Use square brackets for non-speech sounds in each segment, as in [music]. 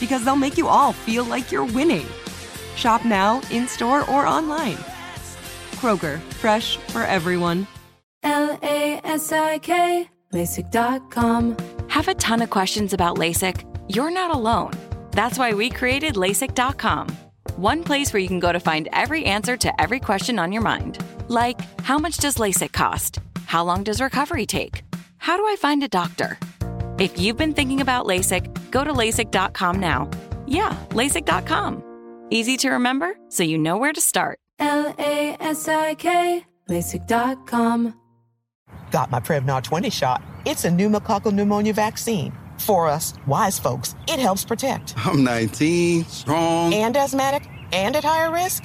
because they'll make you all feel like you're winning. Shop now, in store, or online. Kroger, fresh for everyone. L A S I K, LASIK.com. Have a ton of questions about LASIK? You're not alone. That's why we created LASIK.com. One place where you can go to find every answer to every question on your mind. Like, how much does LASIK cost? How long does recovery take? How do I find a doctor? If you've been thinking about LASIK, go to LASIK.com now. Yeah, LASIK.com. Easy to remember, so you know where to start. L A S I K, LASIK.com. Got my Prevnar 20 shot. It's a pneumococcal pneumonia vaccine. For us, wise folks, it helps protect. I'm 19, strong. And asthmatic and at higher risk?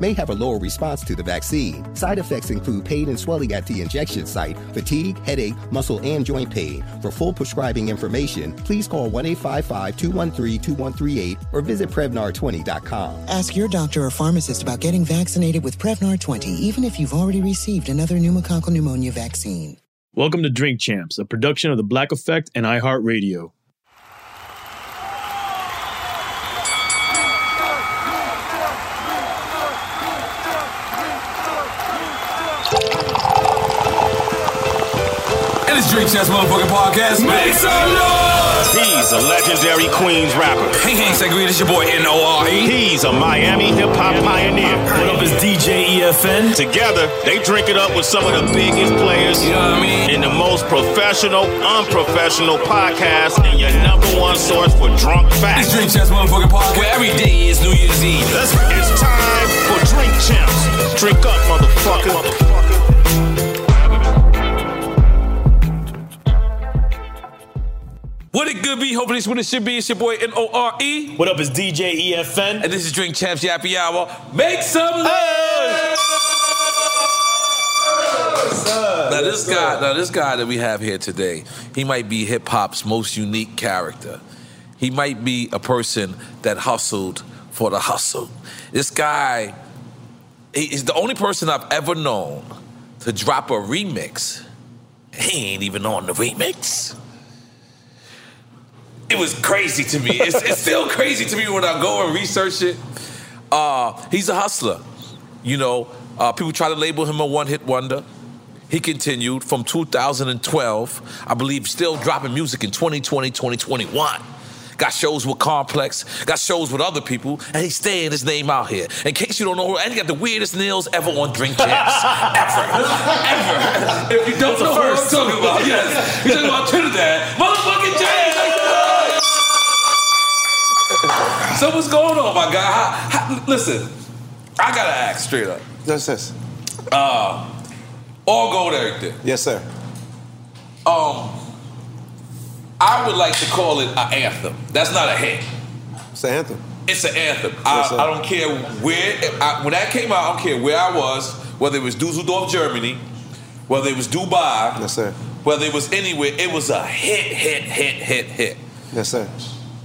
may have a lower response to the vaccine. Side effects include pain and swelling at the injection site, fatigue, headache, muscle, and joint pain. For full prescribing information, please call 1 855 213 2138 or visit Prevnar20.com. Ask your doctor or pharmacist about getting vaccinated with Prevnar 20, even if you've already received another pneumococcal pneumonia vaccine. Welcome to Drink Champs, a production of The Black Effect and iHeartRadio. It's Drink Champs motherfucking podcast. Make some noise! He's a legendary Queens rapper. Hey, hey, Segreed, it's your boy N-O-R-E. He's a Miami hip hop pioneer. What up, is DJ EFN? Together, they drink it up with some of the biggest players You know what I mean? in the most professional, unprofessional podcast, and your number one source for drunk facts. Drink Champs motherfucking podcast, where every day is New Year's Eve. Let's. It's time for Drink Champs. Drink up, motherfucker. What it good be? Hopefully it's what it should be. It's your boy N-O-R-E. What up, is DJ EFN? And this is Drink Champs Yappy Hour. Make some noise! Now this guy, now this guy that we have here today, he might be hip hop's most unique character. He might be a person that hustled for the hustle. This guy he is the only person I've ever known to drop a remix. He ain't even on the remix. It was crazy to me. It's, it's still crazy to me when I go and research it. Uh, he's a hustler. You know, uh, people try to label him a one-hit wonder. He continued from 2012, I believe, still dropping music in 2020, 2021. Got shows with Complex, got shows with other people, and he's staying his name out here. In case you don't know, and he got the weirdest nails ever on Drink Champs. [laughs] ever. Ever. If you don't know what I'm talking about, yes. He's talking about Trinidad. Motherfucking James! So what's going on, my guy? How, how, listen, I gotta ask straight up. Yes, yes. Uh, all gold, everything. Yes, sir. Um, I would like to call it an anthem. That's not a hit. It's the anthem. It's an anthem. Yes. I, I don't care where. I, when that came out, I don't care where I was. Whether it was Dusseldorf, Germany, whether it was Dubai, Yes, sir. whether it was anywhere, it was a hit, hit, hit, hit, hit. Yes, sir.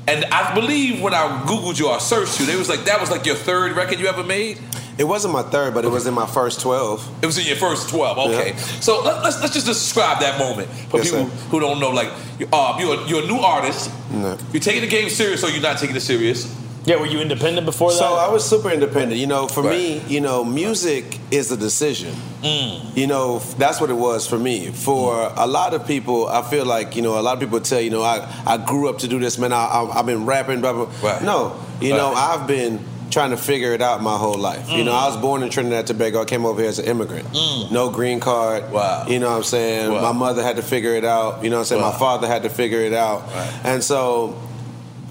And I believe when I googled you or searched you, they was like that was like your third record you ever made. It wasn't my third, but it was in my first twelve. It was in your first twelve. Okay, Yeah. so let, let's let's just describe that moment for Yes, people sir. who don't know. Like, uh, you're a, you're a new artist. No. You're taking the game serious, or you're not taking it serious. Yeah, were you independent before that? So I was super independent. You know, for me, you know, music is a decision. Mm. You know, that's what it was for me. For a lot of people, I feel like you know, a lot of people tell you know, I I grew up to do this, man. I, I I've been rapping, blah blah. Right. No, you know, I've been trying to figure it out my whole life. You know, Mm. I was born in Trinidad and Tobago. I came over here as an immigrant. Mm. No green card. Wow. You know what I'm saying? Wow. My mother had to figure it out. You know what I'm saying? Wow. My father had to figure it out. And so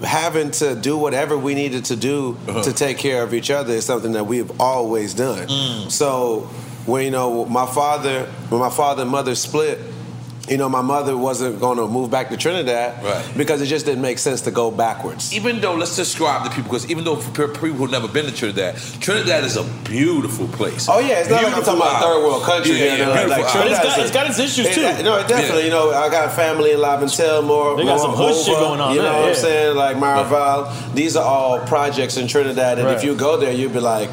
having to do whatever we needed to do Uh-huh. to take care of each other is something that we've always done. Mm. So when you know my father, when my father and mother split, you know my mother wasn't going to move back to Trinidad Right. because it just didn't make sense to go backwards. Even though, let's describe the people, because even though for people who've never been to Trinidad, Trinidad is a beautiful place. Oh yeah, it's not like I'm talking about Beautiful third world country. Yeah, here, yeah, no, beautiful like, island. Trinidad But it's got- a- it's got its issues, it- too. No, it definitely. Yeah. You know, I got family in Laventille, more. They got some hood shit going on You know there, what I'm saying? Like Maraval. These are all projects in Trinidad, and Right. if you go there, you'd be like,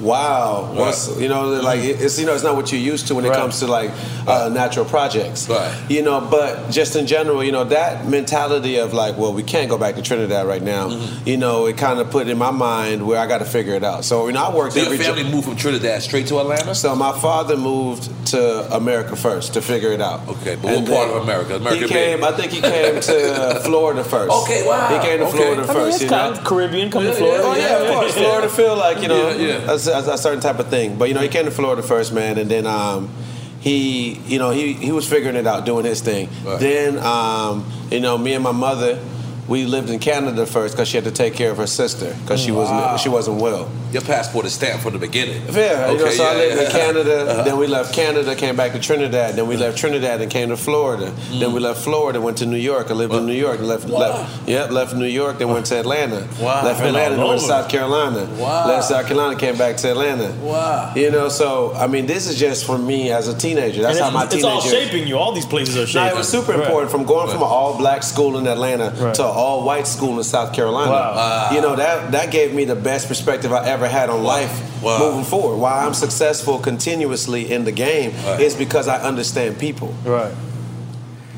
wow, what's you know, like it's you know, it's not what you're used to when it Right. comes to like uh, natural projects. Right. You know, but just in general, you know, that mentality of like, well, we can't go back to Trinidad right now. Mm-hmm. You know, it kind of put in my mind where I got to figure it out. So you know, I worked So your every jo- family moved from Trinidad straight to Atlanta? so my father moved to America first to figure it out. Okay, but what part of America? America he came. I think he came to [laughs] Florida first. Okay, wow. He came to Okay. Florida I mean, first. it's you kind know? of Caribbean coming Yeah, to Florida. Oh yeah, of course. Florida feel like you [laughs] know Yeah, yeah. A, a certain type of thing. But you know, he came to Florida first, man, and then um, he, you know, he he was figuring it out, doing his thing. Right. Then, um, you know, me and my mother, we lived in Canada first because she had to take care of her sister because she wasn't she wasn't well. Your passport is stamped from the beginning. Yeah, you know, Okay, so I lived yeah. in Canada. [laughs] Uh-huh. Then we left Canada, came back to Trinidad. Then we left Trinidad and came to Florida. Then we left Florida, went to New York. I lived in New York. Left, Wow. left, yep, left New York. Then went to Atlanta. Wow. Left Been Atlanta, then went to. South Carolina. Wow. Left South Carolina, came back to Atlanta. Wow. You know, so I mean, this is just for me as a teenager. That's how my it's, teenager. it's all shaping you. All these places are No, shaping. it was super Right. important from going from an all black school in Atlanta Right. to an all white school in South Carolina. Wow. You know, that that gave me the best perspective I ever had on life Wow. moving forward. Why I'm successful continuously in the game Right. is because I understand people. Right.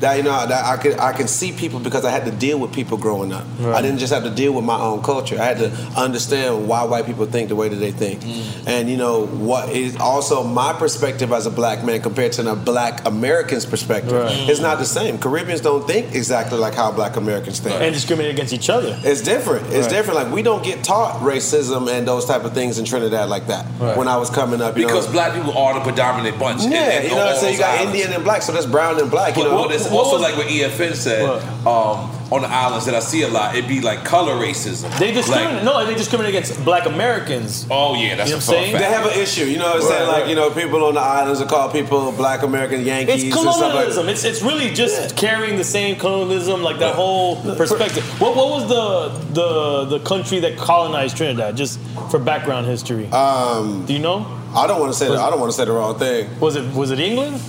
That you know, that I can I can see people because I had to deal with people growing up. Right. I didn't just have to deal with my own culture. I had to understand why white people think the way that they think, Mm. and you know what is also my perspective as a black man compared to a black American's perspective. Right. It's not the same. Caribbeans don't think exactly like how black Americans think. And discriminate against each other. It's different. It's Right. different. Like we don't get taught racism and those type of things in Trinidad like that. Right. When I was coming up, you Because know, black people are the predominant bunch. in- yeah, in you know what I'm saying. You got islands. Indian and black, so that's brown and black. You But know, what is what also like what EFN said um, on the islands that I see a lot, it'd be like color racism. They discriminate. Like, no, they discriminate against Black Americans. oh yeah, that's You know what I'm saying? fact. They have an issue, you know what I'm saying? Right, Like, right. you know, people on the islands are called people black American Yankees It's and stuff like colonialism. It's it's really just carrying the same colonialism, like that whole [laughs] perspective. What what was the the the country that colonized Trinidad? Just for background history. Um, Do you know? I don't want to say the, I don't want to say the wrong thing. Was it was it England?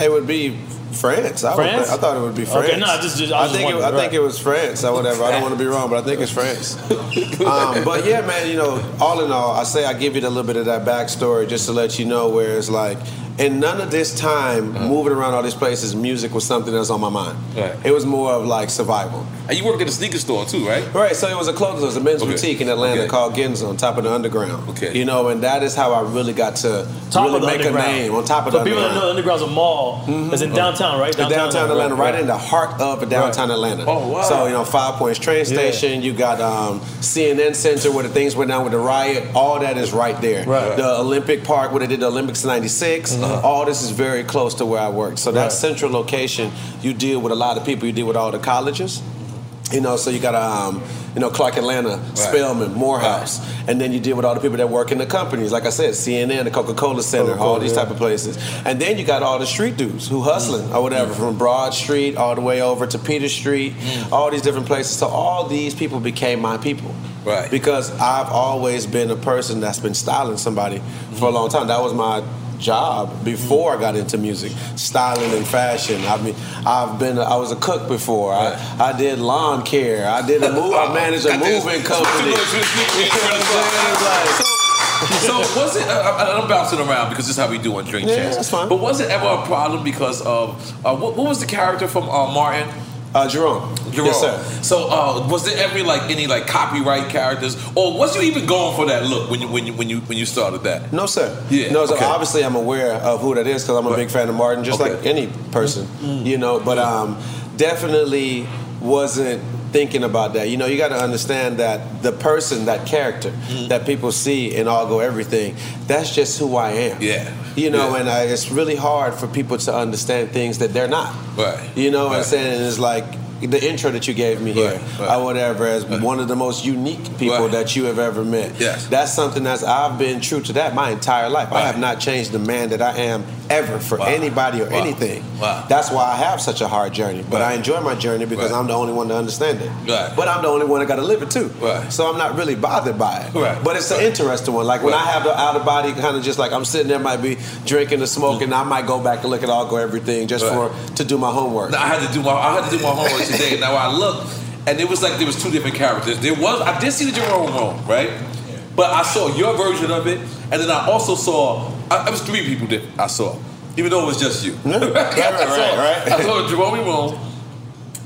It would be France. I, would- France? I thought it would be Okay, France. no, I just- just- I was just think it, I wondering, think it was France or whatever. I don't want to be wrong, but I think it's France. [laughs] um, but yeah, man, you know, all in all, I say I give you a little bit of that backstory just to let you know where it's like, in none of this time moving around all these places, music was something that was on my mind. Right. It was more of like survival. And you worked at a sneaker store too, right? Right, so it was a clothing store, it was a men's Okay. boutique in Atlanta Okay. called Ginza on top of the underground. Okay. You know, and that is how I really got to Top really of the make a name on top of the underground. so the people that underground. know the underground's a mall. It's in downtown, right? In downtown Atlanta, right, in the heart of downtown Atlanta. Oh, wow. So you know, Five Points train station. You got um, CNN Center where the things went down with the riot. All that is right there. Right. The Olympic Park where they did the Olympics in '96. Uh-huh. All this is very close to where I work. So that Right. central location, you deal with a lot of people. You deal with all the colleges. You know, so you got um, you know, Clark Atlanta, Spelman, Morehouse, and then you deal with all the people that work in the companies. Like I said, CNN, the Coca-Cola Center, all Coca-Cola, these yeah. type of places. And then you got all the street dudes who hustling or whatever, mm-hmm. from Broad Street all the way over to Peter Street, mm. all these different places. So all these people became my people. Right. Because I've always been a person that's been styling somebody for a mm-hmm. long time. That was my job before I got into music, styling and fashion. I mean, I've been I was a cook before. I, I did lawn care. I did a move. I [laughs] managed a moving company. So was it? I, I'm bouncing around because this is how we do on Drink Yeah, fine. But was it ever a problem because of uh, what, what was the character from uh, Martin? Uh, Jerome. Jerome. Yes, sir. So uh, was there ever like any like copyright characters, or was you even going for that look when you when you when you when you started that? No, sir. Yeah. No, so okay. obviously I'm aware of who that is because I'm a big fan of Martin, just Okay. like any person, you know. But um, definitely wasn't thinking about that. You know, you got to understand that the person, that character Mm-hmm. that people see in All Go Everything, that's just who I am. Yeah. You know, Yeah. and I, it's really hard for people to understand things that they're not. Right. You know what I'm saying? And it's like the intro that you gave me here, right. or whatever, as one of the most unique people that you have ever met. Yes. That's something that's I've been true to that my entire life. I have not changed the man that I am ever for anybody or Wow. anything. Wow. That's why I have such a hard journey. But I enjoy my journey because Right. I'm the only one to understand it. Right. But I'm the only one that got to live it too. Right. So I'm not really bothered by it. Right. But it's an interesting one. Like when I have the out of body kind of just like I'm sitting there, might be drinking or smoking. Mm. I might go back and look at all go everything just Right. for to do my homework. No, I had to do my I had to do my homework [laughs] today. Now I look, and it was like there was two different characters. There was I did see the Jerome one, right? But I saw your version of it, and then I also saw I, it was three people that I saw, even though it was just you. right, right, [laughs] I saw, right. I saw Jerome Rome.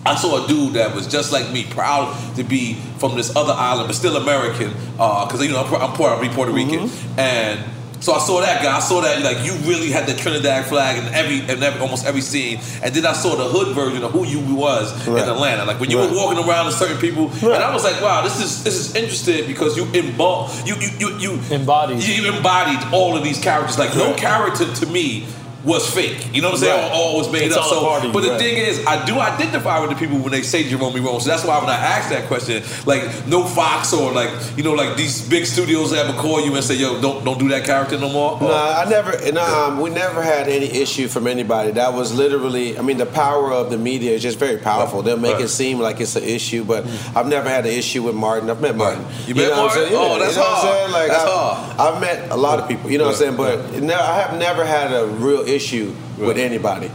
I saw a dude that was just like me, proud to be from this other island, but still American, because you know I'm, I'm Puerto, I'm Puerto Rican, Mm-hmm. and so I saw that guy. I saw that like you really had the Trinidad flag in every in every, almost every scene, and then I saw the hood version of who you was Right. in Atlanta. Like when you Right. were walking around with certain people, and I was like, wow, this is this is interesting because you embod you you you, you embodied you embodied all of these characters. Like no character to me. Was fake, you know what I'm saying? Right. Or was made It's up. So, party, but the right. thing is, I do identify with the people when they say Jerome Rome. So that's why when I ask that question, like no Fox or like you know like these big studios ever call you and say, yo, don't don't do that character no more. No, I never. No, um, we never had any issue from anybody. That was literally. I mean, the power of the media is just very powerful. They'll make Right. it seem like it's an issue, but I've never had an issue with Martin. I've met Martin. You met know what I'm Martin? saying? Oh, that's you know What I'm hard. saying? Like, That's I, hard. I've met a lot of people. You know what I'm saying? But I have never had a real issue with anybody.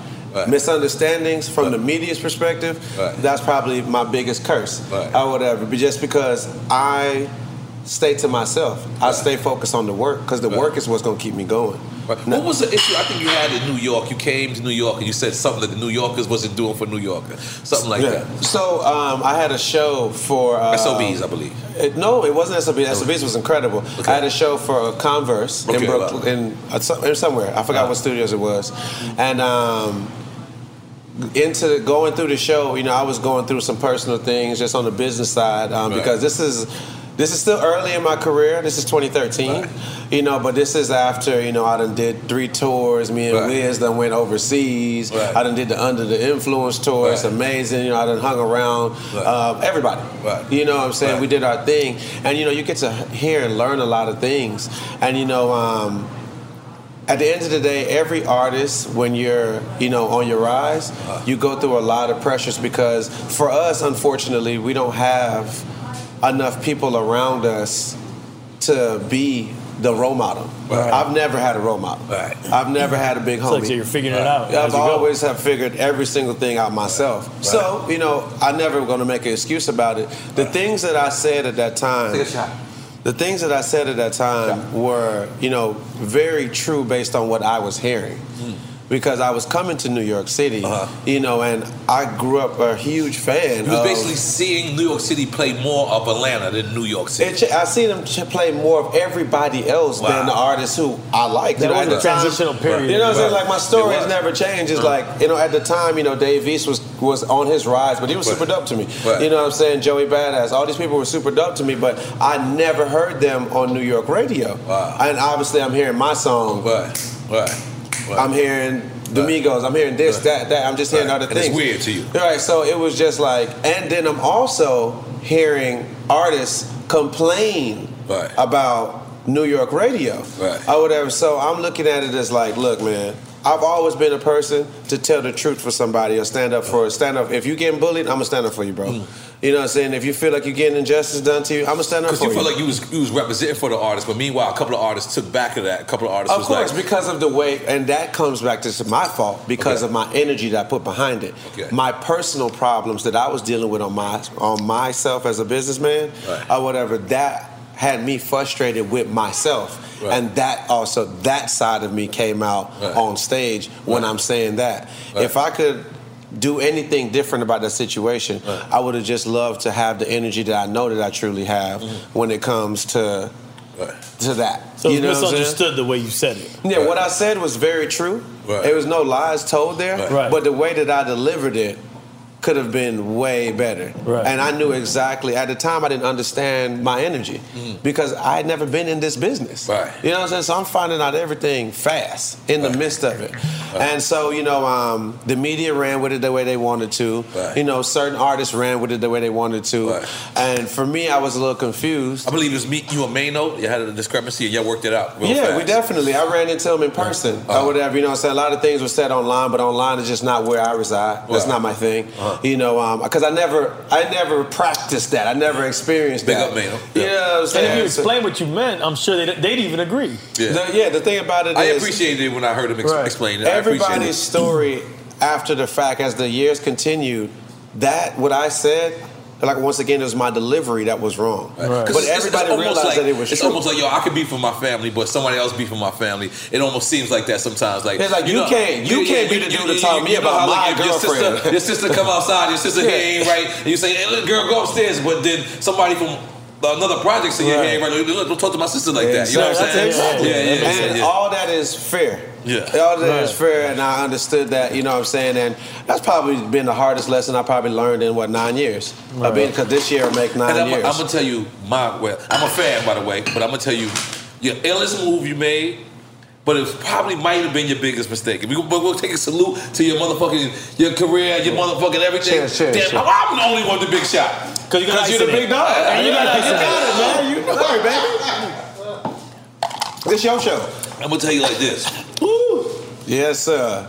Misunderstandings from the media's perspective, that's probably my biggest curse. Or whatever. But just because I stay to myself, I stay focused on the work because the work is what's going to keep me going. What was the issue I think you had in New York? You came to New York and you said something that the New Yorkers wasn't doing for New Yorkers, something like Yeah. that. So um, I had a show for uh, SOBs, I believe. It, no, it wasn't SOBs. SOBs was incredible. I had a show for Converse in Okay, Brooklyn, in, uh, some- in somewhere. I forgot what studios it was, and. Um, into going through the show, you know, I was going through some personal things just on the business side um, Right. because this is this is still early in my career. This is 2013, you know, but this is after you know I done did three tours. Me and Right. Wiz done went overseas. I done did the Under the Influence tour. It's amazing. You know, I done hung around uh, everybody. You know what I'm saying? We did our thing, and you know, you get to hear and learn a lot of things, and you know. Um, at the end of the day, every artist, when you're, you know, on your rise, you go through a lot of pressures because for us, unfortunately, we don't have enough people around us to be the role model. Right. I've never had a role model. I've never had a big It's homie. like you're figuring it out I've you go. always have figured every single thing out myself. So, you know, I never going to make an excuse about it. The things that I said at that time. Take a shot. The things that I said at that time were, you know, very true based on what I was hearing. Hmm. Because I was coming to New York City, uh-huh. you know, and I grew up a huge fan. You was of- basically seeing New York City play more of Atlanta than New York City. It, ch- I seen them play more of everybody else than the artists who I like. That you know, was at the the time- transitional period. You know what I'm saying? Like my story has never changed. It's Right. like you know, at the time, you know, Dave East was was on his rise, but he was Right. super dope to me. Right. You know what I'm saying? Joey Badass, all these people were super dope to me, but I never heard them on New York radio. Wow. And obviously, I'm hearing my song. Right. Right. I'm hearing the Migos. I'm hearing this, that, that. I'm just hearing other And it's things. weird to you. Right. So it was just like, and then I'm also hearing artists complain about New York radio Right. or whatever. So I'm looking at it as like, look, man, I've always been a person to tell the truth for somebody or stand up for stand up. If you're getting bullied, I'm gonna stand up for you, bro. Mm. You know what I'm saying? If you feel like you're getting injustice done to you, I'm gonna stand up for you Because you. felt like you was you was representing for the artist, but meanwhile, a couple of artists took back of that. A couple of artists Of was course, like, because of the way, and that comes back to my fault because Okay. of my energy that I put behind it. Okay. My personal problems that I was dealing with on my on myself as a businessman Right. or whatever that had me frustrated with myself, Right. and that also that side of me came out Right. on stage when I'm saying that. Right. If I could. Do anything different about that situation, I would have just loved to have the energy that I know that I truly have Mm-hmm. when it comes to to that. So you know what I'm saying? misunderstood the way you said it. Yeah, what I said was very true. Right. There was no lies told there. Right. Right. But the way that I delivered it could have been way better. Right. And I knew exactly at the time I didn't understand my energy because I had never been in this business. Mm. Right. You know what I'm saying? So I'm finding out everything fast in the midst of it. And so, you know, um, the media ran with it the way they wanted to. Right. You know, certain artists ran with it the way they wanted to. Right. And for me, I was a little confused. I believe it was me, you and Maino. You had a discrepancy, and y'all worked it out. Yeah, fast. we definitely. I ran into him in person or whatever. You know, what I'm saying a lot of things were said online, but online is just not where I reside. That's not my thing. Uh-huh. You know, um, because I never, I never practiced that. I never experienced Big that. up, Maino. You know what I'm And if you explain what you meant, I'm sure they'd, they'd even agree. Yeah. the, yeah, the thing about it I is- appreciated it when I heard him ex- Right. explain it. I appreciate everybody's it. story after the fact, as the years continued, that what I said, like once again, it was my delivery that was wrong. Right. But everybody realized like, that it was It's true. almost like yo, I could be for my family, but somebody else be for my family. It almost seems like that sometimes. Like It's like, you can't- you can't be the dude to talk me about my like, if your girlfriend. Sister, your sister come outside, your sister Yeah. here ain't right, and you say, "Hey, little girl, go upstairs," but then somebody from another project say, "Yeah, Right. ain't right." Look, Don't talk to my sister like that. You know what I'm saying? Exactly. Yeah, yeah, yeah. and yeah. all that is fair. Yeah. All that is Right. fair, and I understood that. You know what I'm saying? And that's probably been the hardest lesson I probably learned in what nine years. Right. Because this year will make nine And I'm, years. I'm gonna tell you my well, I'm a fan by the way, but I'm gonna tell you your illest move you made, but it probably might have been your biggest mistake. If we, but we'll take a salute to your motherfucking your career, your motherfucking everything. Cheers, cheers, Damn, cheers. I'm the only one with the big shot. Cause you got you're the big dog. And you got you got it. it, man. You know it, baby. This your show. I'm gonna tell you like this. Yes, sir.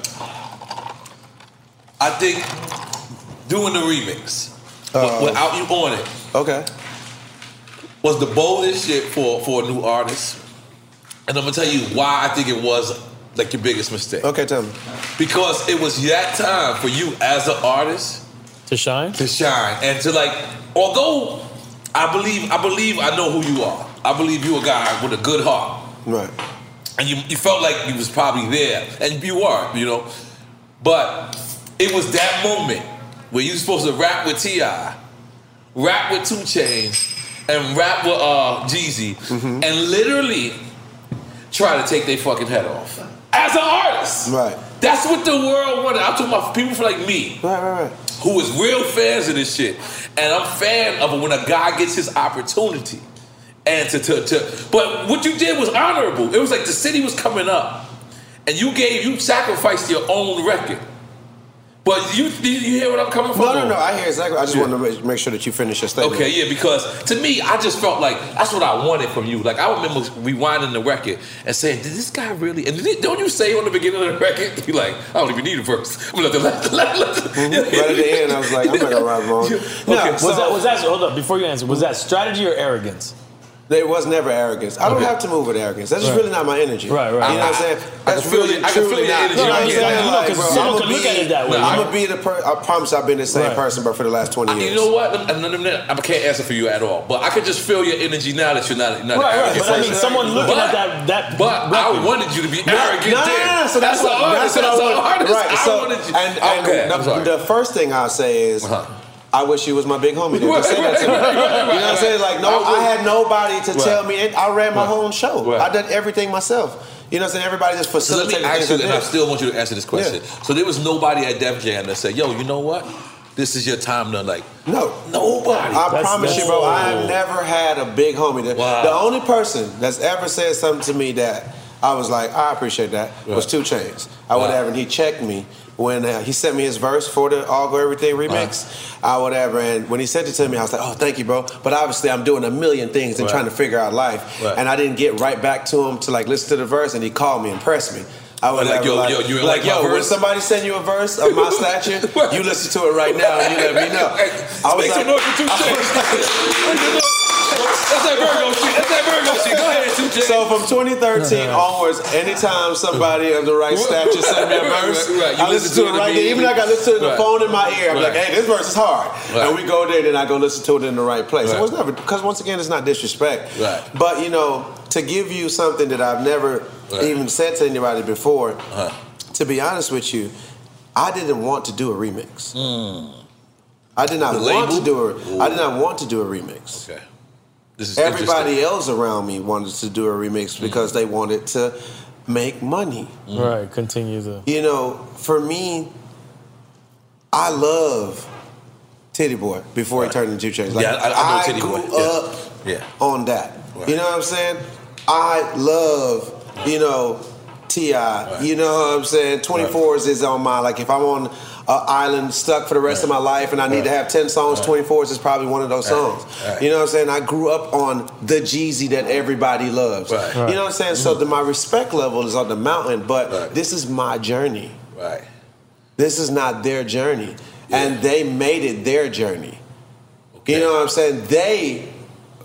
I think doing the remix Uh, without you on it Okay. was the boldest shit for for a new artist. And I'm gonna tell you why I think it was like your biggest mistake. Okay, tell me. Because it was that time for you as an artist To shine? to shine and to like although I believe I believe I know who you are. I believe you a guy with a good heart. Right. And you, you felt like you was probably there. And you were, you know. But it was that moment where you supposed to rap with T.I., rap with Two Chainz, and rap with uh Jeezy, Mm-hmm. and literally try to take their fucking head off. As an artist. Right. That's what the world wanted. I'm talking about people like me Right, right, right. who is real fans of this shit. And I'm fan of it when a guy gets his opportunity. And to, to, to but what you did was honorable. It was like the city was coming up. And you gave you sacrificed your own record. But you you hear what I'm coming from? No, no, no. I hear exactly. I just Yeah. want to make- make sure that you finish your statement. Okay, yeah, because to me, I just felt like that's what I wanted from you. Like I remember rewinding the record and saying, "Did this guy really?" And did- don't you say on the beginning of the record, [laughs] "You like, I don't even need a verse." [laughs] I'm like, let, let, let, mm-hmm. Right at the end, I was like, I'm not gonna ride wrong. [laughs] Okay, No, Was so- that was that hold up before you answer? Was that strategy or arrogance? There was never arrogance. I don't have to move with arrogance. That's just Right. really not my energy. Right, right. You know what I'm saying? That's can really. I can feel truly your not. energy. You know what I'm saying? you know, bro, someone I'ma can look at it that way, I'm gonna be the per- I promise I've been the same Right. person, but for the last 20 I, years. you know what? I, I, I can't answer for you at all, but I could just feel your energy now that you're not. not Right, right. arrogant But I mean, someone looking But- at that that But record. I wanted you to be arrogant. no, no, then. no, no. So that's, an what, artist. that's what That's I an want. artist. Right. I so, wanted you. and, and okay, I'm the, sorry. the first thing I'll say is, Uh-huh. I wish you was my big homie. To Right, say that to me. right, right, right, you know what I'm saying? Like, no, I had nobody to Right. tell me. And I ran my Right. own show. Right. I did everything myself. You know what I'm saying? Everybody just So let me ask you, and I I still want you to answer this question. So there was nobody at Def Jam that said, "Yo, you know what? This is your time to like." No. Nobody. I That's- promise that's- you, bro. I have never had a big homie. The, Wow. the only person that's ever said something to me that I was like, I appreciate that, was Two Chainz. I would Wow. have, and he checked me when uh, he sent me his verse for the All Go Everything remix. I would have, and when he sent it to me, I was like, oh, thank you, bro. But obviously, I'm doing a million things and Right. trying to figure out life, Right. and I didn't get right back to him to like listen to the verse, and he called me and pressed me. I would Like, yo, like, yo, you like, like yo, when somebody send you a verse of my stature, [laughs] you listen to it right now and you let me know. [laughs] I was Make some noise for Touche. That's that Virgo shit. That's that Virgo shit. Go ahead, Touche. So from 2013 onwards, anytime somebody of the right stature send me a verse, right, right. You I listen to it right there. Even though I got to listen to it the Right. phone in my ear, I'm like, hey, this verse is hard. Right. And we go there, then I go listen to it in the right place. Right. It was never, because once again, it's not disrespect. Right. But, you know, to give you something that I've never Right. even said to anybody before, Uh-huh. to be honest with you, I didn't want to do a remix. Hmm. I did not The want label? to do a. I did not want to do a remix. Okay. This is Everybody else around me wanted to do a remix mm-hmm. because they wanted to make money. Mm-hmm. Right. Continue to. You know, for me, I love Tity Boi before he turned into Chainz. Like, Yeah, I- I know Titty grew Boy. Yeah. up Yeah. on that. Right. You know what I'm saying? I love, you know, T.I. You know what I'm saying? 24s is on my, like if I'm on an island stuck for the rest of my life and I need to have 10 songs, 24s is probably one of those songs. Right. You know what I'm saying? I grew up on the Jeezy that everybody loves. Right. You know what I'm saying? So Mm-hmm. the, my respect level is on the mountain, but this is my journey. Right. This is not their journey. And they made it their journey. You know what I'm saying? They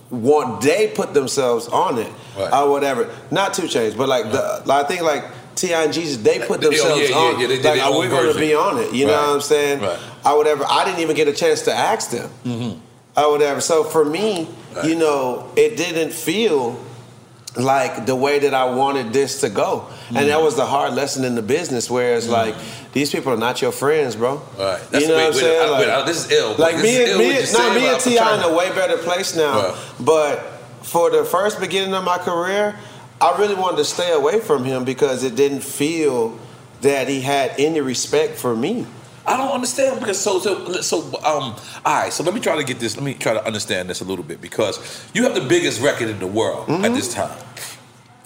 want they put themselves on it Right. or whatever. Not two Chainz, but like the I think like T.I. and Jeezy, they put themselves yeah, yeah, on. yeah, they did like, their are we going to be on it? You know what I'm saying? Right. Or whatever. I didn't even get a chance to ask them. Mm-hmm. Or whatever. So for me, you know, it didn't feel like the way that I wanted this to go. And that was the hard lesson in the business where it's like, these people are not your friends, bro. Right. That's you know wait, what I'm saying? I- Like- I- this is ill. Like me and me, and- no, me and T.I. in a way better place now. Right. But for the first beginning of my career, I really wanted to stay away from him because it didn't feel that he had any respect for me. I don't understand because so so so um all right so let me try to get this let me try to understand this a little bit because you have the biggest record in the world at this time.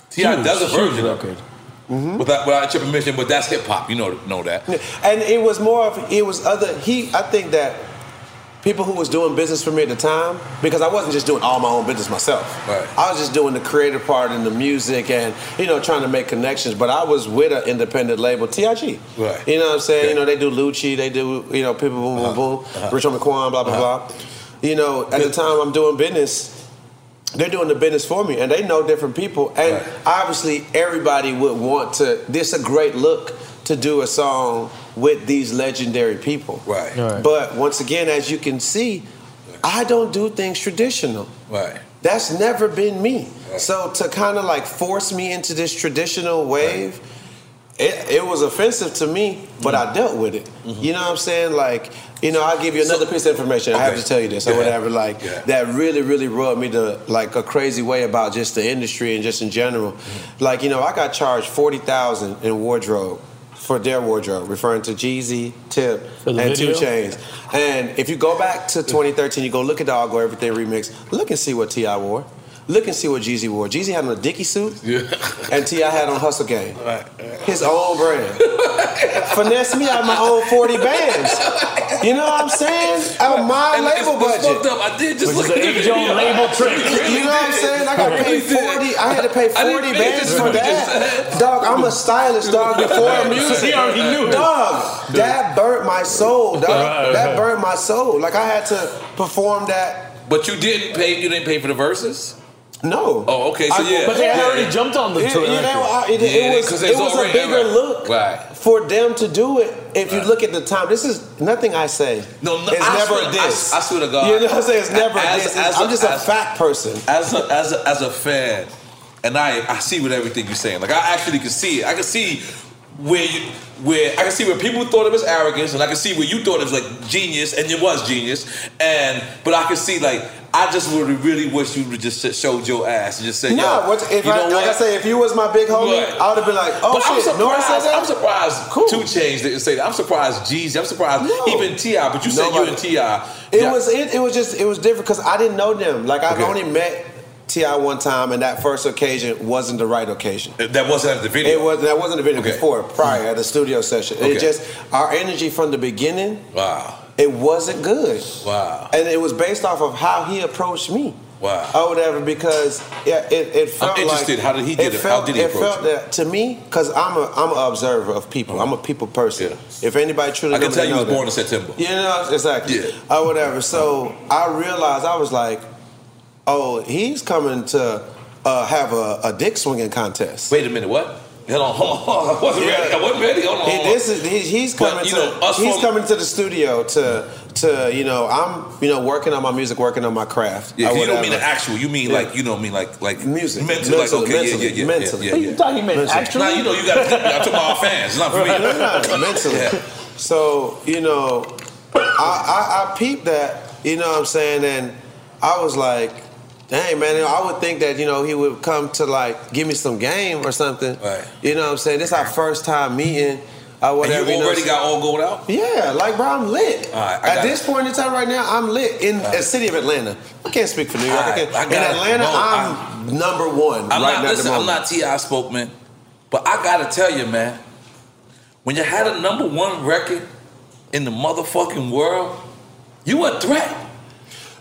T.I. does a huge version of record. it without without your permission, but that's hip hop. You know know that. And it was more of it was other he I think that people who was doing business for me at the time, because I wasn't just doing all my own business myself. Right. I was just doing the creative part and the music and, you know, trying to make connections. But I was with an independent label, TIG. Right. You know what I'm saying? You know, they do Lucci, they do, you know, People Boom Boom Boom, Uh-huh. Rich Homie Quan, blah, blah, blah. You know, at the time I'm doing business, they're doing the business for me and they know different people. And obviously everybody would want to, this a great look to do a song with these legendary people. Right. But once again, as you can see, I don't do things traditional. Right. That's never been me. So to kind of like force me into this traditional wave, it, it was offensive to me, but Mm-hmm. I dealt with it. You know what I'm saying? Like, you know, I'll give you another piece of information. I have to tell you this Go or ahead. whatever. Like, Yeah. that really, really rubbed me to like a crazy way about just the industry and just in general. Mm-hmm. Like, you know, I got charged forty thousand in wardrobe for their wardrobe, referring to Jeezy, Tip, and Two video? Chainz. And if you go back to 2013, you go look at the All Go Everything remix. Look and see what T.I. wore. Look and see what Jeezy wore. Jeezy had on a Dickie suit, yeah. and T.I. had on Hustle Gang, his own brand. Finesse me out of my own 40 bands. You know what I'm saying? Out of my And label it's budget. fucked up. I did just Which look is at an the video. label trick. [laughs] You know what I'm saying? I got I paid really 40. I had to pay 40 bands for was what you that. Dog, I'm a stylist, dog, [laughs] before music. He already knew. Dog, that burnt my soul, dog. That burnt my soul. Like I had to perform that. But you didn't pay. You didn't pay for the verses. No. Oh, okay. So I- yeah. But they yeah. already jumped on the It, tour. you know, I- it, Yeah, it was, 'cause it it's was a bigger right. look Right. for them to do it. If you look at the time, this is nothing I say. No, no, it's I never swear- a diss. I- I swear to God. You know what I'm saying? It's never As- a diss. as I'm a- just a as- fact person. as a as a as a fan, and I I see what everything you're saying. Like I actually can see it. I can see where you where I can see where people thought it was arrogance, and I can see where you thought it was like genius, and it was genius. And but I can see like I just would really wish you would just showed your ass and just said, No, "Yo, what, if you I, know like I what?" say, if you was my big homie, Right. I would have been like, oh but I'm shit, said surprised. that. I'm surprised. Cool. Two Chainz didn't say that. I'm surprised. Jeezy. I'm surprised. No. Even Ti. But you said you and Ti. It Yeah. was it, it was just it was different because I didn't know them. Like I've Okay. only met T.I. one time, and that first occasion wasn't the right occasion. That wasn't at the video. It was that wasn't the video Okay. before, prior mm-hmm. at the studio session. Okay. It just our energy from the beginning, Wow. it wasn't good, Wow. and it was based off of how he approached me. Wow. or whatever because yeah, it, it felt interested. like How did he get it? How Felt, did he it approach felt that to me because I'm a I'm an observer of people. I'm a people person. If anybody truly, I can tell you was born that. in September. You know exactly. Yeah. Or whatever. So I realized I was like, oh, he's coming to uh, have a, a dick swinging contest. Wait a minute, what? Hold on, hold on, hold. I wasn't ready. I wasn't ready. Hold on, He- this is he, he's coming you to know, he's from- coming to the studio to to you know I'm you know working on my music, working on my craft. Yeah, you don't mean the actual. You mean Yeah. like you don't mean like like Music. mentally. Like okay, mentally, yeah, yeah, yeah, mentally. yeah, What yeah. you thought he meant Mentally. actually? Nah, you know you got. I'm talking about our fans, not for [laughs] me. No, no, no, mentally. Yeah. So you know, I, I I peeped that. You know what I'm saying, and I was like, dang man, I would think that you know he would come to like give me some game or something. Right. You know what I'm saying? This is our first time meeting. And whatever, you already what I'm got all gold out. Yeah, like bro, I'm lit. Right, At this point in time, right now, I'm lit in the city of Atlanta. I can't speak for New York. I right, I in. Atlanta, No, I'm number one I'm right not. now. Listen, I'm not T.I. spokesman, but I gotta tell you, man, when you had a number one record in the motherfucking world, you a threat.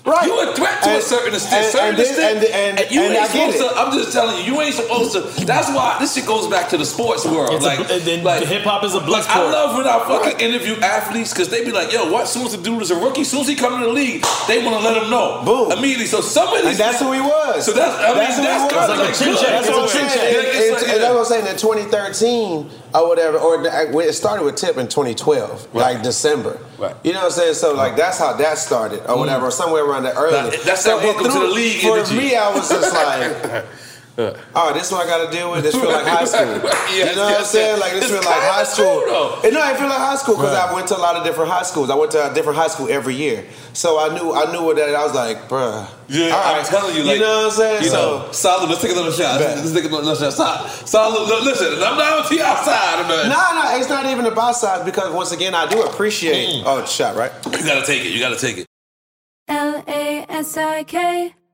Right. You a threat to a certain extent. and- certain and extent. and- and- you and ain't I supposed to. I'm just telling you, you ain't supposed to. That's why this shit goes back to the sports world. It's a- like, and then like hip-hop is a blood like, I love when I fucking interview athletes because they be like, "Yo, what? As soon as the dude is a rookie, as soon as he come to the league, they want to let him know boom immediately." So some of these, And that's who he was. So that's I mean, That's that's, who he was. kind of like like a chin check. That's what I'm saying. And- it's and- like- And that's what I'm saying. In 2013 or whatever, or it started with Tip in 2012, like December. Right. You know what I'm saying? So like that's how that started, or mm. whatever, or somewhere around that early. That- that's so that welcome it to the league For energy. me, I was just like. [laughs] Oh, this is what I got to deal with. This feel like high school. [laughs] Yes, you know what I'm saying? yes. Like this It's feel like high school. true. And no, I feel like high school because Right. I went to a lot of different high schools. I went to a different high school every year, so I knew I knew what that. I was like, bruh. Yeah, all I'm telling you, like, you know what I'm saying? You so know, solid. Let's take another shot. Bet. Let's take another shot. Solid. solid look, listen, I'm not on T.I. side. I'm not. No, no, it's not even about size because once again, I do appreciate. Mm. Oh, shot right. You gotta take it. You gotta take it. L A S I K,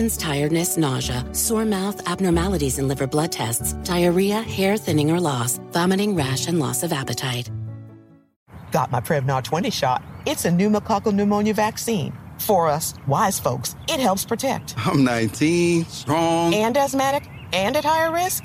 infections, tiredness, nausea, sore mouth, abnormalities in liver blood tests, diarrhea, hair thinning or loss, vomiting, rash, and loss of appetite. Got my Prevnar 20 shot. It's a pneumococcal pneumonia vaccine. For us, wise folks, it helps protect. I'm 19, strong. And asthmatic and at higher risk?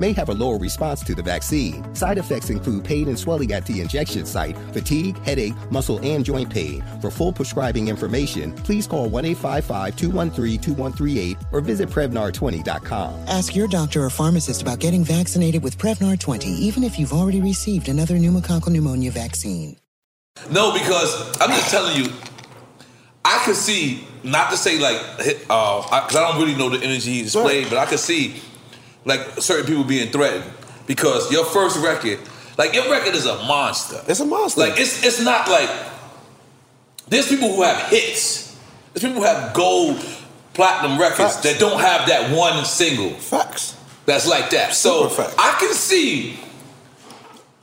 may have a lower response to the vaccine. Side effects include pain and swelling at the injection site, fatigue, headache, muscle, and joint pain. For full prescribing information, please call 1 855 213 2138 or visit Prevnar20.com. Ask your doctor or pharmacist about getting vaccinated with Prevnar 20, even if you've already received another pneumococcal pneumonia vaccine. No, because I'm just telling you, I could see, not to say like, because uh, I, 'cause I don't really know the energy he displayed, but I could see like certain people being threatened because your first record, like your record is a monster. It's a monster. Like it's it's not like there's people who have hits. There's people who have gold, platinum records that don't have that one single. Facts. That's like that. So I can see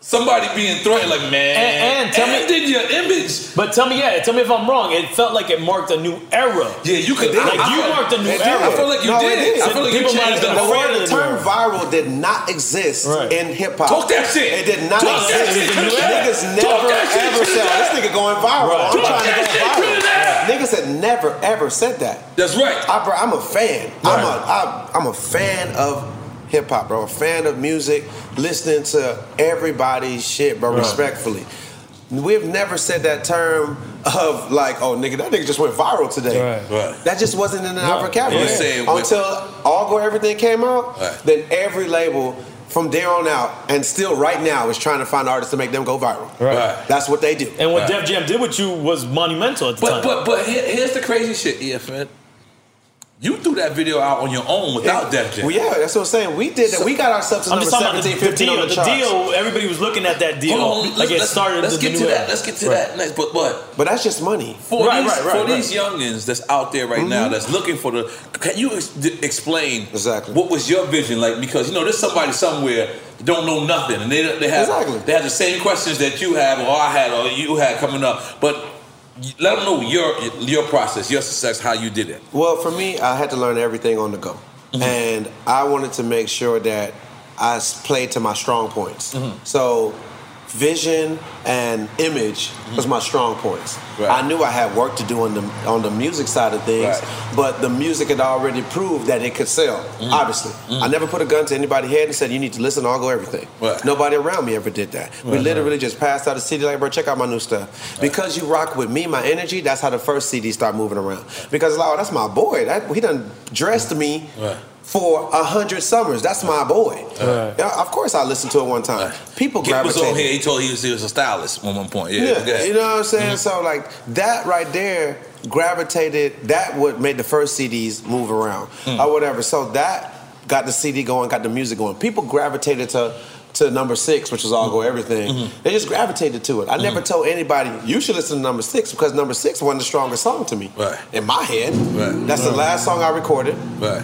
somebody being threatened, like man, And, and tell me, did your image? But tell me, yeah, tell me if I'm wrong. It felt like it marked a new era. Yeah, you could. Like I- I you feel- marked a new it did. era. I feel like you No, it did. did. I feel like you People might have changed been the The afraid word the the term viral did not exist Right. in hip hop. Talk that shit. It did not Talk that exist. shit to that. Niggas Talk never that ever said, oh, "This nigga going viral." Right. I'm Talk trying to that go viral. that. Niggas had never ever said that. That's right. I, I'm a fan. I'm a I, I'm a fan of hip hop, bro. A fan of music, listening to everybody's shit, bro. Right. Respectfully, we've never said that term of like, oh nigga, that nigga just went viral today. Right. Right. That just wasn't in our Right. vocabulary You're saying with- until All Gold Everything came out. Right. Then every label from there on out, and still right now, is trying to find artists to make them go viral. Right. That's what they do. And what Right. Def Jam did with you was monumental at the But time. but but here's the crazy shit, EFN. You threw that video out on your own without Def Jam. Well, yeah, that's what I'm saying. We did that. We got ourselves to I'm number just talking about 17, the, the 15 deal. on the, The deal. Everybody was looking at that deal. Hold on, like it let's, started. Let's the get new to era. that. Let's get to Right. that next. But but But that's just money. for Right, these right, right, for right. these youngins that's out there right now mm-hmm. that's looking for the, can you ex- d- explain Exactly. what was your vision like? Because you know there's somebody somewhere that don't know nothing and they they have Exactly. they have the same questions that you have or I had or you had coming up, but y- let them know your your process, your success, how you did it. Well, for me, I had to learn everything on the go, mm-hmm. and I wanted to make sure that I played to my strong points. Mm-hmm. So, vision and image was my strong points. Right. I knew I had work to do on the on the music side of things, Right. but the music had already proved that it could sell. Mm. Obviously, mm. I never put a gun to anybody's head and said, "You need to listen. All Gold Everything." Right. Nobody around me ever did that. we literally just passed out a CD like, "Bro, check out my new stuff." Because you rock with me, my energy. That's how the first CD start moving around. Because like, oh, that's my boy. That he done dressed me. Right. For a hundred summers, that's my boy. Right. Yeah, of course, I listened to it one time. People Kid was gravitate. on here. He told he was, he was a stylist at one point. Yeah, Yeah, go you know what I'm saying. Mm-hmm. So like that right there gravitated. That what made the first CDs move around mm. or whatever. So that got the CD going, got the music going. People gravitated to to number six, which was All Gold Everything. Mm-hmm. They just gravitated to it. I never mm-hmm. told anybody you should listen to number six because number six wasn't the strongest song to me. Right. In my head, Right. that's the last song I recorded Right.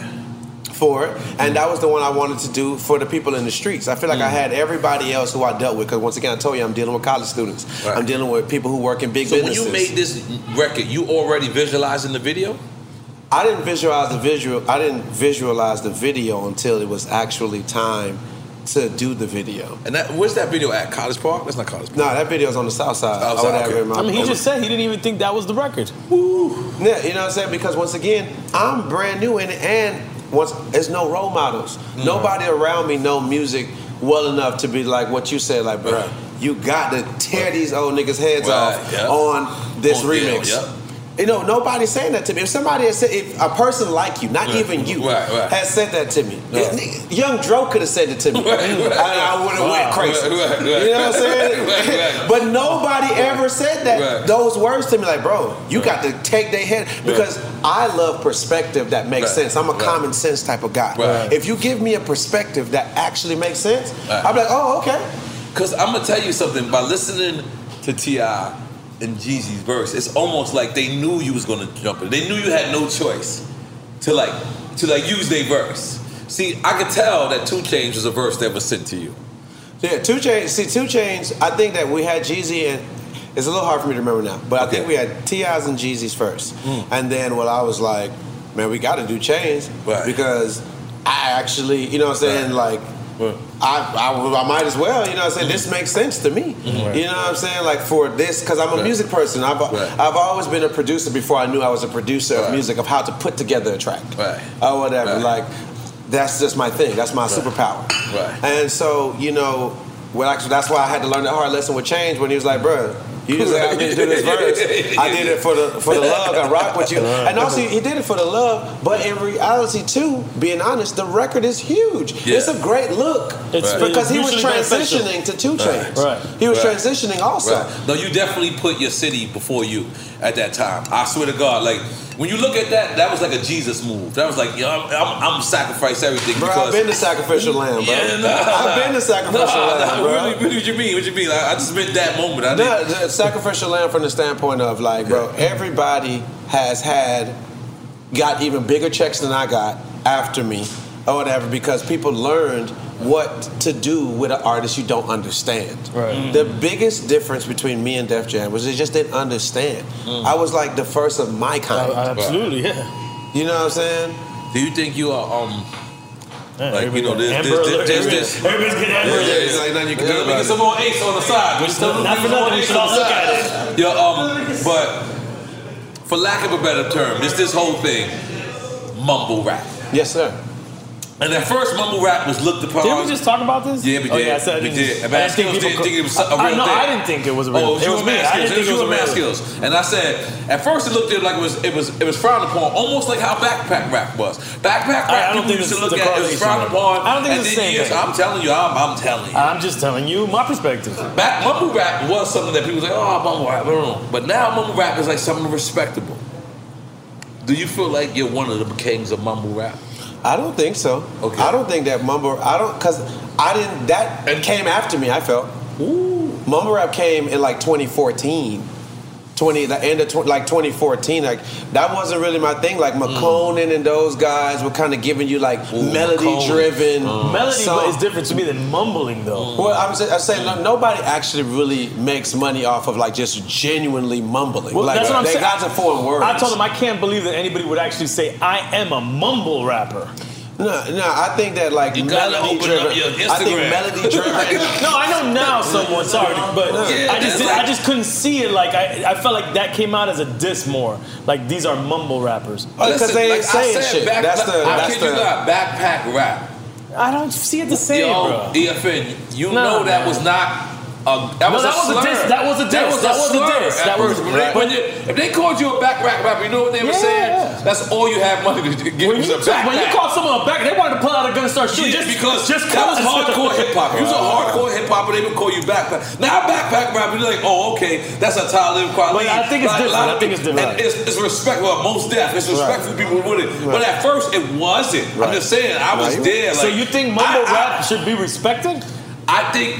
For it, and that was the one I wanted to do for the people in the streets. I feel like I mm. had everybody else who I dealt with because once again I told you I'm dealing with college students. Right. I'm dealing with people who work in big businesses. So when you made this record, you already visualizing the video? I didn't visualize the visual. I didn't visualize the video until it was actually time to do the video. And that where's that video at? College Park? That's not College Park. No, that video's on the south side. South or side, whatever okay. in my- I mean, he just said he didn't even think that was the record. Yeah, you know what I'm saying? Because once again, I'm brand new in it, and once there's no role models. Mm-hmm. Nobody around me know music well enough to be like what you said, like, bro, Right. you got to tear these old niggas' heads Right, off yeah. on this On deal, remix. yeah. You know, nobody's saying that to me. If somebody has said, if a person like you, not Right. even you, Right, right. has said that to me, nigga, Young Dro could have said it to me, [laughs] and I would have Wow. went crazy. You know what I'm saying? [laughs] But nobody ever said that those words to me. Like, bro, you got to take their head because I love perspective that makes sense. I'm a common sense type of guy. If you give me a perspective that actually makes sense. I'm like, oh, okay. Cause I'm gonna tell you something. By listening to T.I and Jeezy's verse, it's almost like they knew you was gonna jump it. They knew you had no choice to like to like use their verse. See, I could tell that Two Chainz was a verse that was sent to you. Yeah, two Chainz. See, two Chainz. I think that we had Jeezy and. It's a little hard for me to remember now, but I think we had T.I's and Jeezy's first, Mm. and then when I was like, man, we got to do Chainz because I actually, you know what I'm saying, like. I, I, I might as well, you know what I'm saying? This makes sense to me. Mm-hmm. You know what I'm saying? Like for this, because I'm a Right. music person. I've, Right. I've always been a producer before I knew I was a producer of music, of how to put together a track Right. or whatever. Right. Like, that's just my thing. That's my superpower. Right. And so, you know, well, actually, that's why I had to learn that hard lesson with Chainz when he was like, bruh, you just asked me to do this verse. I did it for the for the love. I rock with you. And also, he did it for the love. But in reality, too, being honest, the record is huge. Yeah. It's a great look It's- Right. because he was mutually beneficial. transitioning to Two Chainz. Right. He was Right. transitioning also. Right. No, you definitely put your city before you at that time. I swear to God, like when you look at that, that was like a Jesus move. That was like, yo, I'm, I'm, I'm sacrifice everything Bro, because I've been the sacrificial [laughs] lamb, bro. Yeah, nah. I've been the sacrificial Nah, lamb, nah, bro. Really, really, what you mean? What do you mean? I, I just meant that moment. I the sacrificial lamb from the standpoint of like, bro, everybody has had got even bigger checks than I got after me or whatever because people learned what to do with an artist you don't understand. Right. The biggest difference between me and Def Jam was they just didn't understand. I was like the first of my kind. Uh, absolutely, yeah. You know what I'm saying? Do you think you are um Yeah, like you know everybody- this Amber this this this, this everybody's getting Amber Yeah, Alert. yeah, it's like nothing you can Yeah, do let me about get it. some more ace on the side. Which not- not for nothing, we should all look at it. Yo, um, but for lack of a better term, it's this whole thing, mumble rap. Yes, sir. And at first, mumble rap was looked upon. Did we just talk about this? Yeah, we Oh, did. yeah, I said I we didn't- I didn't didn't think it was a oh, real I- no, thing. I didn't think it was a real- Oh, it was it you was and me. I didn't It think was it was a Mad Skills. And I said, at first it looked at it like it was it was it was frowned upon, almost like how backpack rap was. Backpack rap I- I don't people think used to look at it was frowned upon. I don't think it's the same. I'm telling you, I'm, I'm telling you. I'm just telling you my perspective. Back mumble rap was something that people like, oh, mumble rap. But now mumble rap is like something respectable. Do you feel like you're one of the kings of mumble rap? I don't think so. Okay. I don't think that mumble. I don't because I didn't. That it came after me. I felt. Ooh. Mumble rap came in like 2014. 20 the end of 20, like 2014 like that wasn't really my thing. Like mm. Makonnen and those guys were kind of giving you like mm. melody driven Melody is different to me than mumbling, though. Mm. well I'm, sa- I'm saying nobody actually really makes money off of like just genuinely mumbling. Well, like that's what I'm they saying. got to form words I told him I can't believe that anybody would actually say I am a mumble rapper. No no I think that like You gotta melody open up driven your I think melody driven [laughs] no, I know now someone. Sorry, but Yeah, I just did, like- I just couldn't see it. Like I, I felt like that came out as a diss more. Like these are mumble rappers. Oh, 'cause they ain't I saying shit. Back, That's the- I that's kid you the- not, backpack rap. I don't see it the same, Yo, bro. EFN, you No, know that man. was not. A, that No, was that a was a diss. That was a diss. was That was a diss. at That was- first. When they- right. when you- if they called you a back rap rapper, you know what they were Yeah. saying? That's all you have money to get When you, a took- when you backpack. call someone a back, they wanted to pull out a gun and start shooting. Yeah, just because just that was hardcore hip hop. You was a hardcore hip hopper, they would call you backpack. Now backpack rap, you're like, oh, okay, that's a Talib Kweli. But I think it's Like, a different. lot I think it's different. It's, it's respectful. Most deaf. It's respectful people with it. But at first, it wasn't. I'm just saying, I was Right. there. So you think mumble I- I- rap should be respected? I think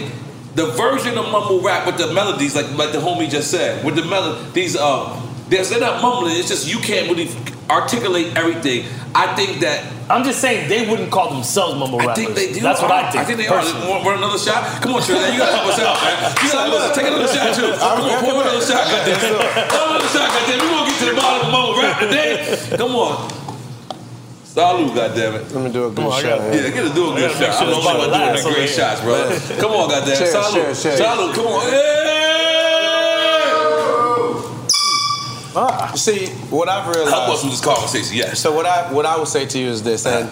the version of mumble rap with the melodies, like like the homie just said, with the melody, these uh, they're, they're not mumbling. It's just you can't really articulate everything. I think that I'm just saying they wouldn't call themselves mumble rap. I think they do. That's what I think. I think they personally. are. Want, want another shot? Come on, Trey. You gotta help us out, man. You gotta help us. Take another shot too. Come on, pour another shot, goddamn. Pour another shot, goddamn. We gonna get to the bottom of mumble rap today. Come on. Salute, goddammit. let me do a good on, shot Yeah, get a do a I good shot. sure I'm nobody sure I'm doing the great here. shots, bro. Come on, goddamn. Cheers, Salute. cheers, cheers. Salute. Come on. Hey! Ah, see what I've realized Help us with this conversation. Yes. So what I what I would say to you is this, and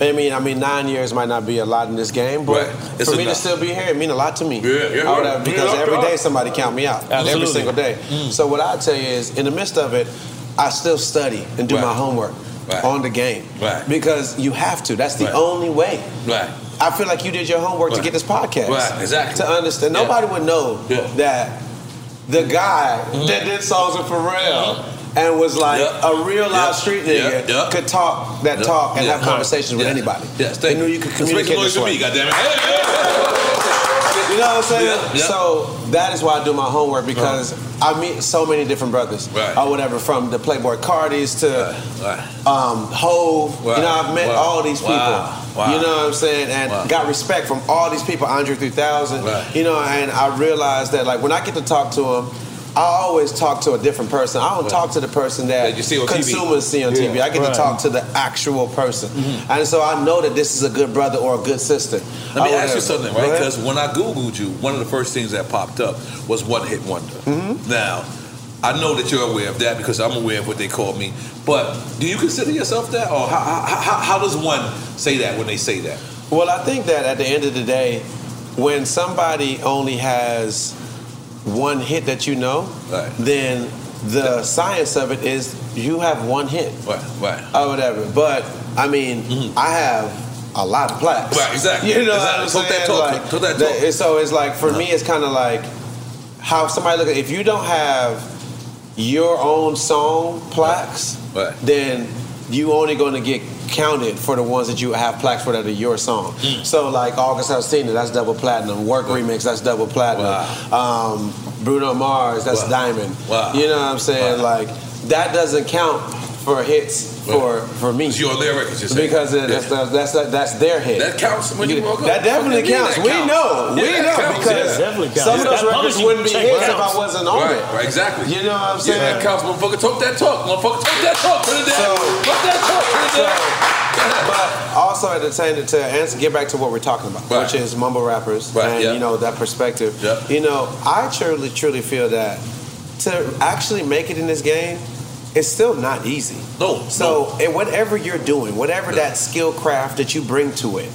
I mean, I mean, nine years might not be a lot in this game, but Right. For me enough. to still be here, it mean a lot to me. Yeah, yeah, I yeah. have- because Yeah, every somebody count me out, Absolutely. every single day. So what I tell you is, in the midst of it, I still study and do Right. my homework Right. on the game, Right. Because you have to. That's the Right. only way. Right. I feel like you did your homework to get this podcast. Right, exactly. To understand, Yeah. nobody would know Yeah. that the guy that did songs with Pharrell and was like Yeah. a real live street nigga. Yeah. could talk that talk and have conversations with anybody. Yes, they thank knew you. could Let's make communicate some noise this for way. me, goddammit. Hey, hey, You know what I'm saying? Yeah, yeah. So that is why I do my homework because I meet so many different brothers Right. or whatever, from the Playboi Cartis to Right. um, Hove. Wow. You know, I've met Wow. all these people. Wow. Wow. You know what I'm saying? And got respect from all these people, Andre 3000. Right. You know, and I realized that like when I get to talk to them, I always talk to a different person. I don't talk to the person that, you see on TV. consumers see on TV. I get Right. to talk to the actual person, and so I know that this is a good brother or a good sister. Let me I ask you something, right? Because when I Googled you, one of the first things that popped up was One Hit Wonder. Mm-hmm. Now, I know that you're aware of that because I'm aware of what they call me. But do you consider yourself that? Or how, how, how, how does one say that when they say that? Well, I think that at the end of the day, when somebody only has one hit that you know, then the science of it is you have one hit. Right, right. Or whatever. But, I mean, mm-hmm. I have a lot of plaques. Right, exactly. You know Exactly. what I'm Talk that saying? talk. Like, Talk that that- talk. So it's like, for me, it's kind of like how somebody look at if you don't have your own song plaques, then you only going to get counted for the ones that you have plaques for that are your song. Mm. So like August Alsina, that's double platinum. Work remix, that's double platinum. Um, Bruno Mars, that's diamond. Wow. You know what I'm saying? Like that doesn't count for hits for for me. It's your lyric, it's just because it, that's, that's that's that's their hit. That counts when you woke up. That definitely What do counts. that We counts? know. Yeah, we know counts, because yeah. Some of those That records wouldn't be check hits if. I wasn't on Right, it. right, exactly. You know what I'm saying? Yeah, that counts. Motherfucker, talk that talk. Motherfucker, talk that talk. Put it down. Put that talk. Put it down. But also at the same to answer, get back to what we're talking about, which is mumble rappers and yeah. you know that perspective. You know, I truly, truly feel that to actually make it in this game, it's still not easy. No. So and whatever you're doing, whatever that skill craft that you bring to it.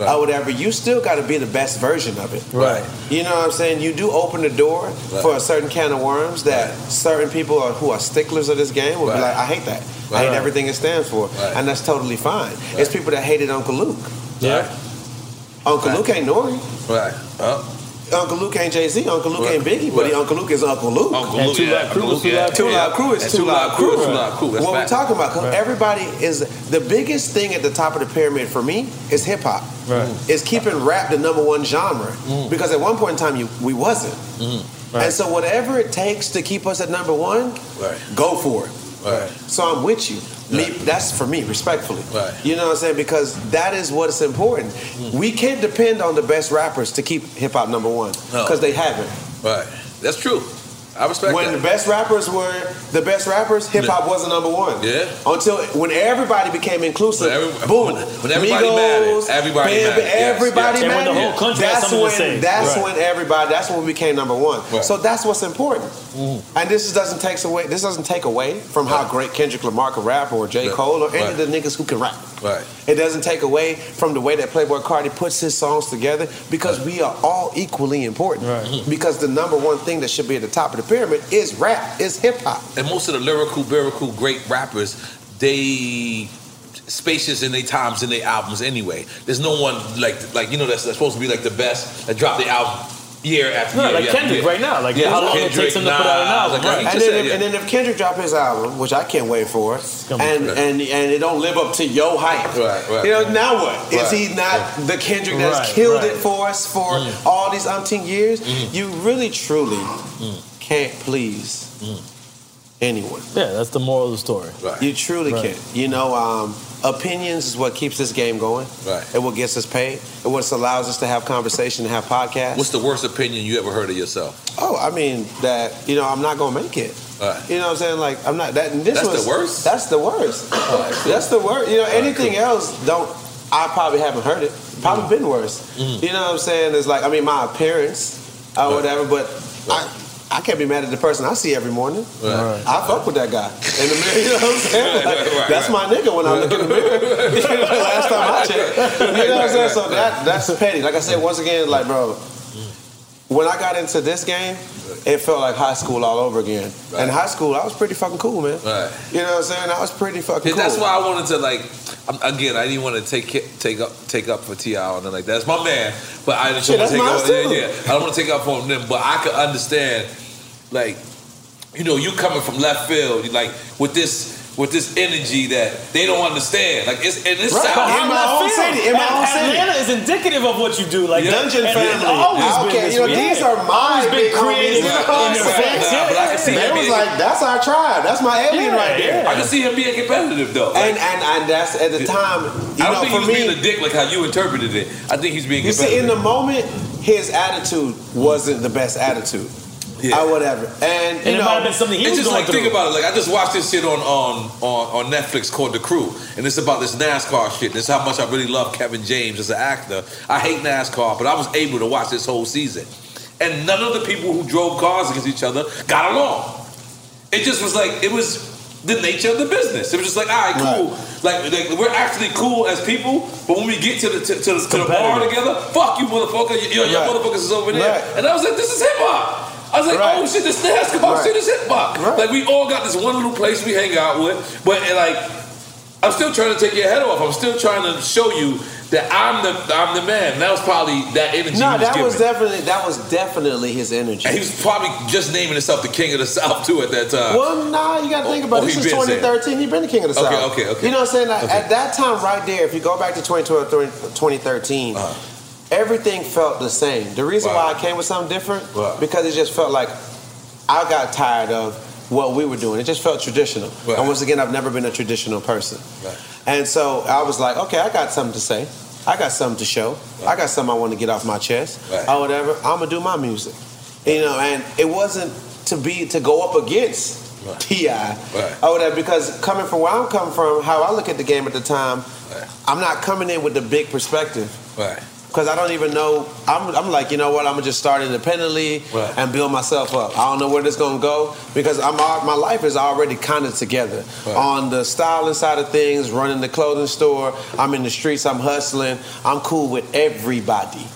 Or whatever, you still got to be the best version of it. Right. You know what I'm saying? You do open the door for a certain can of worms that certain people are, who are sticklers of this game will be like, I hate that. I hate everything it stands for. And that's totally fine. It's people that hated Uncle Luke. Yeah. Uncle Luke ain't Nore. Right. Huh? Uncle Luke ain't Jay Z. Uncle Luke ain't Biggie, but he, Uncle Luke is Uncle Luke. Uncle Luke, Two yeah, Live Crew Uncle is Luke, Two Live yeah. Two Crew. Live Crew is And Two Two Live Live Crew Crew. Two Live Crew. That's What we're talking about? Right. everybody is the biggest thing at the top of the pyramid for me is hip hop. Right. Is keeping rap the number one genre mm. because at one point in time you, we wasn't. Mm. Right. And so whatever it takes to keep us at number one, Right. go for it. Right. So I'm with you. Me, that's for me, respectfully. Right. You know what I'm saying? Because that is what is important. Mm. We can't depend on the best rappers to keep hip hop number one No. because they haven't. Right. That's true. I respect when that. the best rappers were the best rappers, hip hop wasn't number one. Yeah. Until when everybody became inclusive, When every- boom. when- when everybody Migos, mattered, everybody Bam, mattered, yes, Everybody yes. And when the whole country had that's something to when say. that's Right. when everybody. That's when we became number one. Right. So that's what's important. Mm-hmm. And this doesn't take away. This doesn't take away from how great Kendrick Lamar can rap, or J Right. Cole, or any of the niggas who can rap. Right. It doesn't take away from the way that Playboi Carti puts his songs together because we are all equally important. Right. Because the number one thing that should be at the top of the pyramid is rap, is hip hop. And most of the lyrical, lyrical great rappers, they spacious in their times in their albums anyway. There's no one like like you know that's, that's supposed to be like the best that drop the album year after Yeah, year. like Kendrick year. right now. Like, how long it takes him to put out an album, Like, right. And then, said, if, and then if Kendrick drop his album, which I can't wait for, and Right. and and it don't live up to your hype, Right, right. you know, now what? Is Right. he not the Kendrick that's Right, killed right. it for us for Mm. all these umpteen years? Mm. You really, truly can't please anyone. Yeah, that's the moral of the story. You truly Right. can't. You know, um, opinions is what keeps this game going. Right. And what gets us paid. And what allows us to have conversation and have podcasts. What's the worst opinion you ever heard of yourself? Oh, I mean that you know I'm not gonna make it. Right. You know what I'm saying? Like I'm not that. This That's the worst? That's the worst. that's the worst. You know, anything else don't. I probably haven't heard it. Probably been worse. Mm. You know what I'm saying? It's like I mean my appearance or whatever, but I. I can't be mad at the person I see every morning. Right. I fuck with that guy in the mirror. [laughs] You know what I'm saying? Like, right, right, that's my nigga when I look in the mirror. You [laughs] know, [laughs] Last time I checked. You know what I'm saying? So that that's petty. Like I said, once again, like bro, when I got into this game, it felt like high school all over again. In high school, I was pretty fucking cool, man. Right. You know what I'm saying? I was pretty fucking cool. That's why I wanted to like. Um, Again, I didn't want to take take up take up for T.I and then like that. That's my man, but I didn't want to take up. mine Yeah, yeah. I don't want to take up for them, but I could understand, like, you know, you coming from left field, like with this with this energy that they don't understand. Like it's and it's Right, sound- but how left field? Atlanta is indicative of what you do. Like Dungeon and it's family. Always been okay, this you know, these Yeah. are my always been big creative you know in what your I'm saying? Nah, but I can see They was being- like, that's our tribe. That's my alien Yeah, right there. I can see him being competitive though. And, and and that's at the time, you I don't know, think for he was me, being a dick like how you interpreted it. I think he's being you see, in the moment, his attitude wasn't the best attitude. Yeah. or whatever. And you know, it might have been something he it's just like think about it. Like I just watched this shit on on on, on Netflix called The Crew, and it's about this NASCAR shit. This is how much I really love Kevin James as an actor. I hate NASCAR, but I was able to watch this whole season, and none of the people who drove cars against each other got along. It just was like it was the nature of the business. It was just like, all right, cool. Like, like, we're actually cool as people, but when we get to the to, to, the- to the bar together, fuck you, motherfucker. Your, your Right. motherfuckers is over there. Right. And I was like, this is hip hop. I was like, oh shit, this NASCAR Right. shit is hip hop. Like we all got this one little place we hang out with, but and, like I'm still trying to take your head off. I'm still trying to show you that I'm the I'm the man. That was probably that energy. no, was that giving. was definitely that was definitely his energy. and he was probably just naming himself the king of the South too at that time. Well, nah, you got to think about Oh, it. This is 2013. He been the king of the Okay, South. okay, okay. You know what I'm saying? Like, Okay. At that time, right there, if you go back to 2012, 2013, Uh-huh. Everything felt the same. The reason why I came with something different because it just felt like I got tired of what we were doing. It just felt traditional. And once again, I've never been a traditional person. And so I was like, okay, I got something to say. I got something to show. I got something I want to get off my chest or whatever. I'm gonna do my music. You know, and it wasn't to be to go up against T.I or whatever. Because coming from where I'm coming from, how I look at the game at the time, I'm not coming in with the big perspective. Right. Because I don't even know. I'm, I'm like, you know what? I'm gonna just start independently Right. and build myself up. I don't know where this gonna go because I'm al- my life is already kind of together Right. on the styling side of things. Running the clothing store. I'm in the streets. I'm hustling. I'm cool with everybody.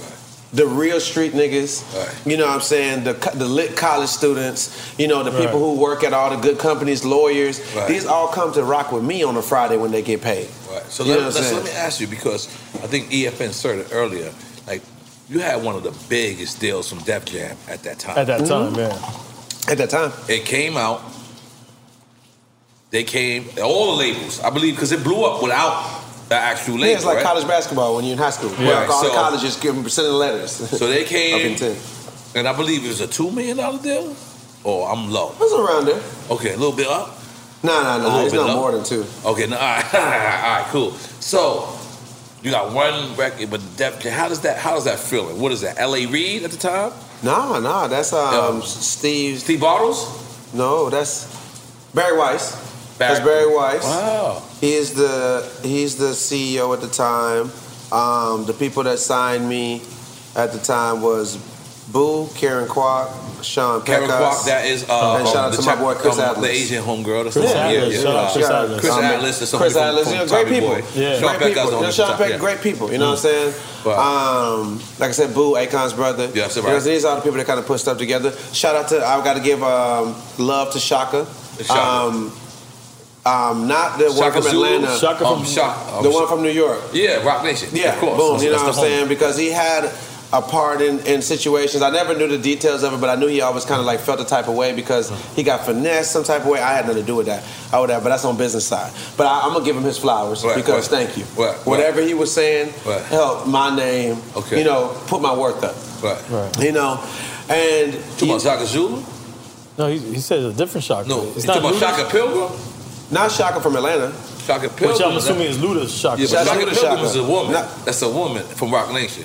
The real street niggas, you know what I'm saying? The, co- the lit college students, you know, the Right. people who work at all the good companies, lawyers. Right. These all come to rock with me on a Friday when they get paid. Right. So You let, know what I'm let's, let me ask you because I think EFN started earlier. Like you had one of the biggest deals from Def Jam at that time. At that time, Mm-hmm. yeah. At that time, it came out. They came all the labels, I believe, because it blew up without the actual label. Yeah, it's like right? college basketball when you're in high school. Yeah. Where all So- the colleges give them sending letters. So they [laughs] Up came, in 10. and I believe it was a two million dollar deal. Or I'm low. It was around there. Okay, a little bit up. No, no, no. It's not low? more than two. Okay, no, all right, [laughs] all right, cool. So you got one record, but Def. How does that? How does that feeling? What is that? L.A. Reid at the time? No, no. That's um Steve. Steve Bartels. No, that's Barry Weiss. Barry- That's Barry Weiss. Wow. He's the he's the CEO at the time. Um, the people that signed me at the time was Boo, Karen Kwak, Sean Karen Pecos. Kwak, that is uh, and shout out the to my boy Chris um, Atlas. the Asian homegirl. That's Chris the one. Atlas, Yeah, shout yeah. out- shout out- Chris Atlas is Chris somebody Atlas, from, you know, from great people. Boy. Yeah. Sean great Peck people. has You know, Sean top, Peck, yeah. great people. You know what I'm saying? Um, like I said, Boo, Akon's brother. Yeah, that's You know, right. these are the people that kind of put stuff together. Shout out to, I've got to give um, love to Shaka. Shaka. Um, um, not the one from Zulu? Atlanta. Shaka from- Um, Shaka- um, the one from New York. Yeah, Roc Nation. Yeah, of course. boom. That's- you know what I'm the saying? Because he had a part in, in situations. I never knew the details of it, but I knew he always kind of like felt the type of way because he got finessed some type of way. I had nothing to do with that. I would have, but that's on business side. But I, I'm gonna give him his flowers Right, because right. thank you. Right, right. Whatever he was saying Right. helped my name. Okay. You know, put my worth up. Right. You know, and Talking about Shaka Zulu? No, he, he said a different Shaka. No, it's you talking about Shaka Pilgrim? Not Shaka from Atlanta. Shaka Pilgrim. Which I'm assuming is Luda's Shaka. Yeah, but Shout out Shaka Pilgrim Shaka. is a woman. Not- That's a woman from Roc Nation.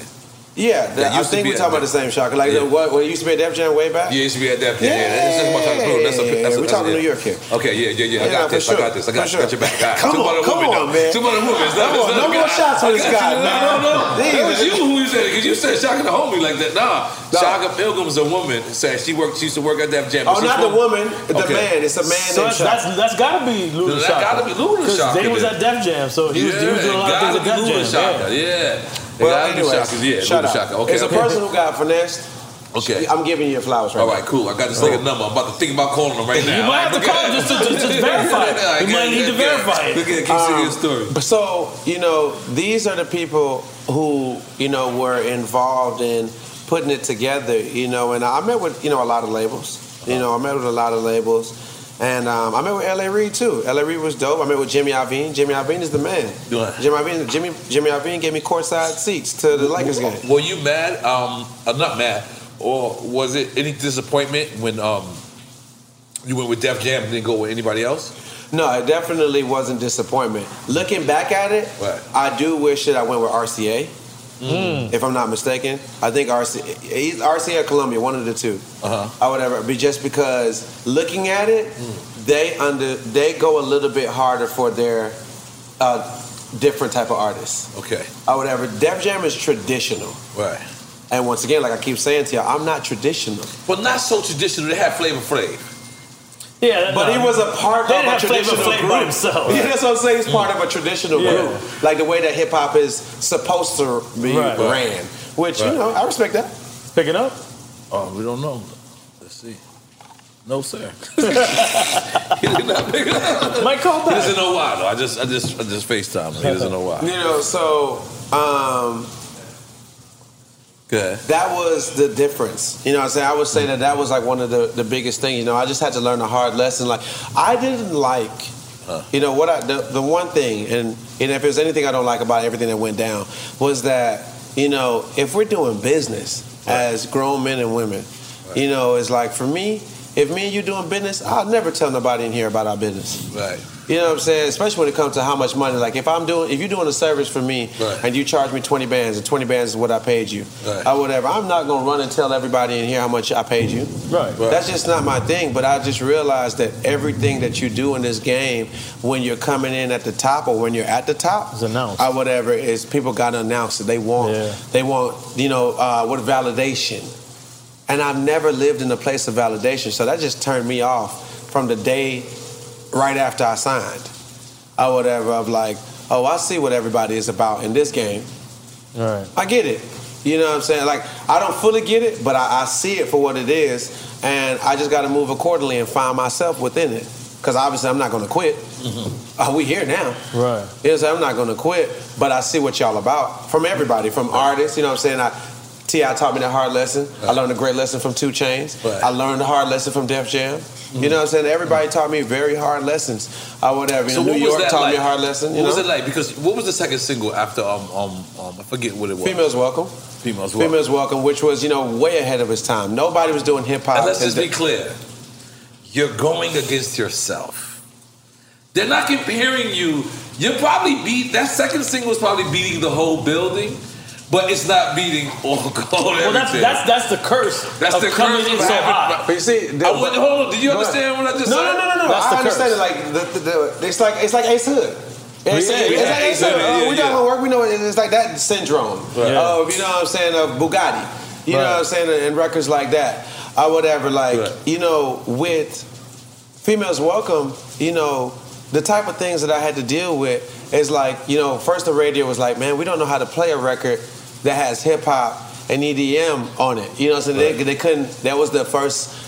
Yeah, That that, I think we're talking about the same Shaka. Like Yeah. the, what, what used to be at Def Jam way back. Yeah, it used to be at that. Yeah, yeah. It's just about Shaka Pilgrim. That's a, that's a, We're that's talking a, New York here. Okay, yeah, yeah, yeah. I Yeah, got for this. I got this. I got, For got your back. All right. Come Two on, about a come woman, on, though. man. Two about a woman. It's not- Come it's on, no more guy. shots on I this got guy, you. man. No, no, no. That was you who you said because you said Shaka the homie like that. Nah, Shaka Pilgrim's a woman. Said she worked. She used to work at Def Jam. Oh, She's not the from- woman, the Okay. man. It's a man So named that's, that's, that's gotta be Luda That Shaka. gotta be Luda 'Cause Shaka They was at Def Jam, so he was, he was doing a lot of things at Def Jam. Luda yeah. Yeah. Well, Gotta be anyways, Shaka. Yeah, shut Luda up. Shaka. Okay. It's a person who got finessed. Okay. I'm giving you your flowers right All now. cool. I got this nigga oh. number. I'm about to think about calling him right now. You might have to call him just to- just- just [laughs] verify it. You good, might need good, to verify it. Good, good. Keep singing your um, story. But So, you know, these are the people who, you know, were involved in putting it together, you know, and I met with, you know, a lot of labels. You uh-huh. know, I met with a lot of labels. And um, I met with L.A. Reid too. L.A. Reid was dope. I met with Jimmy Iovine. Jimmy Iovine is the man. Yeah. Jimmy Iovine, Jimmy, Jimmy Iovine gave me courtside seats to the Lakers game. Were you mad? Um, I'm not mad. Or was it any disappointment when um you went with Def Jam and didn't go with anybody else? No, it definitely wasn't disappointment. Looking back at it, Right. I do wish that I went with RCA. Mm. if I'm not mistaken. I think RC, RC or Columbia, one of the two. Uh-huh. I would ever be just because looking at it, they under they go a little bit harder for their uh, different type of artists. Okay. I whatever. ever Def Jam is traditional. Right. And once again, like I keep saying to y'all, I'm not traditional. Well, not so traditional. They have Flavor Flav. [laughs] Yeah, But he was a part They of a traditional group. by himself. Yeah, that's what I'm saying. He's part of a traditional Yeah. group, like the way that hip hop is supposed to be Right. ran. Which you know, I respect that. Picking up. Oh, we don't know. Let's see. No, sir. [laughs] [laughs] he did not pick it up. Might call He back. doesn't know why though. I just, I just, I just Facetime him. He doesn't know why. You know, so um, Good. that was the difference. You know, what I'm saying I would say that that was like one of the the biggest things. You know, I just had to learn a hard lesson. Like I didn't like. You know what? I the, the one thing, and and if there's anything I don't like about everything that went down, was that you know if we're doing business as grown men and women, you know, it's like for me, if me and you doing business, I'll never tell nobody in here about our business. Right. You know what I'm saying? Especially when it comes to how much money. Like if I'm doing, if you're doing a service for me, Right. and you charge me 20 bands, and 20 bands is what I paid you, Right. or whatever, I'm not gonna run and tell everybody in here how much I paid you. Right. That's just not my thing. But I just realized that everything that you do in this game, when you're coming in at the top or when you're at the top, is announced. or whatever, is people gotta announce it. They want, Yeah. they want, you know, uh, what validation. And I've never lived in a place of validation, so that just turned me off from the day right after I signed. Or whatever of like, oh, I see what everybody is about in this game. Right. I get it. You know what I'm saying? Like, I don't fully get it, but I, I see it for what it is, and I just got to move accordingly and find myself within it. Because obviously, I'm not going to quit. [laughs] Uh, we here now. Right. You know what I'm saying? I'm not going to quit, but I see what y'all about from everybody, from artists. You know what I'm saying? I, T.I. taught me that hard lesson. I learned a great lesson from Two Chainz. Right. I learned a hard lesson from Def Jam. You know what I'm saying? Everybody taught me very hard lessons or whatever. You So know, New York taught like? me a hard lesson. You what was it like? Because what was the second single after um um um I forget what it was. Females Welcome. Females welcome. Females Welcome, which was, you know, way ahead of its time. Nobody was doing hip hop. And let's just be clear. You're going against yourself. They're not comparing you. You're probably beat. That second single is probably beating the whole building, but it's not beating [laughs] all gold. Well, that's that's that's the curse. That's of the coming curse in so hot. But you see, I wouldn't- hold on. Did you understand what I just no, said? No, no, no, no. That's the I understand curse. it. Like the, the, the, it's like it's like Ace Hood. It's, Yeah, it's yeah, like Ace Hood. yeah, Uh, we yeah. done our work. We know it. it's like that syndrome Right. of you know what I'm saying of Bugatti. You know what I'm saying and records like that or whatever. Like Right. you know with females welcome. You know the type of things that I had to deal with is like you know first the radio was like man we don't know how to play a record that has hip hop and EDM on it. You know what I'm saying? They, they couldn't. That was the first.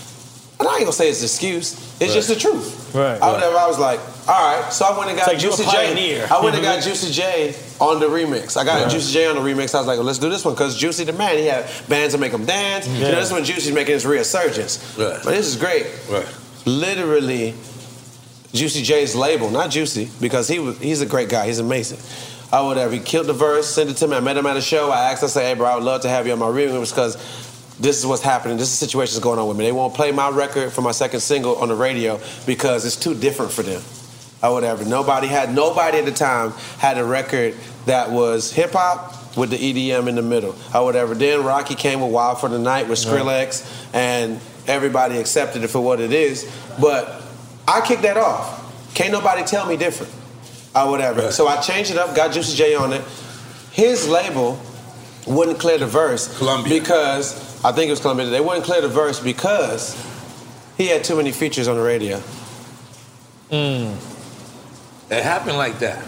I ain't gonna say it's an excuse. It's just the truth. Right. I, whatever, I was like, all right. So I went and got like Juicy J. I went and got [laughs] Juicy J on the remix. I got Right. Juicy J on the remix. I was like, well, let's do this one because Juicy the man. He had bands that make him dance. You know, this one Juicy's making his resurgence. Right. But this is great. Right. Literally, Juicy J's label, not Juicy, because he was he's a great guy. He's amazing. Or whatever. He killed the verse, sent it to me. I met him at a show. I asked, I said, hey, bro, I would love to have you on my remix because this is what's happening. This is the situation that's going on with me. They won't play my record for my second single on the radio because it's too different for them. Or whatever. Nobody had nobody at the time had a record that was hip hop with the EDM in the middle. Or whatever. Then Rocky came with Wild for the Night with Skrillex and everybody accepted it for what it is. But I kicked that off. Can't nobody tell me different. Or whatever. So I changed it up, got Juicy J on it. His label wouldn't clear the verse Columbia. because I think it was Columbia. They wouldn't clear the verse because he had too many features on the radio. Hmm. It happened like that.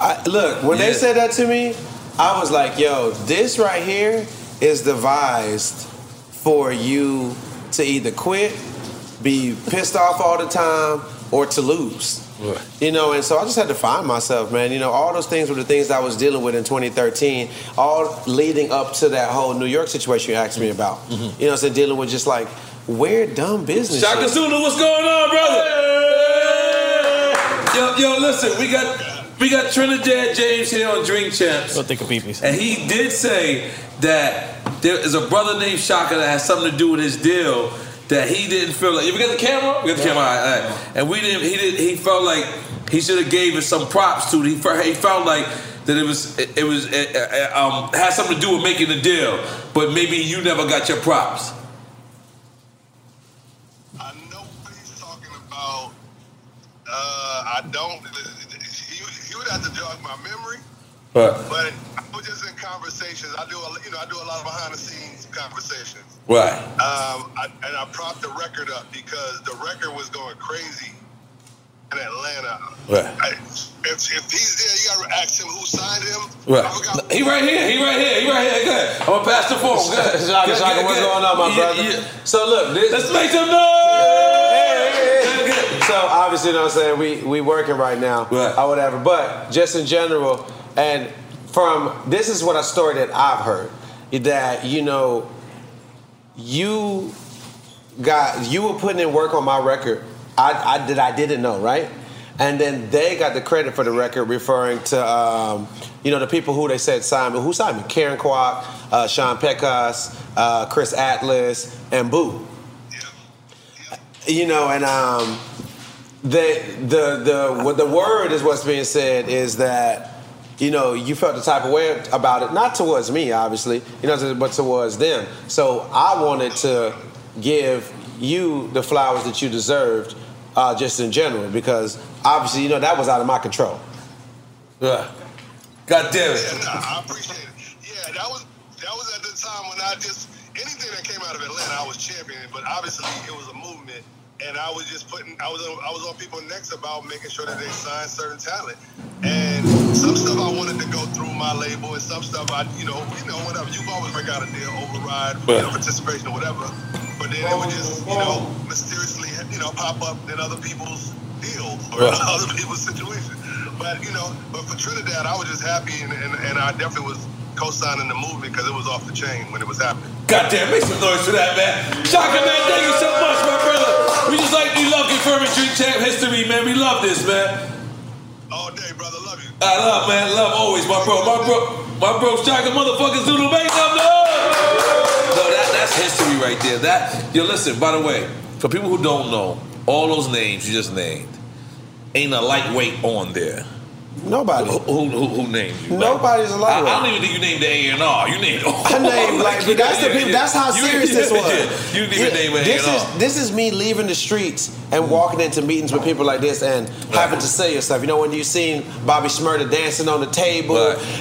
I, look, when they said that to me, I was like, yo, this right here is devised for you to either quit, be pissed off all the time, or to lose. Right. You know, and so I just had to find myself, man. You know, all those things were the things I was dealing with in 2013, all leading up to that whole New York situation you asked me about. Mm-hmm. You know what I'm saying? Dealing with just like weird, dumb business. Shaka shit. Zulu, what's going on, brother? Yo, yo, listen, we got we got Trinidad James here on Drink Champs. What think of peepees? And he did say that there is a brother named Shaka that has something to do with his deal that he didn't feel like. We got the camera. We got the camera. All right, all right. And we didn't. He did. He felt like he should have gave us some props to. He felt, he felt like that it was it, it was it, uh, um, had something to do with making the deal, but maybe you never got your props. I know what he's talking about. Uh, I don't. He, you would have to jog my memory. But, But I was just in conversations. I do, a, you know, I do a lot of behind the scenes conversations. Right. Um, I, and I propped the record up because the record was going crazy in Atlanta. Right. I, if, if he's there, you gotta ask him who signed him. Right. He right here. He right here. He right here. Go ahead. I'm gonna pass the phone. Go ahead. Shaka, Go- Shaka, go- what's go- going on, my Yeah, brother? yeah. So look, this, Let's make some noise. So obviously, you know what I'm saying, we we working right now or whatever. But just in general, and from this is what a story that I've heard that you know you got you were putting in work on my record. I, I did I didn't know right. And then they got the credit for the record, referring to um, you know the people who they said me. Who me? Karen Kwak, uh, Sean Pecos, uh, Chris Atlas, and Boo. You know, and um, the the the what the word is what's being said is that you know you felt the type of way about it, not towards me, obviously, you know, but towards them. So I wanted to give you the flowers that you deserved, uh, just in general, because obviously, you know, that was out of my control. Yeah. God damn it. Yeah, I appreciate it. Yeah, that was that was at the time when I just anything that came out of Atlanta, I was championing. But obviously, it was a movement, and I was just putting. I was on, I was on people's necks about making sure that they signed certain talent. And wanted to go through my label, and some stuff I, you know, you know, whatever. You've always work out a deal, override, you know, participation or whatever. But then it would just, you oh, know, mysteriously, you know, pop up in other people's deals or Right. [laughs] other people's situations. But you know, but for Trinidad, I was just happy, and, and, and I definitely was co-signing the movement because it was off the chain when it was happening. God damn, make some noise for that, man. Shaka, man, thank you so much, my brother. We just like we love confirming Drink Champ history, man. We love this, man. All day, brother. Love you. I love, man. Love always, my bro. My bro, my bro, Shaka, motherfuckers, doodle, make some noise. No, that, that's history right there. That, yo, listen, by the way, for people who don't know, all those names you just named, ain't a lightweight on there. Nobody. Who, who, who, who named you? Nobody's a I, lightweight. I don't even think you named the A and R. You named. [laughs] I named like, but that's the people. That's how serious [laughs] this was. You didn't even name A&R. is this is me leaving the streets and walking into meetings with people like this and having to say yourself. You know when you seen Bobby Shmurda dancing on the table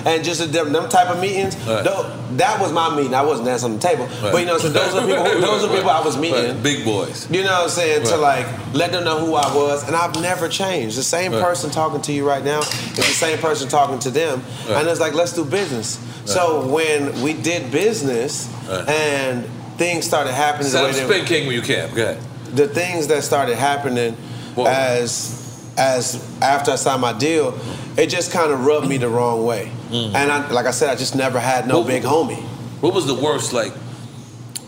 and just them, them type of meetings. Right. tho- that was my meeting. I wasn't dancing on the table, but you know, so those are people. Who, those are people I was meeting. Right. Big boys. You know what I'm saying? To like let them know who I was, and I've never changed. The same Right. person talking to you right now is the same person talking to them, Right. and it's like let's do business. So when we did business Right. and things started happening, the Set way up they- Spin King when you can. Go ahead. The things that started happening as as after I signed my deal, it just kind of rubbed me the wrong way. Mm. And I, like I said, I just never had no big homie. What was the worst like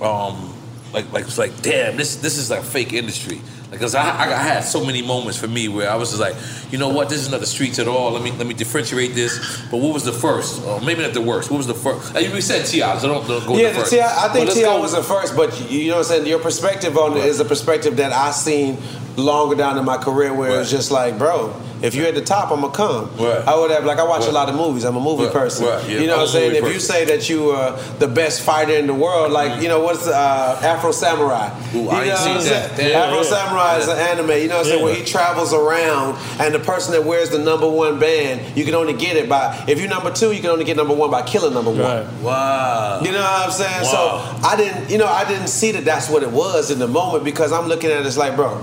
um like like it's like damn this this is like fake industry because I, I I had so many moments for me where I was just like you know what this is not the streets at all. Let me let me differentiate this. But what was the first? Or maybe not the worst. What was the first? Like we said T.I so don't, don't go yeah, the first. I think T.I was the first, but you know what I'm saying. Your perspective on it is a perspective that I seen longer down in my career, where it's just like, bro, if you're at the top, I'm gonna come. I would have like I watch a lot of movies. I'm a movie Right, person. right, yeah, You know I'm what I'm saying? If you say that you are the best fighter in the world, like you know what's uh, Afro Samurai? Ooh, you I know seen what that. Damn, Afro yeah. Samurai is an anime. You know what I'm saying? Where he travels around, and the person that wears the number one band, you can only get it by if you're number two, you can only get number one by killing number one. wow You know what I'm saying? Wow. So I didn't, you know, I didn't see that that's what it was in the moment because I'm looking at it as like, bro,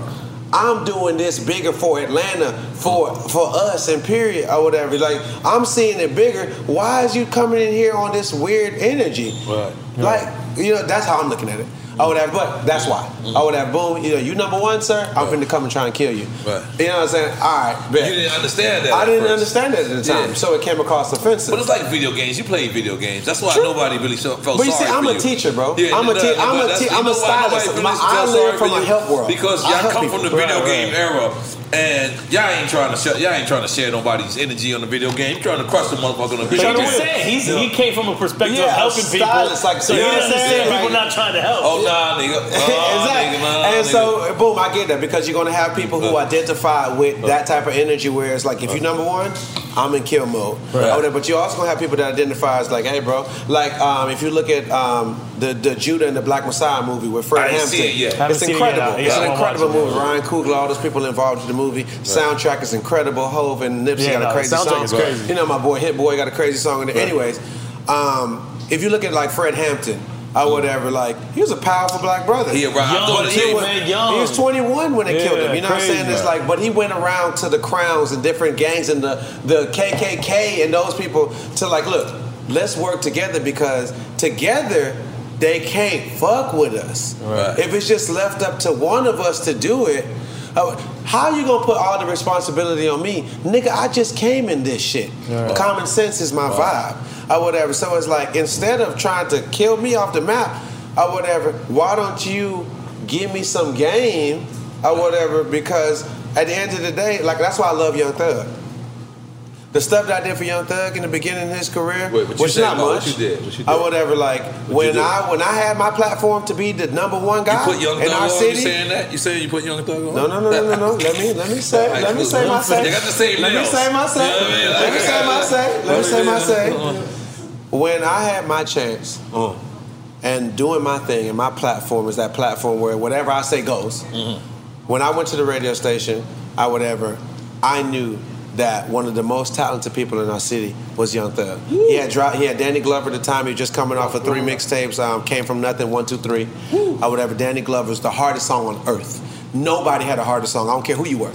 I'm doing this bigger for Atlanta, for for us, and period or whatever. Like I'm seeing it bigger. Why is you coming in here on this weird energy? Right. Like you know, that's how I'm looking at it. I would have, but that's why. I would have, boom, you know, you number one, sir. I'm finna come and try and kill you. Right. You know what I'm saying? All right, bet. you didn't understand that I didn't first. understand that at the time, Yeah. so it came across offensive. but it's like video games you play video games that's why nobody really so- felt But you see, I'm a you. teacher, bro. Yeah, I'm a no, te- no, I'm but a te- I'm a stylist. I sorry live from a help world. because I y'all come from the video game era and y'all ain't trying to share, y'all ain't trying to share nobody's energy on the video game. You're trying to crush the motherfucker on the But video you game. just saying he's, he came from a perspective Yeah, of helping people, like, so you know what I'm saying? people not trying to help. Okay, nah, nigga. [laughs] Nah, exactly. nigga, nah, and nigga. so, boom, I get that because you're gonna have people who identify with that type of energy. Where it's like, if you're number one, I'm in kill mode. Right. Or. But you also gonna have people that identify as like, hey, bro. Like, um, if you look at um, the the Judas and the Black Messiah movie with Fred I Hampton, see it yet. It's seen it incredible. yet. It's an incredible watch it. movie. Ryan Coogler, all those people involved in the movie. Soundtrack is incredible. Hove and Nipsey Yeah, got a no, the crazy soundtrack song. is crazy. You know, my boy Hit Boy got a crazy song in it. Right. Anyways, um, if you look at like Fred Hampton or whatever, like he was a powerful black brother. He around- I Young, thought he he- was, man, young. he was 21 when they Yeah, killed him. You know what I'm saying? It's like, but he went around to the crowns and different gangs and the the KKK and those people to like, look, let's work together because together they can't fuck with us. Right. If it's just left up to one of us to do it. uh, How you gonna put all the responsibility on me, nigga? I just came in this shit. Right. Common sense is my vibe, or whatever. So it's like instead of trying to kill me off the map, or whatever, why don't you give me some game, or whatever? Because at the end of the day, like that's why I love Young Thug. The stuff that I did for Young Thug in the beginning of his career, Wait, what which not about much, what you did? What you or did? whatever. Like when? I when I had my platform to be the number one guy You put Young in Thug our on? city, You saying that? You saying you put Young Thug on? no, no, no, no, no, no. Let me let me say right, let me say my say. They got the same Let me say my say. You know what I mean? Let me say my say. Let me say my say. Uh-huh. When I had my chance Uh. and doing my thing, and my platform is that platform where whatever I say goes. Mm-hmm. When I went to the radio station, I whatever, I knew that one of the most talented people in our city was Young Thug. He had dro- he had Danny Glover at the time. He was just coming off of three mixtapes. Um, came from nothing, one, two, three, or whatever. Danny Glover's the hardest song on earth. Nobody had a harder song. I don't care who you were.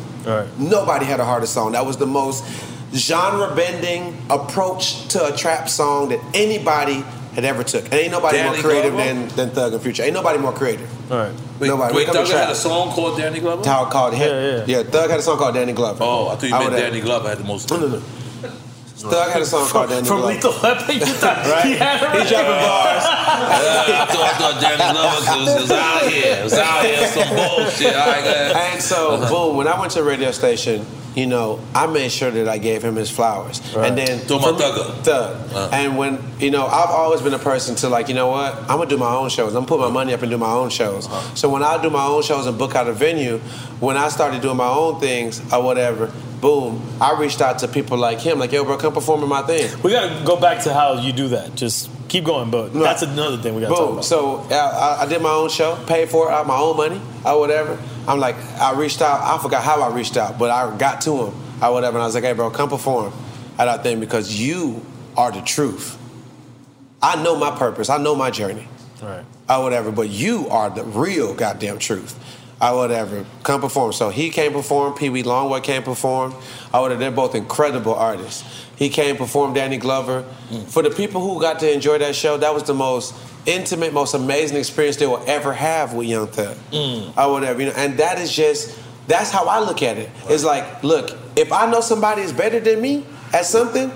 Nobody had a harder song. That was the most genre bending approach to a trap song that anybody had ever took. And ain't nobody Danny more creative Glover? than, than Thug and Future. Ain't nobody more creative. All right. Wait, Nobody. wait When it Thugger comes to had a song called Danny Glover? How called yeah, yeah. Thug had a song called Danny Glover. Oh, I thought you meant would- Danny Glover had the most. No, no, no. Thug had a song called Danny From Glover. Lethal Weapon, you thought [laughs] Right? he had it He dropping bars. Yeah, [laughs] uh, I thought, I thought Danny Glover was, was out here. It Was out here some bullshit. All right, go. And so, boom, when I went to the radio station, you know, I made sure that I gave him his flowers. And then Talking about for me- Thugger. Thug. Uh. And when, you know, I've always been a person to like, you know what? I'm gonna do my own shows. I'm gonna put my money up and do my own shows. Uh-huh. So when I do my own shows and book out a venue, when I started doing my own things or whatever, boom, I reached out to people like him, like, yo, bro, come perform in my thing. We gotta go back to how you do that. Just keep going, but that's another thing we gotta talk Boom. about. So I, I- I did my own show, paid for it out of my own money or whatever. I'm like, I reached out. I forgot how I reached out, but I got to him or whatever. And I was like, hey, bro, come perform at our thing because you are the truth. I know my purpose. I know my journey right. or whatever, but you are the real goddamn truth. Or whatever. Come perform. So he came perform, Pee Wee Longway came perform. Or whatever. They're both incredible artists. He came perform, Danny Glover. For the people who got to enjoy that show, that was the most intimate, most amazing experience they will ever have with Young Thug. Mm. Or whatever. You know, and that is just that's how I look at it. It's like, look, if I know somebody is better than me at something,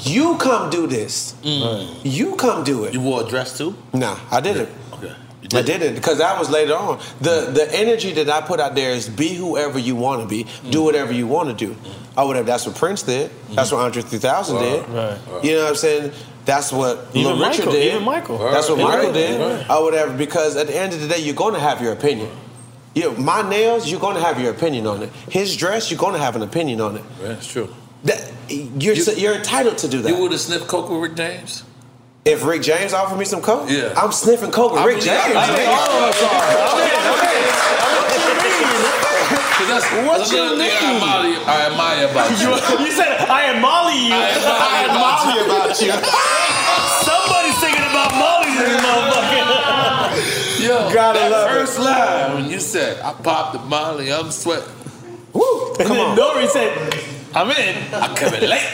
you come do this. Mm. You come do it. You wore a dress too? Nah, I didn't. Okay. I didn't because that was later on. The the energy that I put out there is be whoever you want to be, do mm. whatever you want to do, or whatever. That's what Prince did. Mm-hmm. That's what Andre 3000 did. Right. You know what I'm saying? That's what Even Lil Richard Michael, did. even Michael. That's what Right, Michael did, right. or whatever. Because at the end of the day, you're going to have your opinion. You know, my nails, you're going to have your opinion on it. His dress, you're going to have an opinion on it. Yeah, that's true. That, you're you're entitled to do that. You would have sniffed coke with Rick James? If Rick James offered me some coke, Yeah. I'm sniffing coke with I Rick mean, James. I mean, nigga. all of us are. Cause that's, [laughs] What that's you another I mean? admire, I admire about [laughs] you. You, you said I am Molly [laughs] you. I admire about you. Somebody's thinking about Molly this motherfucker. Yo, Gotta that love it. first line when you said, I popped the Molly, I'm sweating. Woo, And come then on. Nore said, I'm in. I'm coming late.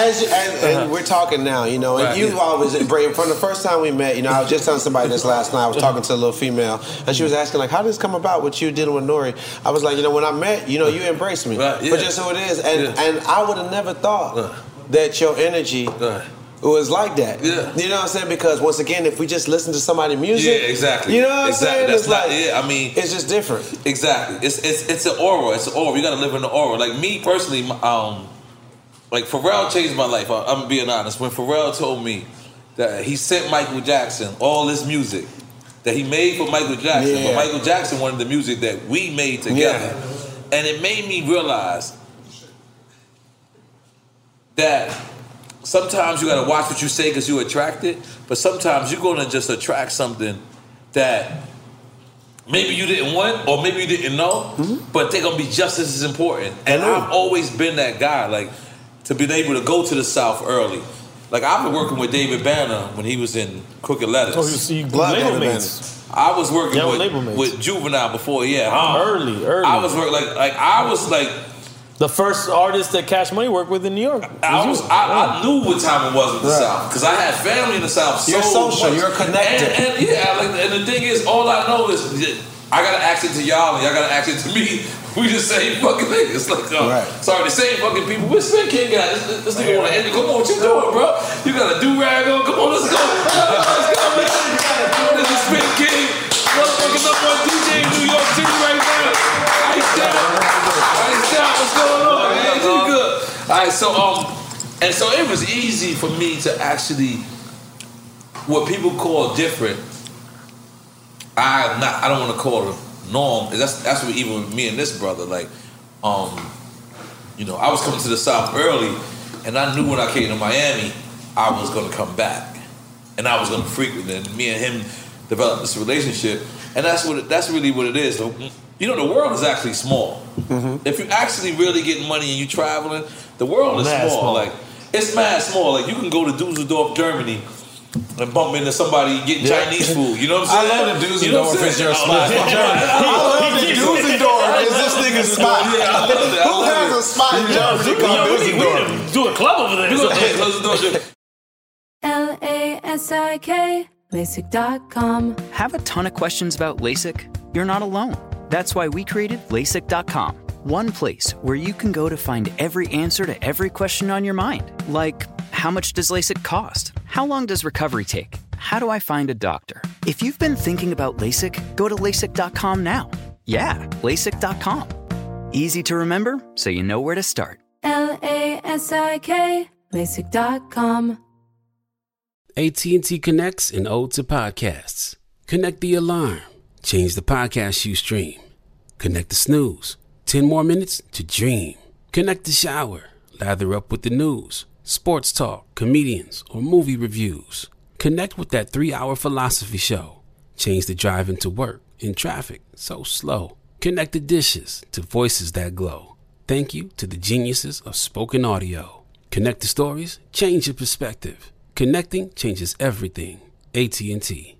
As, as and we're talking now, you know, and Right, you've yeah. always from the first time we met, you know, I was just telling somebody this last night. I was talking to a little female, and she was asking like, "How did this come about What you dealing with Nore?" I was like, you know, when I met, you know, you embraced me, Right, yeah. but just who it is, and Yeah. and I would have never thought Uh. that your energy. Right. was like that. Yeah. You know what I'm saying? Because once again, if we just listen to somebody's music, Yeah, exactly. You know what I'm saying? That's it's not, like yeah, I mean, it's just different. Exactly. It's it's it's an aura. It's an aura. You gotta live in the aura. Like me personally, um, like Pharrell changed my life. I, I'm being honest. When Pharrell told me, that he sent Michael Jackson all this music that he made for Michael Jackson, Yeah. but Michael Jackson wanted the music that we made together. And it made me realize that sometimes you gotta watch what you say because you attract it, but sometimes you're gonna just attract something that maybe you didn't want or maybe you didn't know, mm-hmm. but they're gonna be just as important. And I've always been that guy, like to be able to go to the South early. Like I've been working with David Banner when he was in Crooked Lettaz. Oh, you Love label David mates. I was working Yeah, with, label mates. with Juvenile before, yeah. Ah, early, early. I was working like like I was like the first artist that Cash Money worked with in New York. I was I, I knew what time it was with the Right. South because I had family in the South. You're so social, much. you're connected. And, and yeah, like, and the thing is, all I know is I got to accent to y'all, and y'all got to accent to me. We the same fucking niggas. Like, uh, Right. sorry, the same fucking people. Where's Spin King at? This, this, this nigga want to end it. Come on, what you doing, bro? You got a do rag on? Come on, let's go. Let's go, man. This is Spin King, motherfucking number one DJ in New York City right now. Iced out, iced out. What's going on, man? You good? All right, so um, and so it was easy for me to actually what people call different. I not I don't want to call it norm. That's that's what even with me and this brother like, um, you know, I was coming to the South early, and I knew when I came to Miami, I was going to come back, and I was going to frequent. And me and him developed this relationship, and that's what it, that's really what it is. You know, the world is actually small. If you actually really getting money and you traveling, the world is small. small. Like it's mad small. Like you can go to Dusseldorf, Germany. And bump into somebody getting Yeah. Chinese food. You know what I I'm saying? I love the dudes You know what I'm is saying? your spot. [laughs] I love it. I love that Dusseldorf is this nigga's oh, spot. Yeah, I love it. I Who has a spot in Germany Yo, called we need- we need Dusseldorf? to Do a club over there. You go- yeah, Dusseldorf. L A S I K, LASIK.com. Have a ton of questions about LASIK? You're not alone. That's why we created LASIK.com. One place where you can go to find every answer to every question on your mind. Like, how much does LASIK cost? How long does recovery take? How do I find a doctor? If you've been thinking about LASIK, go to LASIK.com now. Yeah, LASIK.com. Easy to remember, so you know where to start. L A S I K, LASIK.com. AT&T connects an ode to podcasts. Connect the alarm. Change the podcast you stream. Connect the snooze. 10 more minutes to dream. Connect the shower. Lather up with the news, sports talk, comedians, or movie reviews. Connect with that three-hour philosophy show. Change the drive into work in traffic so slow. Connect the dishes to voices that glow. Thank you to the geniuses of spoken audio. Connect the stories, change your perspective. Connecting changes everything. AT&T.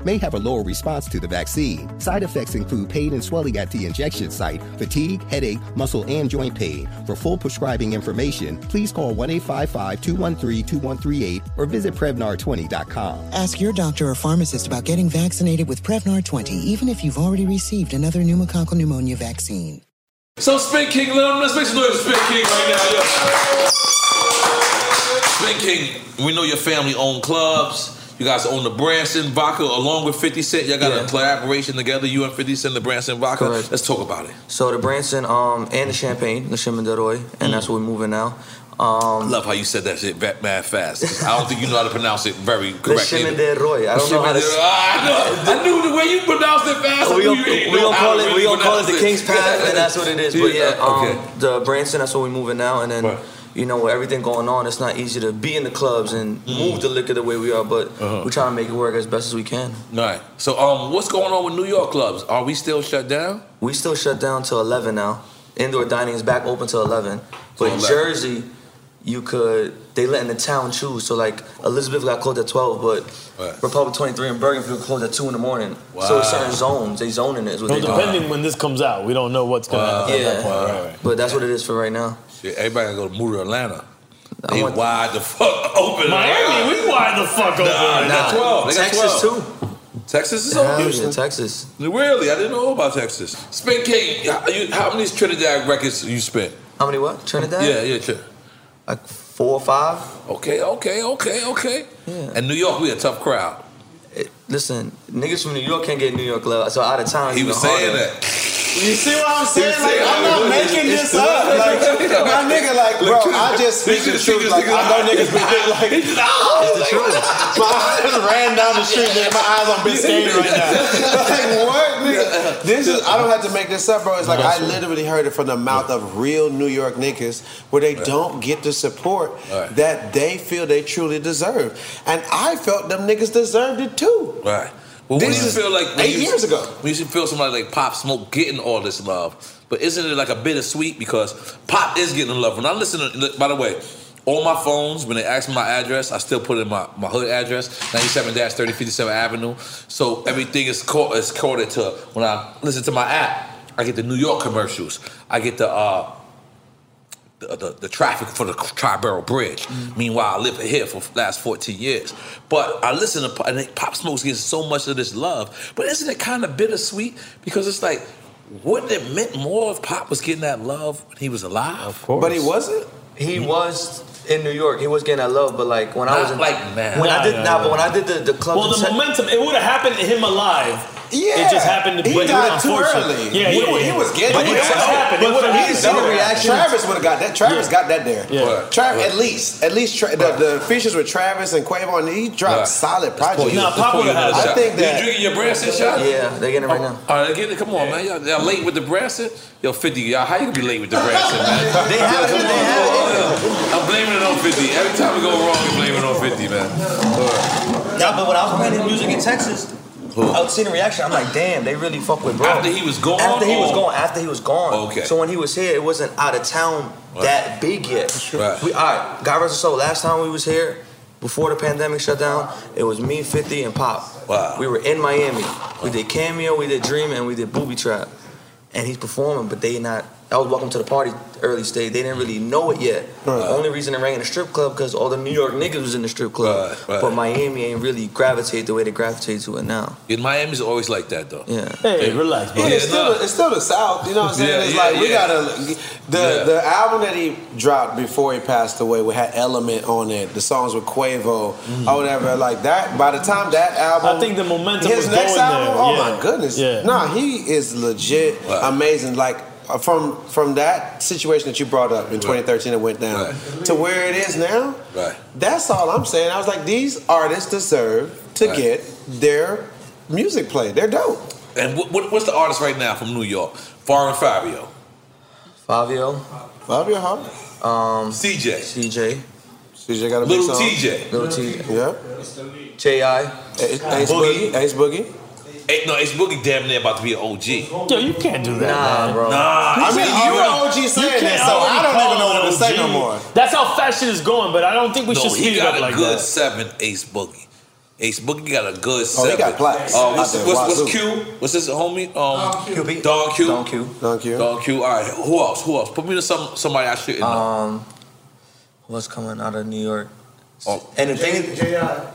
may have a lower response to the vaccine. Side effects include pain and swelling at the injection site, fatigue, headache, muscle, and joint pain. For full prescribing information, please call 1 855 213 2138 or visit Prevnar20.com. Ask your doctor or pharmacist about getting vaccinated with Prevnar 20, even if you've already received another pneumococcal pneumonia vaccine. So Spin King, let's make some noise for Spin King right now. Yo. Spin King, we know your family own clubs. You guys own the Branson Vodka along with 50 Cent. Y'all got Yeah. a collaboration together, you and 50 Cent, the Branson Vodka. Correct. Let's talk about it. So the Branson um, and the Champagne, the Chemin du Roi, and that's where we're moving now. Um, Love how you said that shit mad fast. I don't think you know how to pronounce it very the correctly. Chemin du Roi. I don't know how to. Ah, I, know. I knew the way you pronounced it fast. We gonna, we gonna call it. really We gonna call it the King's Path, and that's what it is. But [laughs] yeah, um, okay. the Branson. That's where we're moving now, and then. You know, with everything going on, it's not easy to be in the clubs and move the liquor the way we are, but Uh-huh. we're trying to make it work as best as we can. All right. So, um, what's going on with New York clubs? Are we still shut down? We still shut down till 11 now. Indoor dining is back open till 11. But Till 11. Jersey, you could, they letting the town choose. So like Elizabeth got closed at 12, but Republic 23 and Bergenfield closed at 2 in the morning. Wow. So Wow. certain zones, they zoning it is what Well, they do. depending when this comes out, we don't know what's going to happen. at that Yeah, point. Right, right. but that's what it is for right now. Shit, everybody gotta go to move to Atlanta. They want- wide the fuck [laughs] open. Miami, we wide the fuck open. Nah, they got Nah, 12. They got Texas 12. too. Texas is Hell open. yeah, Texas. Really? I didn't know about Texas. Spin King, how, you, how many Trinidad records you spent? How many what? Trinidad? Yeah, yeah, sure. Like four or five. Okay, okay, okay, okay. And New York, we a tough crowd. Listen, niggas from New York can't get New York love. so out of town. He it's was even saying harder. that. You see what I'm saying? Like, I'm not making this up. Like, my nigga, like, bro, I just speak the truth. Like, I know niggas be like, it's [laughs] the truth. My eyes ran down the street, man. My eyes on Biscayne right now. [laughs] Like, what, nigga? This is, I don't have to make this up, bro. It's like, I literally heard it from the mouth of real New York niggas where they don't get the support that they feel they truly deserve. And I felt them niggas deserved it too. Right. What This you is feel like eight you- years ago? When you feel somebody like Pop Smoke getting all this love, but isn't it like a bittersweet because Pop is getting love? When I listen to, by the way, all my phones when they ask me my address, I still put in my, my hood address, 97-3057 Avenue. So everything is caught is coded to when I listen to my app. I get the New York commercials. I get the uh, the, the, the traffic for the Triborough Bridge. Mm-hmm. Meanwhile, I live here for the last 14 years. But I listen to Pop, and Pop Smoke's getting so much of this love. But isn't it kind of bittersweet? Because it's like, wouldn't it meant more if Pop was getting that love when he was alive? Of course. But he wasn't? He mm-hmm. was in New York. He was getting that love, but like when I was in, like now. when I Nah, did nah, nah, nah. but when I did the the club, Well, the momentum, it would have happened to him alive. Yeah. It just happened to He be died too unfortunate. early. Yeah, he, yeah, was- yeah. he was getting But it. it just happened. It But would've for happened. me, No no, reaction. Travis would have got that. Travis Yeah. got that there. Yeah. Travis, at least, at least tra- the, the features with Travis and Quavo, and he dropped Right. solid projects. Nah, Pop would've had a I shot. think You that. drinking your Branson shot? Yeah, they're getting it right oh, now. All right, get it. Come on, man. Y'all, y'all late with the Branson? Yo, 50, y'all, how you gonna be late with the Branson, man? They have it. They have it. I'm blaming it on 50. Every time we go wrong, we blame it on 50, man. Nah, but when I was playing his music in Texas, I was seeing the reaction. I'm like, damn, they really fuck with bro. After he was gone? After he was or- gone. After he was gone. Oh, okay. So when he was here, it wasn't out of town that big yet. Right. We all right. God rest his soul. Last time we was here, before the pandemic shut down, it was me, 50, and Pop. Wow. We were in Miami. We did Cameo, we did Dream, and we did Booby Trap. And he's performing, but they not. That was Welcome to the Party early stage. They didn't really know it yet. The only reason they rang in the strip club because all the New York niggas was in the strip club. Right, right. But Miami ain't really gravitate the way they gravitate to it now. In Miami's always like that, though. Yeah. Hey, relax, bro. Yeah, it's, still the, it's still the South, you know what I'm saying? Yeah, it's yeah, like we yeah. gotta the Yeah. the album that he dropped before he passed away, we had Element on it, the songs with Quavo mm. or whatever, like that. By the time that album, I think the momentum his was next going album, there, oh yeah. my goodness, Yeah. nah, he is legit Right. amazing. Like from from that situation that you brought up in 2013, it went down Right. to where it is now. Right. That's all I'm saying. I was like, these artists deserve to Right. get their music played. They're dope. And what, what, what's the artist right now from New York? Foreign Fivio. Fivio, Fivio, huh? um, CJ. CJ, CJ got a big Little. TJ. Lil Tjay. Yeah. J.I. Ace, Ace Boogie. Ace Boogie. Hey, no, Ace Boogie damn near about to be an OG. Yo, you can't do that, Nah, man. bro. Nah, I mean, he- you're an OG You saying can't so I don't even know what to say no more. That's how fast shit is going, but I don't think we No, should he speed it got a good that. seven Ace Boogie. Ace Boogie got a good seven. Oh, he seven. got plaques. Uh, what's, Out what's, what's wazoo. Q? What's this homie? Um, QB. Don Q. Don Q. Don Q. Don Q. All right. Who else? Who else? Put me to some somebody I shouldn't know. Um, what's coming out of New York? Oh. And the thing is,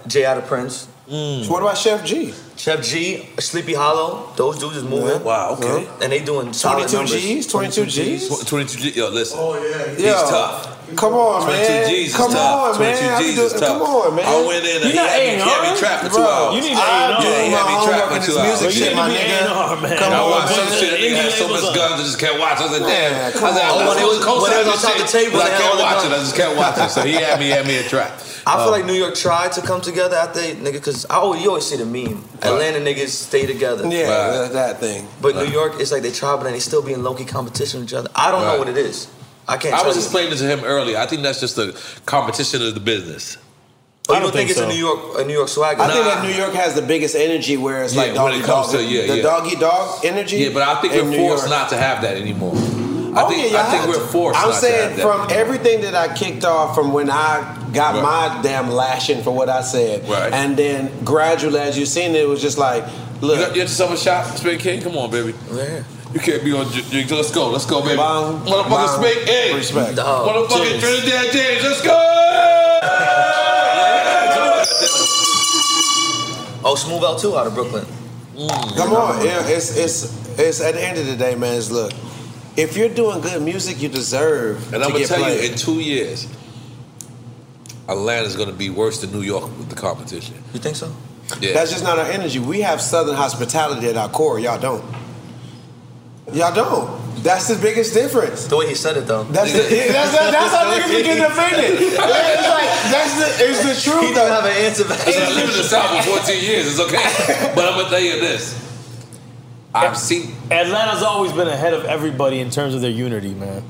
J. Out of Prince. Mm. So what about Sheff G? Sheff G, Sleepy Hallow. Those dudes is moving. Wow. Okay. And they doing solid 22 numbers. G's? 22 G's? Tw- 22 G. Yo, listen. Oh, yeah. He's Yo, tough. Come on, 22 man. G's come tough. on, man. 22 I G's be is doing- tough. Come on, man. I went in and You he not had me, he had me trapped for two hours. You need I A&R. do Yeah, he had me trapped on for this two music hours. You shit, need my to be nigga. A&R, man. Come I on, watched some man. shit. Nigga had so much guns, I just can't watch. I said, damn. Man, I come said, on. I'm Oh, not when they was- supposed to when they co-sign was on shit, the table, I they had all can't watch it. I just can't watch it. So he had me, had me a trap. I feel um, like New York tried to come together after they, nigga, because I always, you always see the meme. Atlanta niggas stay together. Yeah, Right. that, that thing. But New York, it's like they try, but then they still be in low key competition with each other. I don't know what it is. I can't I was you. explaining to him earlier. I think that's just the competition of the business. Oh, you I don't don't think, think it's so. a New York a New York swagger? I think Nah. that New York has the biggest energy where it's Yeah, like when it comes dog, to- yeah, the yeah. doggy dog energy. Yeah, but I think in we're forced York. not to have that anymore. I Oh, think yeah, I think we're forced I'm not to saying have that. from everything that I kicked off from when I got Right. my damn lashing for what I said, Right. and then gradually, as you've seen it, it was just like, look, You got you got yourself a shot, Spin King? Come on, baby. Yeah. You can't be on J- J- Let's go. Let's go, baby. Bong, Motherfucking bong, Spin Hey. respect. Dog. Motherfucking James. Trinidad James. Let's go. Oh, Smooth Out too out of Brooklyn. Mm. Come on, yeah, it's it's it's at the end of the day, man. It's look, if you're doing good music, you deserve And to I'm gonna get tell played. you, in two years, Atlanta's gonna be worse than New York with the competition. You think so? Yeah. That's just not our energy. We have Southern hospitality at our core. Y'all don't. Y'all don't. That's the biggest difference. The way he said it though. That's the, yeah, that's, that's, that's how [laughs] niggas be getting offended. It's like that's the it's the He truth. didn't though. have an answer back. Listen, I lived in the South for 14 years. It's okay. But I'm gonna tell you this. I've seen, Atlanta's always been ahead of everybody in terms of their unity, man.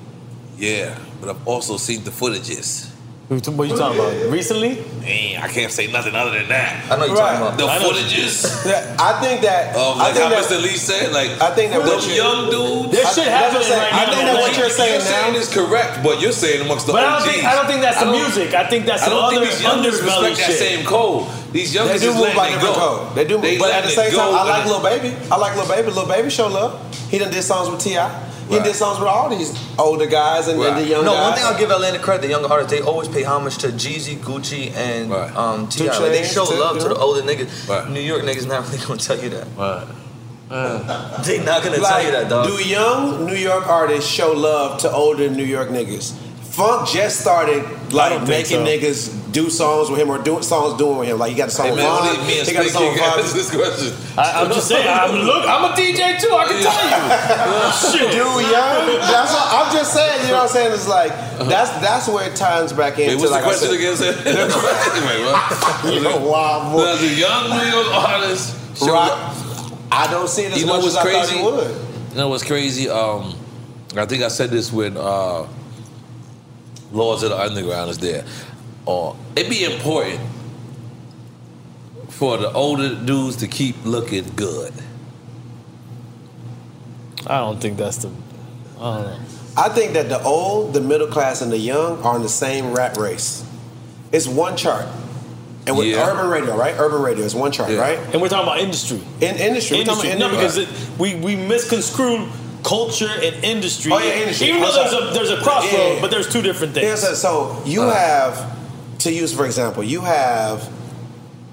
yeah, but I've also seen the footages. What you you talking about? Recently? Man, I can't say nothing other than that. I know you're Right. talking about. The I know. footages [laughs] I think that of I like think how that, Mr. Lee said, like I think that the what you- young dudes. This I- shit that's happening what I'm saying. right I now. think that what you're saying now- is correct, but you're saying amongst the But I OGs. don't think I don't think that's the I music. I think that's I some don't other think these youngsters underbelly respect that shit. same code. These They youngsters do just move by letting it different go. code. They do, They but at the letting same go time, I like and- Lil Baby. I like Lil Baby. Lil Baby show love. He done did songs with T.I. He did songs with all these older guys and, and the young No, guys. one thing I'll give Atlanta credit, the younger artists, they always pay homage to Jeezy, Gucci, and Right. um, T.I. Like, they show too, love you to the older niggas. Right. New York niggas not [laughs] really gonna tell you that. Right. They not gonna tell you that, dog. do young New York artists show love to older New York niggas? Funk just started like making so. niggas do songs with him or doing songs doing with him. Like he got a song Hey with man, Vaughn. me He got a song with Vaughn. this question. I, I'm just saying. I'm look. I'm a DJ too. I can tell you. [laughs] Shit. Dude, young. That's what, I'm just saying. You know what I'm saying? It's like that's that's where it ties back into. Wait, what's like [laughs] the question again? Sir? Wait, what? [laughs] You know, wild boy. Does a young New York artist show Right. I don't see it as You know much what's as I crazy? thought he would. You know what's crazy? Um, I think I said this when uh, Lords of the Underground is there. Or it'd be important for the older dudes to keep looking good. I don't think that's the. I don't know. I think that the old, the middle class, and the young are in the same rat race. It's one chart. And with Yeah. urban radio, right? Urban radio is one chart, Yeah. right? And we're talking about industry. In industry, we're talking Industry. No, industry. because it, we we misconstrue culture and industry. Oh, yeah, industry. Even though there's a there's a crossroad, Yeah, yeah. but there's two different things. Yeah, so, so you Uh. have, to use for example, you have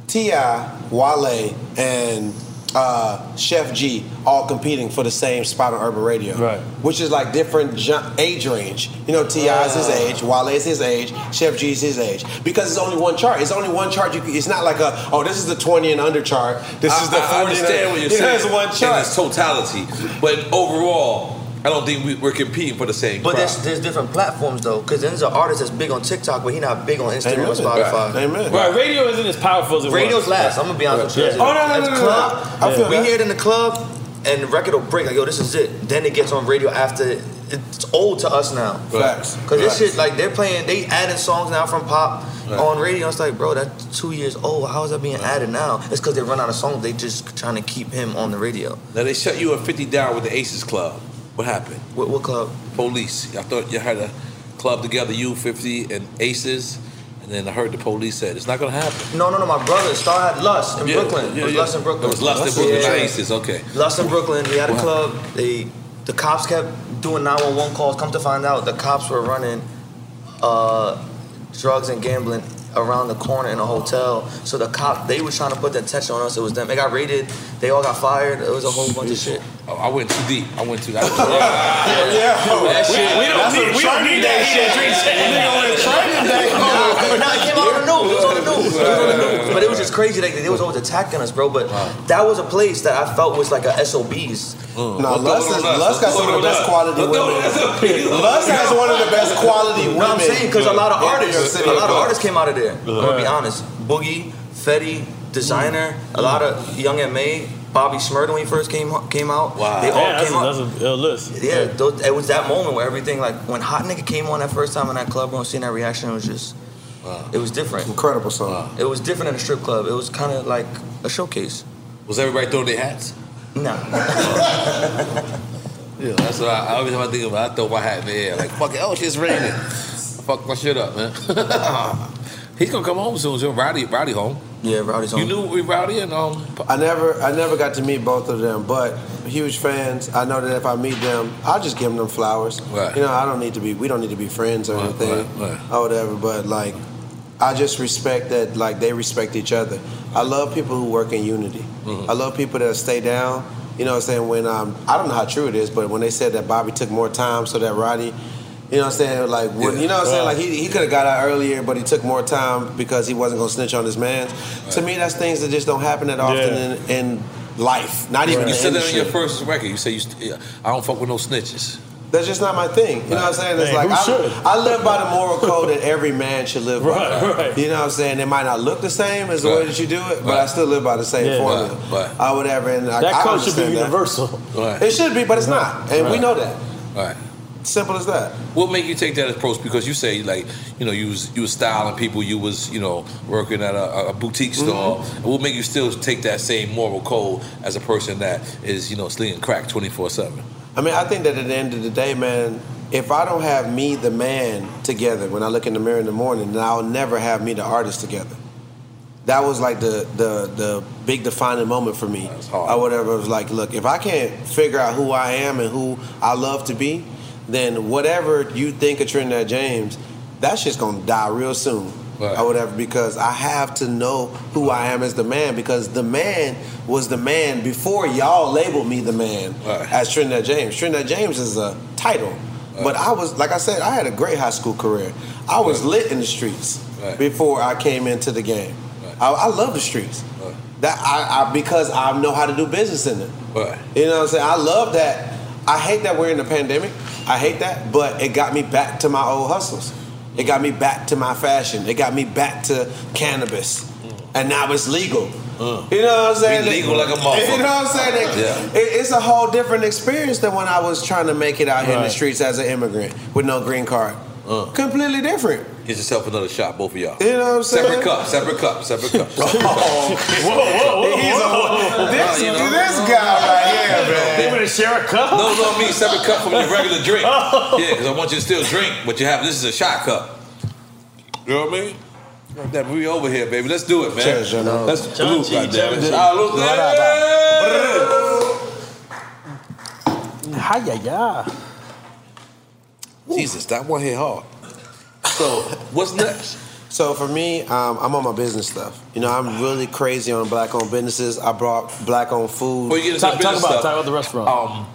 T.I., Wale, and uh, Sheff G all competing for the same spot on urban radio. Right. Which is like different age range. You know, T.I. is his age, Wale is his age, Sheff G is his age. Because it's only one chart. It's only one chart. You can, it's not like a, oh, this is the 20 and under chart. This I, is the 40 I understand and what you're [laughs] saying. It's one in chart. its totality, but overall, I don't think we, we're competing for the same. But crowd. there's there's different platforms though, because there's an artist that's big on TikTok, but he not big on Instagram Amen. or Spotify. Right. Amen. Right, radio isn't as powerful as it Radio's was. last. I'm gonna be honest with you. Yeah. Oh, no, no, At no, the no, no. club, I feel we that. hear it in the club, and the record will break. Like, yo, this is it. Then it gets on radio after. It's old to us now. Facts. Cause this shit, like they're playing, they adding songs now from pop Right. on radio. It's like, bro, that's two years old. How is that being added now? It's because they run out of songs. They just trying to keep him on the radio. now they shut you at 50 down with the Aces Club. What happened? What, what club? Police. I thought you had a club together, U50 and Aces, and then I heard the police said it's not gonna happen. No, no, no. My brother Star had Lust in Yeah, Brooklyn. yeah, it was yeah. Lust in Brooklyn. It was Lust in Brooklyn, not Aces, okay. Lust in Brooklyn. We had a club. They, the cops kept doing 911 calls. Come to find out, the cops were running uh, drugs and gambling around the corner in a hotel. So the cop, they was trying to put the attention on us. It was them. They got raided. They all got fired. It was a whole bunch of shit. Oh, I went too deep. I went too. I, [laughs] Yeah. That shit. We- we don't need- we don't need that shit. Nigga on a training day. [laughs] No, no, it came out on the news. It was on the news. It was on the news. But it was just crazy. Like they was always attacking us, bro. But that was a place that I felt was like a SOBs. Mm. No, Lust, is, Lust got some of the best quality women. [laughs] Lust has one of the best quality women. No, I'm saying because a lot of in New York artists, a lot of artists came out of there. I'm gonna be honest. Boogie, Fetty, Desiigner, a lot of Young M.A, Bobby Shmurda when he first came came out. Wow. They all Yeah, came a- out. that's a ill list. Yeah, those, it was that moment where everything like when Hot Nigga came on that first time in that club, bro, and seeing that reaction it was just, it was different. Incredible song. It was different in a strip club. It was kind of like a showcase. Was everybody throwing their hats? No. [laughs] Yeah, that's what I, I always have to think about. I throw my hat in the air, like fuck it. Oh, shit's raining. Fuck my shit up, man. [laughs] He's gonna come home soon. So Rowdy, Rowdy home. Yeah, Rowdy's home. You knew we Rowdy and um. I never, I never got to meet both of them, but huge fans. I know that if I meet them, I'll just give them flowers. Right. You know, I don't need to be. We don't need to be friends or anything right, right. or whatever. But like, I just respect that. Like they respect each other. I love people who work in unity. Mm-hmm. I love people that stay down. You know what I'm saying? When um, I don't know how true it is, but when they said that Bobby took more time so that Rowdy. You know what I'm saying? Like, when, you know what I'm saying? Like, he, he could have got out earlier, but he took more time because he wasn't going to snitch on his man. To me, that's things that just don't happen that often in, in life. Not even You in said that on your first record. You say you. St- yeah, I don't fuck with no snitches. That's just not my thing. You know what I'm saying? It's Man, like I. I live by the moral code that every man should live by. Right, right. You know what I'm saying? It might not look the same as the way that you do it, but I still live by the same Yeah. formula. Right, Or uh, whatever. And I, That I code should be universal. Right. It should be, but it's not. And we know that. Right. Simple as that. What make you take that approach? Because you say like, you know, you was you was styling people, you was you know working at a, a boutique store. Mm-hmm. What make you still take that same moral code as a person that is you know slinging crack twenty four seven? I mean, I think that at the end of the day, man, if I don't have me, the man, together when I look in the mirror in the morning, then I'll never have me, the artist, together. That was like the the the big defining moment for me. Or whatever. It was like, look, if I can't figure out who I am and who I love to be, then whatever you think of Trinidad James, that shit's gonna die real soon. Or whatever, because I have to know who I am as the man, because the man was the man before y'all labeled me the man as Trinidad James. Trinidad James is a title. But I was, like I said, I had a great high school career. I was lit in the streets before I came into the game. I, I love the streets. That I, I because I know how to do business in it. You know what I'm saying? I love that. I hate that we're in the pandemic. I hate that, but it got me back to my old hustles. It got me back to my fashion. It got me back to cannabis, mm. and now it's legal. Mm. You know what I'm saying? Be legal like a motherfucker. [laughs] You know what I'm saying? It- Yeah. it- it's a whole different experience than when I was trying to make it out here in the streets as an immigrant with no green card. Mm. Completely different. Get yourself another shot, both of y'all. You know what I'm saying? Separate cup, separate cup, separate cup. [laughs] Oh, whoa, whoa, He's a, this, oh, You know? this guy right here, man. They gonna share a cup? No, no, I mean separate cup from your regular drink. Oh. Yeah, because I want you to still drink, but you have this is a shot cup. You know what I mean? Like That we over here, baby. Let's do it, man. Cheers, John. Let's John salute, G, goddamn it. John G. Salute, ah, Hi, yeah, yeah. Jesus, that one hit hard. So, what's [laughs] next? So for me, um, I'm on my business stuff. You know, I'm really crazy on black-owned businesses. I brought black-owned food. Before you get into Talk, talk business about stuff, talk about the restaurant. Um,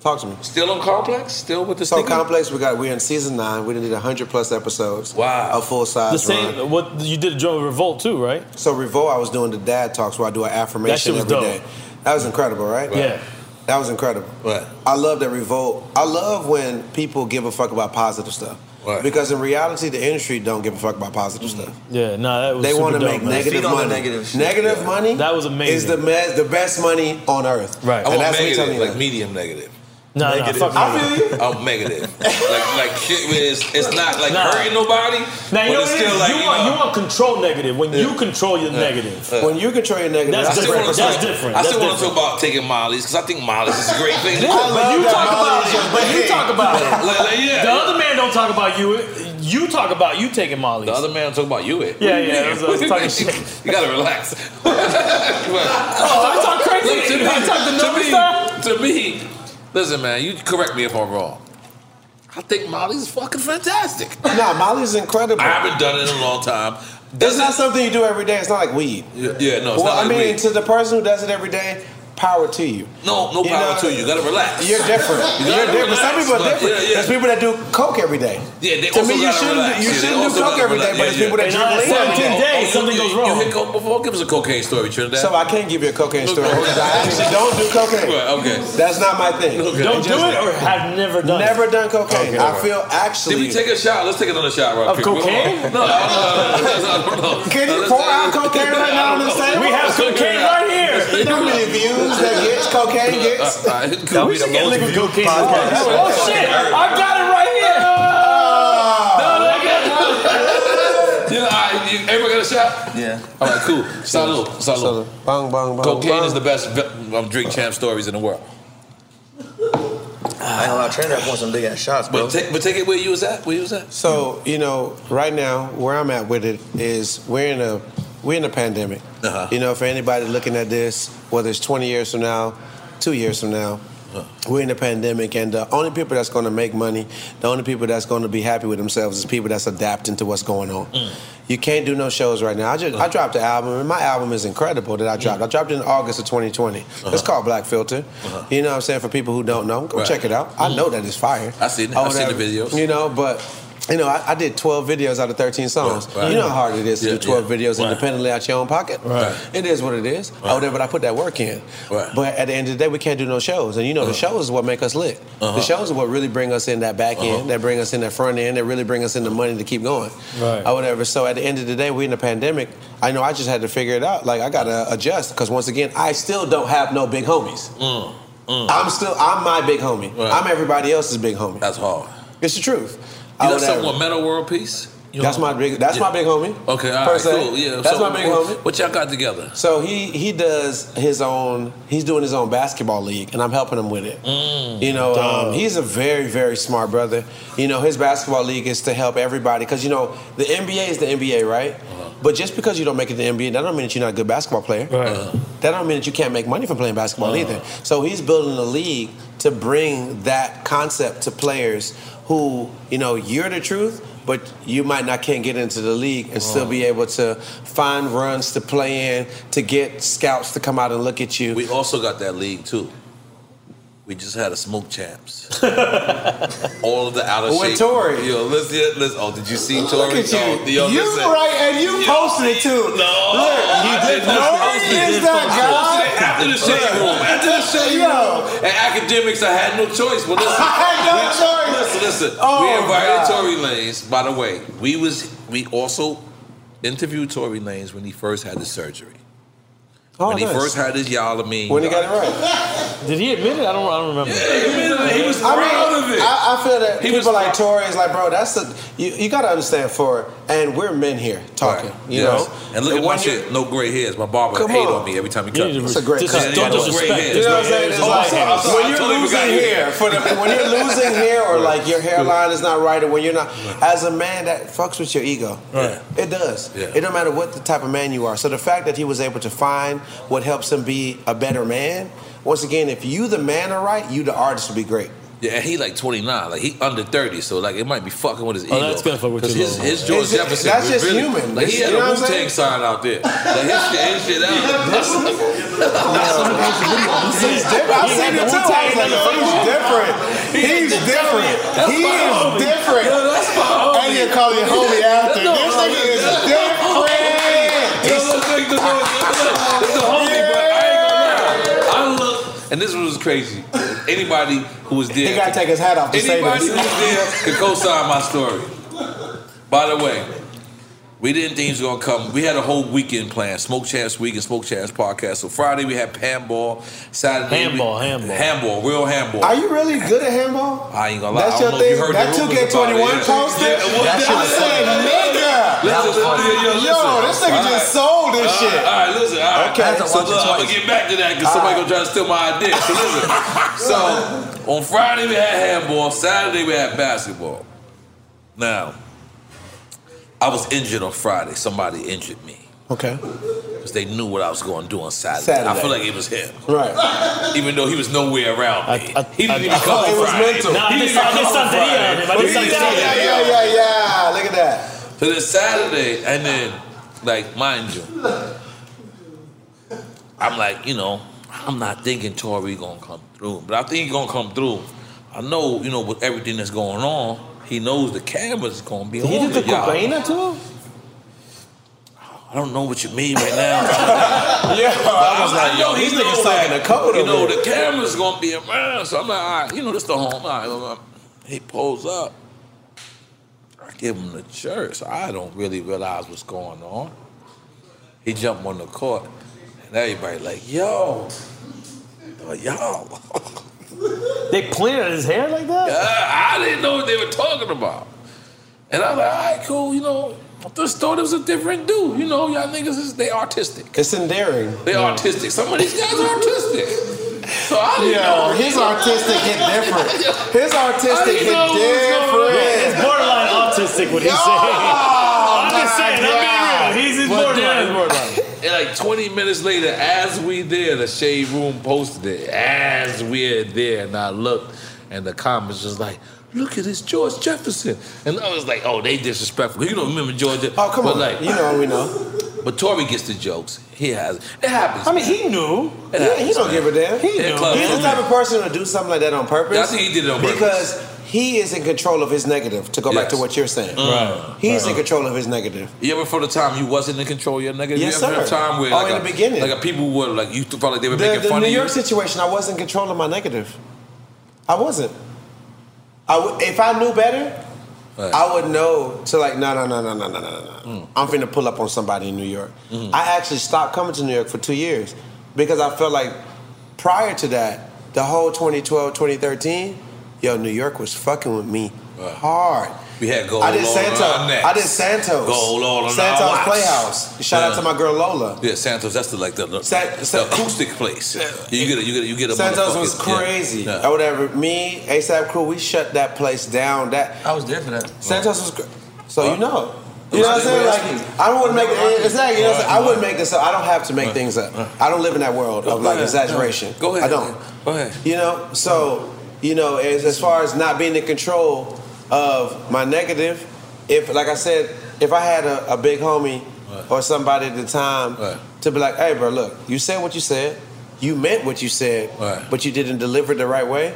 Talk to me. still on Complex? Still with the So sticky? complex, we got we're in season nine. We did hundred plus episodes. Wow, a full size. the same. What you did a joint with Revolt too, right? So Revolt, I was doing the dad talks where I do an affirmation was every dope. day. That was incredible, right? Yeah. That was incredible. Right. I love that Revolt. I love when people give a fuck about positive stuff. Right. Because in reality, the industry don't give a fuck about positive stuff. Yeah, no, that was They want to make man. negative Feed on the money. negative shit. Negative money. That was amazing. Is the me- the best money on earth. Right. I And want that's me telling you like that. medium negative. Nah, nah, fuck I no. feel you. I'm negative. like, like shit where it's, it's not like Nah. hurting nobody, Now you but know it's still like, you, you want know, you want control negative when you control your negative. When you control your negative, That's I still different. want That's different. I still want to talk about taking Molly's because I think Molly's is a great thing. to [laughs] Yeah, but you talk Molly about it. But you talk about it. Like, like, yeah. The other man don't don't talk about you. You talk about you taking Molly. The other man talking about you. It. Yeah, yeah, I was- [laughs] I was talking shit. You gotta relax. [laughs] Oh, I talk crazy. To me, I talk the to number me, star. to me, listen, man. You correct me if I'm wrong. I think Molly's fucking fantastic. No, Molly's incredible. I haven't done it in a long time. It's not something you do every day. It's not like weed. Yeah, yeah, no, it's well, I mean, weed. to the person who does it every day, power to you. No, no You power know, to you. You gotta relax. You're different. You You're gotta different. Some people are different. yeah, yeah. There's people that do coke every day. Yeah, they to also me, you shouldn't. relax. Do, you Yeah, shouldn't do coke gotta every day, relax. but there's people that yeah. drink lean every day. days, something goes wrong. You hit coke before? Give us a cocaine story, Trinidad. So I can't give you a cocaine story Okay. because [laughs] I actually don't do cocaine. Okay. That's not my thing. Don't do it or have never done Never done cocaine. I right. feel Did actually. we take a shot? Let's take another shot, right Of cocaine? [laughs] No, no, no, no, no, no. Can you pour out cocaine right now on this [laughs] table? We have cocaine right here. You how many views that gets cocaine gets? Uh, it could We be should the get most liquid viewed cocaine. podcast. Oh shit! I got it right here. No, no, I got it. [laughs] Yeah, all right, you, everybody got a shot? Yeah. All right, cool. Salud. Salud. Bang, bang, bang. Cocaine bang. is the best vi- um, drink champ stories in the world. I ain't gonna lie, Trinidad won some big ass shots, bro. But take, but take it where you was at. Where you was at. So you know, right now where I'm at with it is we're in a we're in a pandemic. Uh-huh. You know, for anybody looking at this, whether it's 20 years from now, two years from now, Uh-huh. we're in a pandemic, and the only people that's going to make money, the only people that's going to be happy with themselves, is people that's adapting to what's going on. Mm. You can't do no shows right now. I just Uh-huh. I dropped the album, and my album is incredible that I Mm. dropped. I dropped it in August of 2020. It's called Black Filter. You know what I'm saying? For people who don't know, go Uh-huh. Right. check it out. I know that it's fire. I seen it. Or I seen the videos. You know, but you know, I, I did 12 videos out of 13 songs. Right, right. You know how hard it is to Yeah, do 12 yeah. videos Right. independently out your own pocket. Right. It is what it is. Or whatever, but I put that work in. Right. But at the end of the day, we can't do no shows. And you know, the shows is what make us lit. Uh-huh. The shows are what really bring us in that back end, Uh-huh. that bring us in that front end, that really bring us in the money to keep going. Right. Or whatever. So at the end of the day, we're in a pandemic. I know I just had to figure it out. Like I gotta adjust because once again, I still don't have no big homies. Mm, mm. I'm still I'm my big homie. I'm everybody else's big homie. That's hard. It's the truth. You Or got something with Metta World Peace? You That's know? my big. That's Yeah. my big homie. Okay, all per right, se. cool. Yeah, that's so my big what, homie. What y'all got together? So he he does his own. He's doing his own basketball league, and I'm helping him with it. Mm, You know, um, he's a very very smart brother. You know, his basketball league is to help everybody because you know the NBA is the NBA, right? Uh-huh. But just because you don't make it to the NBA, that don't mean that you're not a good basketball player. Right. That don't mean that you can't make money from playing basketball Uh-huh. either. So he's building a league to bring that concept to players who, you know, you're the truth, but you might not can't get into the league and still be able to find runs to play in, to get scouts to come out and look at you. We also got that league too. We just had a smoke champs. [laughs] All of the outer With shape. With Tory. Yo, listen, listen. Oh, did you see Tory? Look at you. Oh, yo, you listen. right, and you posted it too. No, Look, I he did not No, post he it. is that guy. After the shade room, after the shade Yo. room, and academics, I had no choice. But listen, I had no we- choice. Listen, listen. Oh, we invited God. Tory Lanez. By the way, we was we also interviewed Tory Lanez when he first had his surgery. Oh, when he first had his y'all of me. When he got it right. Did he admit it? I don't. I don't remember. he was I proud mean, of it. I, I feel that He was people like proud. Tory is like, bro, that's the you, you got to understand for, It. and we're men here talking, Right. you Yes. know. And look at my when you- shit. No gray hairs. My barber Come hate on. on me every time he You cut need me. It's a great Dis- cut. Don't No disrespect. gray hairs. You know what I'm saying? It's Oh, like, I I'm sorry, when you're totally losing forgot hair, for the, when you're losing hair, or like your hairline is not right, or when you're not, as a man, that fucks with your ego. Right. It does. Yeah. It don't matter what the type of man you are. So the fact that he was able to find what helps him be a better man, once again, if you the man are right, you the artist will be great. Yeah, and he like 29, like he under 30, so like it might be fucking with his Oh, ego. that's gonna fuck with 'Cause you, his, though. his George It's- Jefferson that's just really, human. Like he had a Wu Tang sign out there. Like his shit, his shit out. [laughs] He's different. I've seen it too. I was like, yo, he's different. He's different. He is different. And you call your homie after. This nigga is different. And this was crazy. Anybody who was there, He gotta take his hat off to say anybody who was there could co-sign my story. By the way, we didn't think he was gonna come. We had a whole weekend planned, Smoke Champs Week and Smoke Champs Podcast. So Friday we had handball, Saturday Handball, we, handball. handball, real handball. Are you really good at handball? I ain't gonna lie. That's don't your know if you thing? heard That the 2K21 about it. posted? Yeah, well, That shit I was said, nigga. Listen, listen, yo, Yo, this nigga All just sold this All shit. all right, listen. All right. Okay. So look, I'm gonna get back to that because somebody gonna try to steal my idea. So listen. [laughs] so on Friday we had handball. Saturday we had basketball. Now, I was injured on Friday. Somebody injured me Okay. because they knew what I was going to do on Saturday. Saturday. I feel like it was him. Right. Even though he was nowhere around me. he didn't even I come thought on it was mental. Nah, He I didn't did- even come on Santeria Friday. on him. But he did Yeah, yeah, yeah, yeah. Look at that. So then Saturday, and then, like, mind you, I'm like, you know, I'm not thinking Tory gonna come through, but I think he gonna come through. I know, you know, with everything that's going on, he knows the camera's gonna be Did he on do the y'all. cocaine too? I don't know what you mean right now. [laughs] Yeah, I was like, yo, he these know niggas talking that, the code You know, the camera's gonna be around, so I'm like, all right, you know, this the home. All right, all right. He pulls up. I give him the shirt, so I don't really realize what's going on. He jumped on the court, and everybody like, yo, [laughs] yo. They pointed at his hair like that? I, I didn't know what they were talking about. And I'm like, all right, cool, you know. I just thought it was a different dude. You know, y'all niggas, is, they artistic. It's endearing. They artistic. Some of these guys are artistic. So I didn't Yo, know. his artistic hit different. [laughs] His artistic I hit know what was going on. different. It's borderline autistic what he's saying. [laughs] I'm just saying, I'm being real. He's his But borderline. Then, borderline. And like 20 minutes later, as we there, the shade room posted it. As we're there, and I looked, and the comments was like, look at this George Jefferson. And I was like, oh, they disrespectful. You don't remember George Jefferson. Oh, come but on. Like, you know, we know. But Tory gets the jokes. He has. It happens. I mean, he knew. It Yeah, he happens, don't man. give a damn. He knew. He's the type of person to do something like that on purpose. I think he did it on purpose. Because he is in control of his negative, to go back to what you're saying. Right. He's in control of his negative. You ever for the time you wasn't in control of your negative? Yes, you ever sir. a time where Oh, like in a, the beginning. like a people were like you felt like they were The, making the fun New of York you. situation, I wasn't in control of my negative. I wasn't. I w- if I knew better, Right. I would know to like, no, no, no, no, no, no, no, no. Mm. I'm finna pull up on somebody in New York. Mm-hmm. I actually stopped coming to New York for two years because I felt like prior to that, the whole 2012, 2013, yo, New York was fucking with me Right. hard. We had gold I did all Santos. on our. I did Santos. Gold all on Santos our watch. Playhouse. Shout out to my girl Lola. Yeah, Santos. That's the like the, the, Sa- the Sa- acoustic place. You get a, you get a, you get a Santos was motherfucking- yeah, crazy. yeah. Or whatever. Me, ASAP Crew, we shut that place down. That I was there for that. Santos was. Cr- so Well, you know. You know what I'm saying? Like I wouldn't make it. Exactly. You know what I'm saying? I wouldn't make this up. I don't have to make things up. I don't live in that world of like exaggeration. Go ahead. I don't. Go ahead. You know. So you know, as as far as not being in control of my negative, if like I said, if I had a, a big homie or somebody at the time Right. to be like, hey, bro, look, you said what you said. You meant what you said, Right. but you didn't deliver it the right way.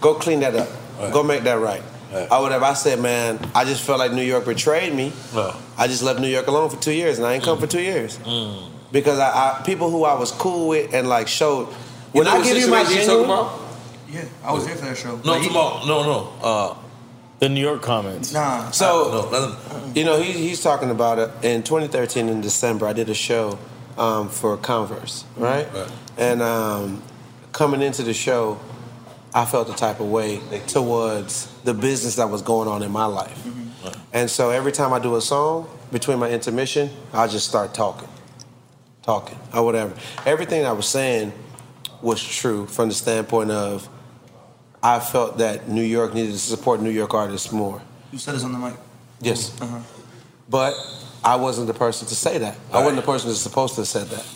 Go clean that up. Go make that right. I would have. I said, man, I just felt like New York betrayed me. I just left New York alone for two years, and I ain't come for two years Mm. because I, I people who I was cool with and like showed. You When know I give you my you genuine, about? Yeah, I was there for that show. No, Like, tomorrow. No, no. Uh, The New York comments. Nah. so no, you know he, he's talking about it in 2013 in December. I did a show um, for Converse, right? Right. And um, coming into the show, I felt the type of way towards the business that was going on in my life. And so every time I do a song, between my intermission, I just start talking, talking, or whatever. Everything I was saying was true from the standpoint of I felt that New York needed to support New York artists more. You said this on the mic. Yes. Uh-huh. But I wasn't the person to say that. I wasn't the person that's supposed to have said that.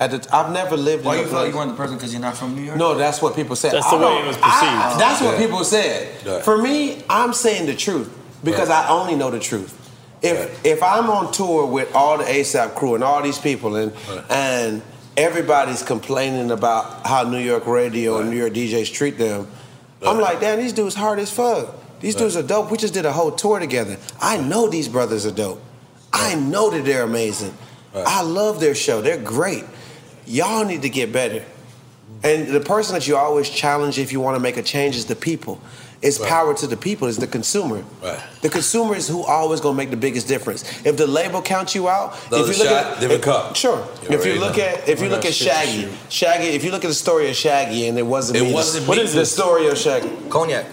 At the, I've never lived Why in you a feel like you weren't the person because you're not from New York? No, that's what people said. That's I the way it was I- perceived. that's what people said. Right. For me, I'm saying the truth because I only know the truth. If Right. if I'm on tour with all the ASAP crew and all these people and Right. and everybody's complaining about how New York radio and New York DJs treat them, I'm like, damn, these dudes hard as fuck. These dudes are dope. We just did a whole tour together. I know these brothers are dope. I know that they're amazing. I love their show. They're great. Y'all need to get better. And the person that you always challenge if you want to make a change is the people. It's Right. power to the people, it's the consumer. Right. The consumer is who always gonna make the biggest difference. If the label counts you out, Another if you look shot, at different cup. Sure. You if you look know. at if you Oh, look at that's shit to Shaggy. Shaggy, if you look at the story of Shaggy and it wasn't It me, wasn't what me. is the story of Shaggy? Cognac.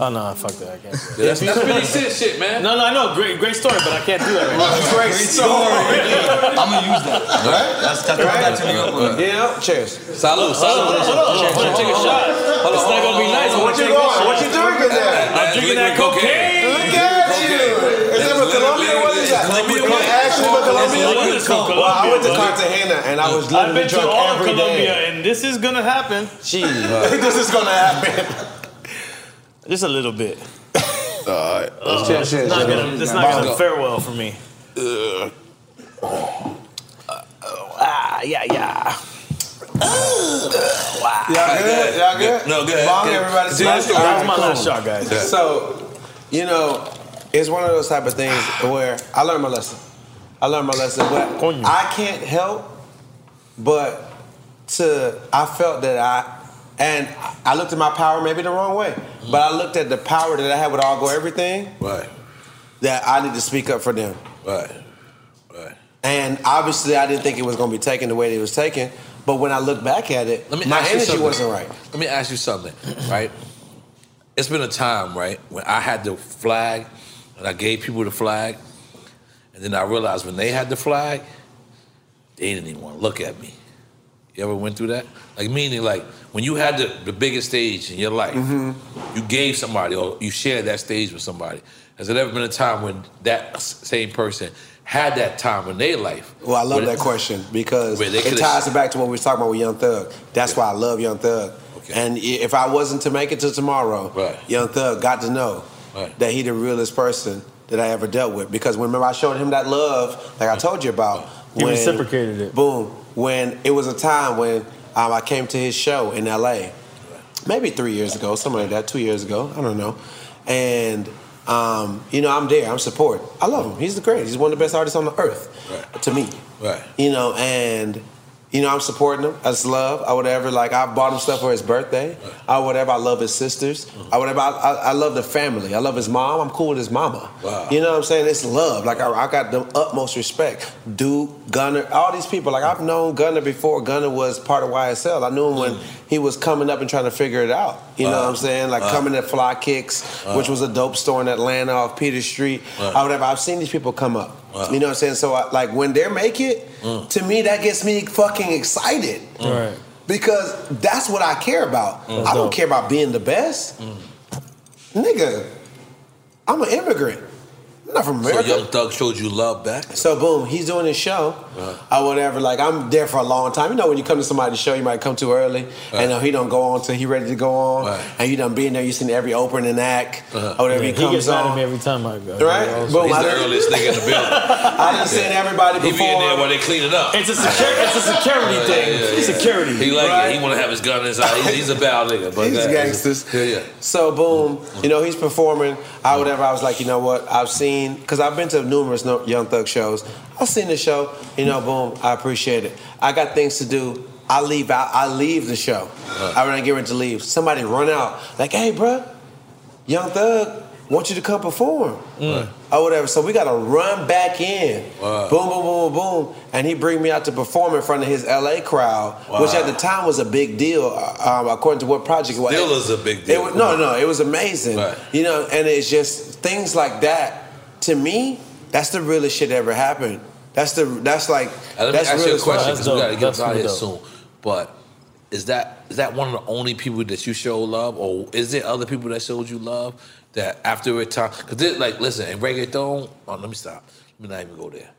Oh no, fuck that. I can't. Do that. That's, that's really shit, shit, man. No, no, I know. Great, great story, but I can't do that. Right now. Great story. I'm gonna use that. Right? That's that's right. back to New York. with. You? Cheers. Salud, salud. Hold on, hold on. I'm take a shot. It's not gonna taking that cocaine. Look at you. Is it from Colombia? What is that? Colombia. Actually, from Colombia. I went to Cartagena and I was literally drunk every day. And this is gonna happen. Jeez, [laughs] this is gonna happen. Just a little bit. All right. Uh, chill, it's, chill, not chill. Gonna, it's not gonna farewell for me. Uh, uh, ah, yeah, yeah wow. Y'all good? Y'all good? No, go ahead. Bong, Good. everybody. See, that's right, my last shot, guys. Yeah. So, you know, it's one of those type of things where I learned my lesson. I learned my lesson, but I can't help but to. I felt that I. And I looked at my power maybe the wrong way, but I looked at the power that I had with All Gold Everything. Right. That I need to speak up for them. Right. Right. And obviously, I didn't think it was going to be taken the way it was taken. But when I look back at it, Let me my energy wasn't right. Let me ask you something, right? It's been a time, right, when I had the flag and I gave people the flag, and then I realized when they had the flag, they didn't even want to look at me. You ever went through that? Like meaning, like when you had the, the biggest stage in your life, Mm-hmm. you gave somebody or you shared that stage with somebody. Has there ever been a time when that same person had that time in their life? Well, I love where- that question because they it could've- ties it back to what we was talking about with Young Thug. That's why I love Young Thug. And if I wasn't to make it to tomorrow, Young Thug got to know that he the realest person that I ever dealt with. Because remember, I showed him that love, like I told you about. He reciprocated it. Boom. When it was a time when um, I came to his show in L.A. Maybe three years ago, something like that. Two years ago, I don't know. And um, you know, I'm there. I'm support. I love him. He's the greatest. He's one of the best artists on the earth to me. Right. You know, and you know, I'm supporting him. That's love. I whatever. Like I bought him stuff for his birthday. I whatever. I love his sisters. Mm-hmm. I whatever. I, I, I love the family. I love his mom. I'm cool with his mama. Wow. You know what I'm saying? It's love. Like I, I got the utmost respect. Duke, Gunner, all these people. Like I've known Gunner before Gunner was part of YSL. I knew him when he was coming up and trying to figure it out. You know Wow. what I'm uh, saying? Like Wow. coming to Fly Kicks, Wow. which was a dope store in Atlanta off Peter Street. Or whatever. I've seen these people come up. Wow. You know what I'm saying? So I, like when they make it, Mm. to me that gets me fucking excited. Mm. Right. Because that's what I care about. Mm. I don't care about being the best. Mm. Nigga, I'm an immigrant. I'm not from So Young Thug showed you love back. So boom, he's doing his show uh-huh. or whatever. Like I'm there for a long time. You know when you come to somebody's show, you might come too early, uh-huh. and uh, he don't go on till he ready to go on, and you done being there. You seen every opening act uh-huh. or whatever Yeah, he comes gets mad at on. me every time I go. Right? Also. Boom, He's I the done- earliest nigga in the building. [laughs] I done seen everybody before. He be in there while they clean it up. It's a security. It's a security thing. It's security. He like Right. it. He want to have his gun inside. He's, he's a bad nigga. But He's gangsters. Yeah, yeah. So boom, you know he's performing. I whatever. I was like, you know what? I've seen because I've been to numerous Young Thug shows. I've seen the show. You know, boom. I appreciate it. I got things to do. I leave out. I leave the show. I when I get ready to leave, somebody run out like, hey, bruh, Young Thug want you to come perform. Or whatever. So we gotta run back in. Wow. Boom, boom, boom, boom. And he bring me out to perform in front of his LA crowd, which at the time was a big deal, uh, um, according to what project it was. Still is a big deal. It was, no, no, it was amazing. Right. You know, and it's just things like that. To me, that's the realest shit that ever happened. That's the that's like And let me that's ask you a question because we got to get out of here soon. But is that is that one of the only people that you show love, or is there other people that showed you love that after a time? Because like, listen, in reggaeton. Oh, let me stop. Let me not even go there.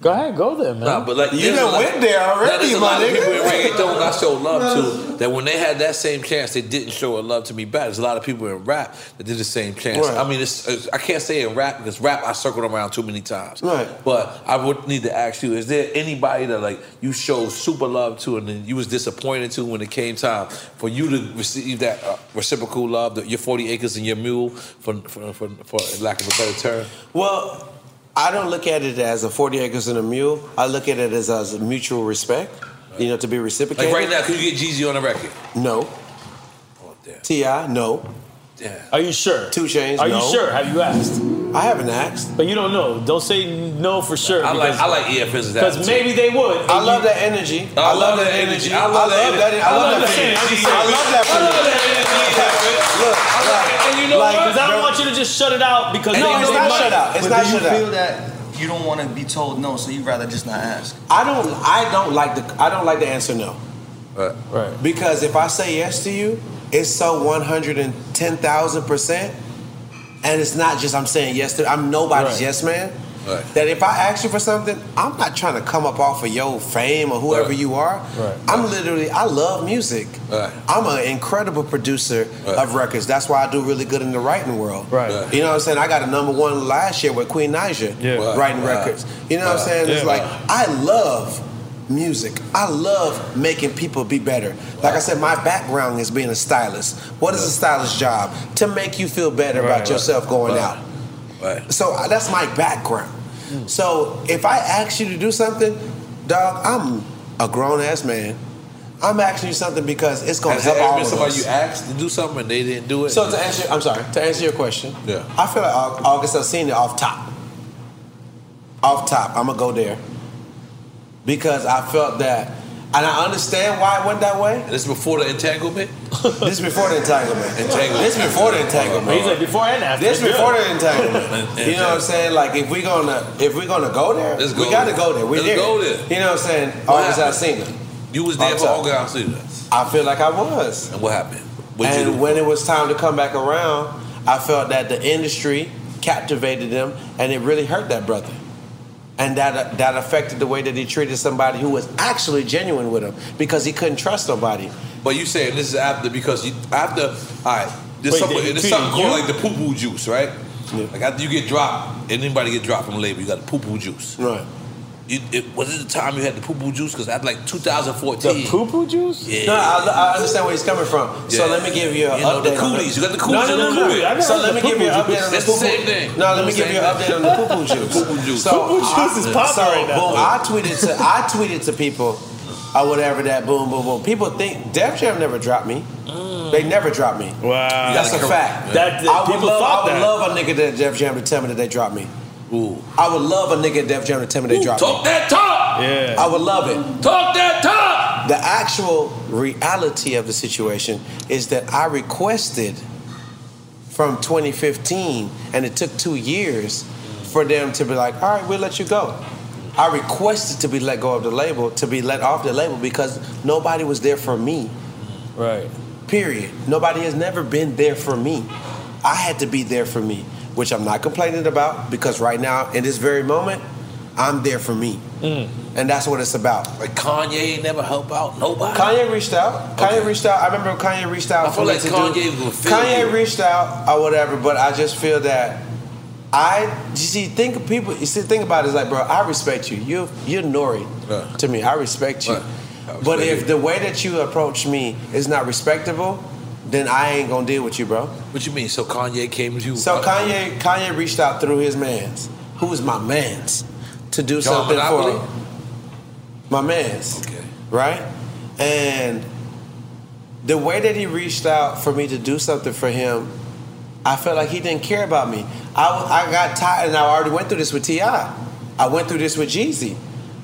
Go ahead, go there, man. Nah, but like You done went there already, Nah, there's a my lot of nigga. people in reggaeton I show love to that when they had that same chance, they didn't show a love to me back. There's a lot of people in rap that did the same chance. Right. I mean, it's, it's- I can't say in rap because rap I circled around too many times. Right. But I would need to ask you: Is there anybody that like you showed super love to, and then you was disappointed to when it came time for you to receive that uh, reciprocal love, that your 40 acres and your mule, for, for, for, for lack of a better term? Well, I don't look at it as a 40 acres and a mule. I look at it as, as a mutual respect, you know, to be reciprocated. Like right now, can you get Jeezy on the record? No. Oh, T.I., no. Are you sure? Two Chainz, Are no. you sure? Have you asked? I haven't asked. But you don't know. Don't say no for sure. I like because- I like EFN's Because maybe they would. I love that energy. I love that energy. I love that that. I love that. energy. I'm just saying. I love that. I love that energy. Look, And you know like, what? Because I don't want you to just shut it out because No, they it's know not money. shut out. It's but not do you shut out. feel that you don't want to be told no, so you'd rather just not ask? I don't. I don't like the. I don't like the answer no. Right. Right. Because if I say yes to you, it's so one hundred and ten thousand percent, and it's not just I'm saying yes to. I'm nobody's Right. yes man. That if I ask you for something, I'm not trying to come up off of your fame or whoever Right. you are. Right. I'm literally, I love music. Right. I'm an incredible producer of records. That's why I do really good in the writing world. Right. You know what I'm saying? I got a number one last year with Queen Naija Yeah. Right. writing Right. records. You know what I'm Right. saying? It's like I love music. I love making people be better. Like I said, my background is being a stylist. What is a stylist's job? To make you feel better Right. about yourself going Right. out. Right. So uh, that's my background. So if I ask you to do something, dog, I'm a grown ass man. I'm asking you something because it's gonna Has help all been somebody you asked to do something and they didn't do it? So to answer, I'm sorry. To answer your question, Yeah. I feel like Au- August Alsina off top. Off top, I'm gonna go there because I felt that, and I understand why it went that way. This is before the entanglement. [laughs] this is before the entanglement. Entanglement. This before the entanglement. He's like before and after. This Good. before the entanglement. [laughs] you know what I'm saying? Like if we gonna if we gonna go there, Let's we gotta there. go there. We Let's there. go there. You know what I'm saying? What August happened? Alsina. You was there Off for top. August Alsina. I feel like I was. And what happened? What'd and when it was time to come back around, I felt that the industry captivated them, and it really hurt that brother. And that that affected the way that he treated somebody who was actually genuine with him because he couldn't trust nobody. But you saying this is after because you after all right. There's Wait, something, there's something called you? like the poo poo juice, right? Like after you get dropped, and anybody get dropped from a label, you got the poo poo juice. Right. You, it, was it the time you had the poo poo juice? Because that's like 2014. The poo poo juice? Yeah. No, I, I understand where he's coming from. So let me give you an You know, update. the cooties. You got the cooties No, no, no, no. cooties. So let me give you an poo-poo update on the juice. It's the poo-poo- same thing. No, let me give you an same update on the poo poo [laughs] juice. Poo-poo juice. So, Poo-poo juice I- is popping so, right now. boom, I tweeted to I tweeted to people or whatever that boom boom boom. People think Def Jam never dropped me. They never dropped me. Wow. That's a fact. That, I would people love, thought I would that. love a nigga that Def Jam to tell me that they dropped me. Ooh. I would love a nigga at Def Jam to tell me they dropped Talk me. that talk. Yeah. I would love it. Talk that talk. The actual reality of the situation is that I requested from 2015, and it took two years for them to be like, all right, we'll let you go. I requested to be let go of the label, to be let off the label because nobody was there for me. Right. Period. Nobody has never been there for me. I had to be there for me, which I'm not complaining about because right now, in this very moment, I'm there for me. Mm. And that's what it's about. Like Kanye ain't never help out nobody. Kanye reached out. Kanye reached out. I remember Kanye reached out. I for feel like to do- Kanye will Kanye you. reached out or whatever, but I just feel that I you see think of people. You see, think about it. It's like, bro, I respect you. You you're Nore to me. I respect you. But if the way that you approach me is not respectable, then I ain't gonna deal with you, bro. What you mean? So Kanye came to you? So Kanye Kanye reached out through his man's, who was my man's, to do John something Monopoly? for my man's. Okay. Right? And the way that he reached out for me to do something for him, I felt like he didn't care about me. I, I got tired, and I already went through this with T.I. I went through this with Jeezy,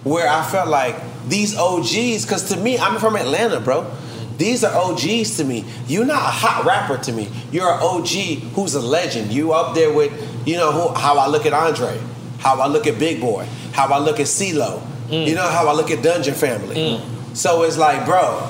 where I felt like these OGs, because to me, I'm from Atlanta, bro. These are OGs to me. You're not a hot rapper to me. You're an OG who's a legend. You up there with, you know, who, how I look at Andre, how I look at Big Boy, how I look at CeeLo, mm. you know, how I look at Dungeon Family. Mm. So it's like, bro,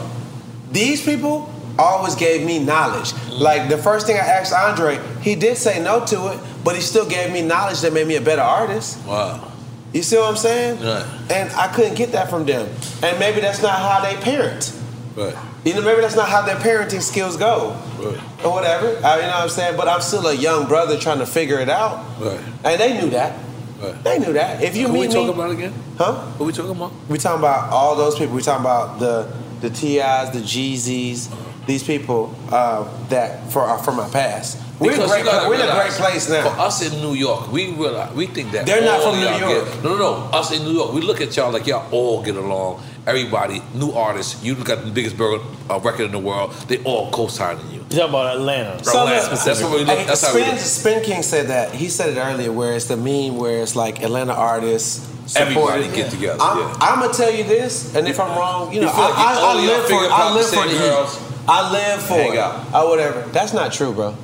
these people always gave me knowledge. Mm. Like the first thing I asked Andre, he did say no to it, but he still gave me knowledge that made me a better artist. Wow. You see what I'm saying? Right. And I couldn't get that from them. And maybe that's not how they parent. Right. You know, maybe that's not how their parenting skills go. Right. Or whatever. I, you know what I'm saying? But I'm still a young brother trying to figure it out. Right. And they knew that. Right. They knew that. If you Who meet we me, talking about again? Huh? What we talking about? we talking about all those people. We talking about the the T.I's, the Jeezys, these people uh, that for are from my past. We're, great, we're in a great place now. For us in New York, we realize, we think that They're not from New York. Get, no, no, no. Us in New York, we look at y'all like y'all all get along. Everybody, new artists. You got the biggest burger, uh, record in the world. They all co-signing you. You talking about Atlanta? So Atlanta. That's what we look. Hey, That's how we Spin, look. Spin King said that. He said it earlier, where it's the meme where it's like Atlanta artists. supported. Everybody get together, I'm, yeah. I'm gonna tell you this, and if I'm wrong, you know, You feel like I, you- I, all I live for figure. I live for the same heat. girls. I live for Hang it. out. Or whatever. That's not true, bro.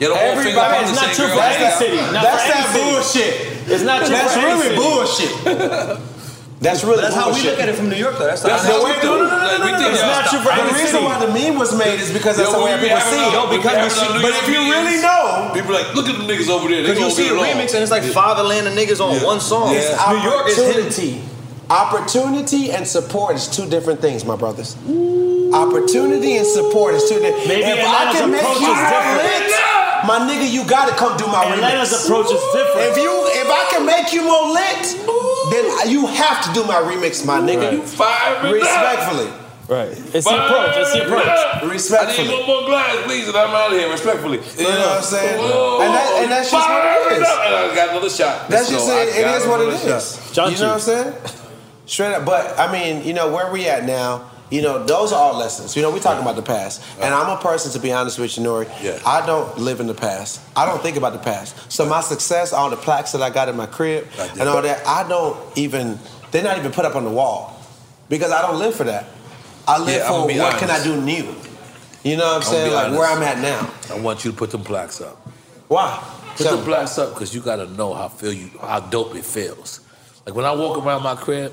You don't all figure out Everybody, it's not true girls. for any city. That's that bullshit. It's not true That's for any really bullshit. [laughs] That's really That's how we look at it from New York, though. That's, That's how how the we way. do. No, no, no, Like, no, we no, think no. It's not true for The reason city. why the meme was made is because that's Yo, the way we be people see a- it. we Because having a we- New but if you meetings. really know, We People like, look at the niggas over there. They Because you gonna see get a remix and it's like fatherland of niggas on Yeah. one song. It's New York is hidden. opportunity. Opportunity and support is two different things, my brothers. Opportunity and support is two different. Maybe if I can make approach you is different. lit, my nigga, you gotta come do my Atlanta's remix. approach is different. If you, if I can make you more lit, then you have to do my remix, my nigga. Right. You fired me up. respectfully. Right. It's the approach. It's the approach. I Respectfully. I need one more glass, please, and I'm out of here, respectfully. You know what I'm saying? Whoa. And, that, and that's just what it is. up. And I got another shot. That's Let's just go. It. It got is what it is. shot. You know what I'm saying? Straight up. But I mean, you know where we at now. You know, those are all lessons. You know, we're talking about the past, and I'm a person to be honest with you, Nore. Yeah. I don't live in the past. I don't think about the past. So my success, all the plaques that I got in my crib, and all that, I don't even. They're not even put up on the wall because I don't live for that. I live Yeah, for what can I do new. You know what I'm saying? Like honest. where I'm at now. I want you to put them plaques up. Why? Put the plaques up because you gotta know how feel you how dope it feels. Like when I walk around my crib,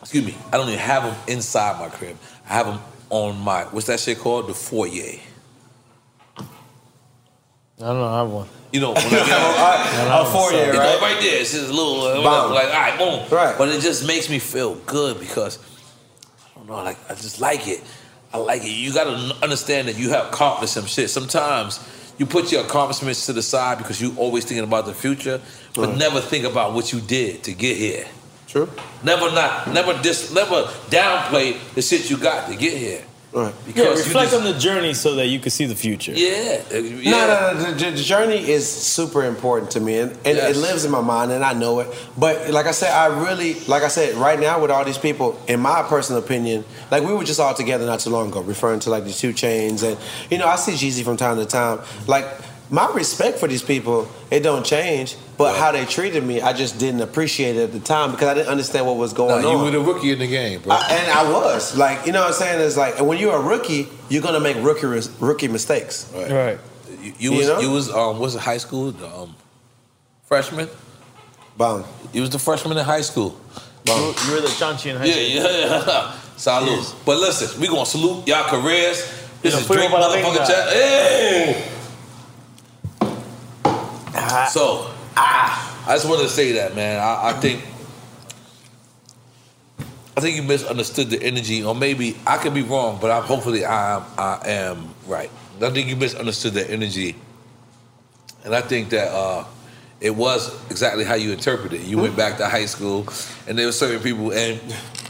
excuse me, I don't even have them inside my crib. I have them on my what's that shit called? The foyer. I don't know. I have one. You know, when I get out, [laughs] A foyer, you know, right? right there. It's just a little uh, Bomb. like all right, boom. Right. But it just makes me feel good because I don't know, like I just like it. I like it. You gotta understand that you have accomplished some shit. Sometimes you put your accomplishments to the side because you always thinking about the future, but Right. never think about what you did to get here. True. Never not, never dis, never downplay the shit you got to get here. Right. Yeah, Because you reflect just- on the journey so that you can see the future. Yeah, uh, yeah. No, no, no. The, the journey is super important to me, and, and Yes. it lives in my mind, and I know it. But like I said, I really, like I said, right now with all these people, in my personal opinion, like we were just all together not too long ago, referring to like the two Chainz, and you know, I see Jeezy from time to time. Like my respect for these people, it don't change, but how they treated me, I just didn't appreciate it at the time because I didn't understand what was going Nah, you on. were the rookie in the game, bro. I- and I was like, you know what I'm saying? It's like, when you're a rookie, you're gonna make rookie rookie mistakes. Right. Right. You, you You was know? you was um was it high school the, um freshman? Bomb. You was the freshman in high school. You, you were the Chanchi in high Yeah, school. yeah, yeah. [laughs] Salute. Yes. But listen, we gonna salute y'all careers. This Yeah, is fuego Drake para la motherfucking chat. Hey. So, ah, I just wanted to say that, man. I, I think, I think you misunderstood the energy, or maybe I could be wrong, but I, hopefully I am, I am right. I think you misunderstood the energy, and I think that uh, it was exactly how you interpreted it. You went back to high school, and there were certain people, and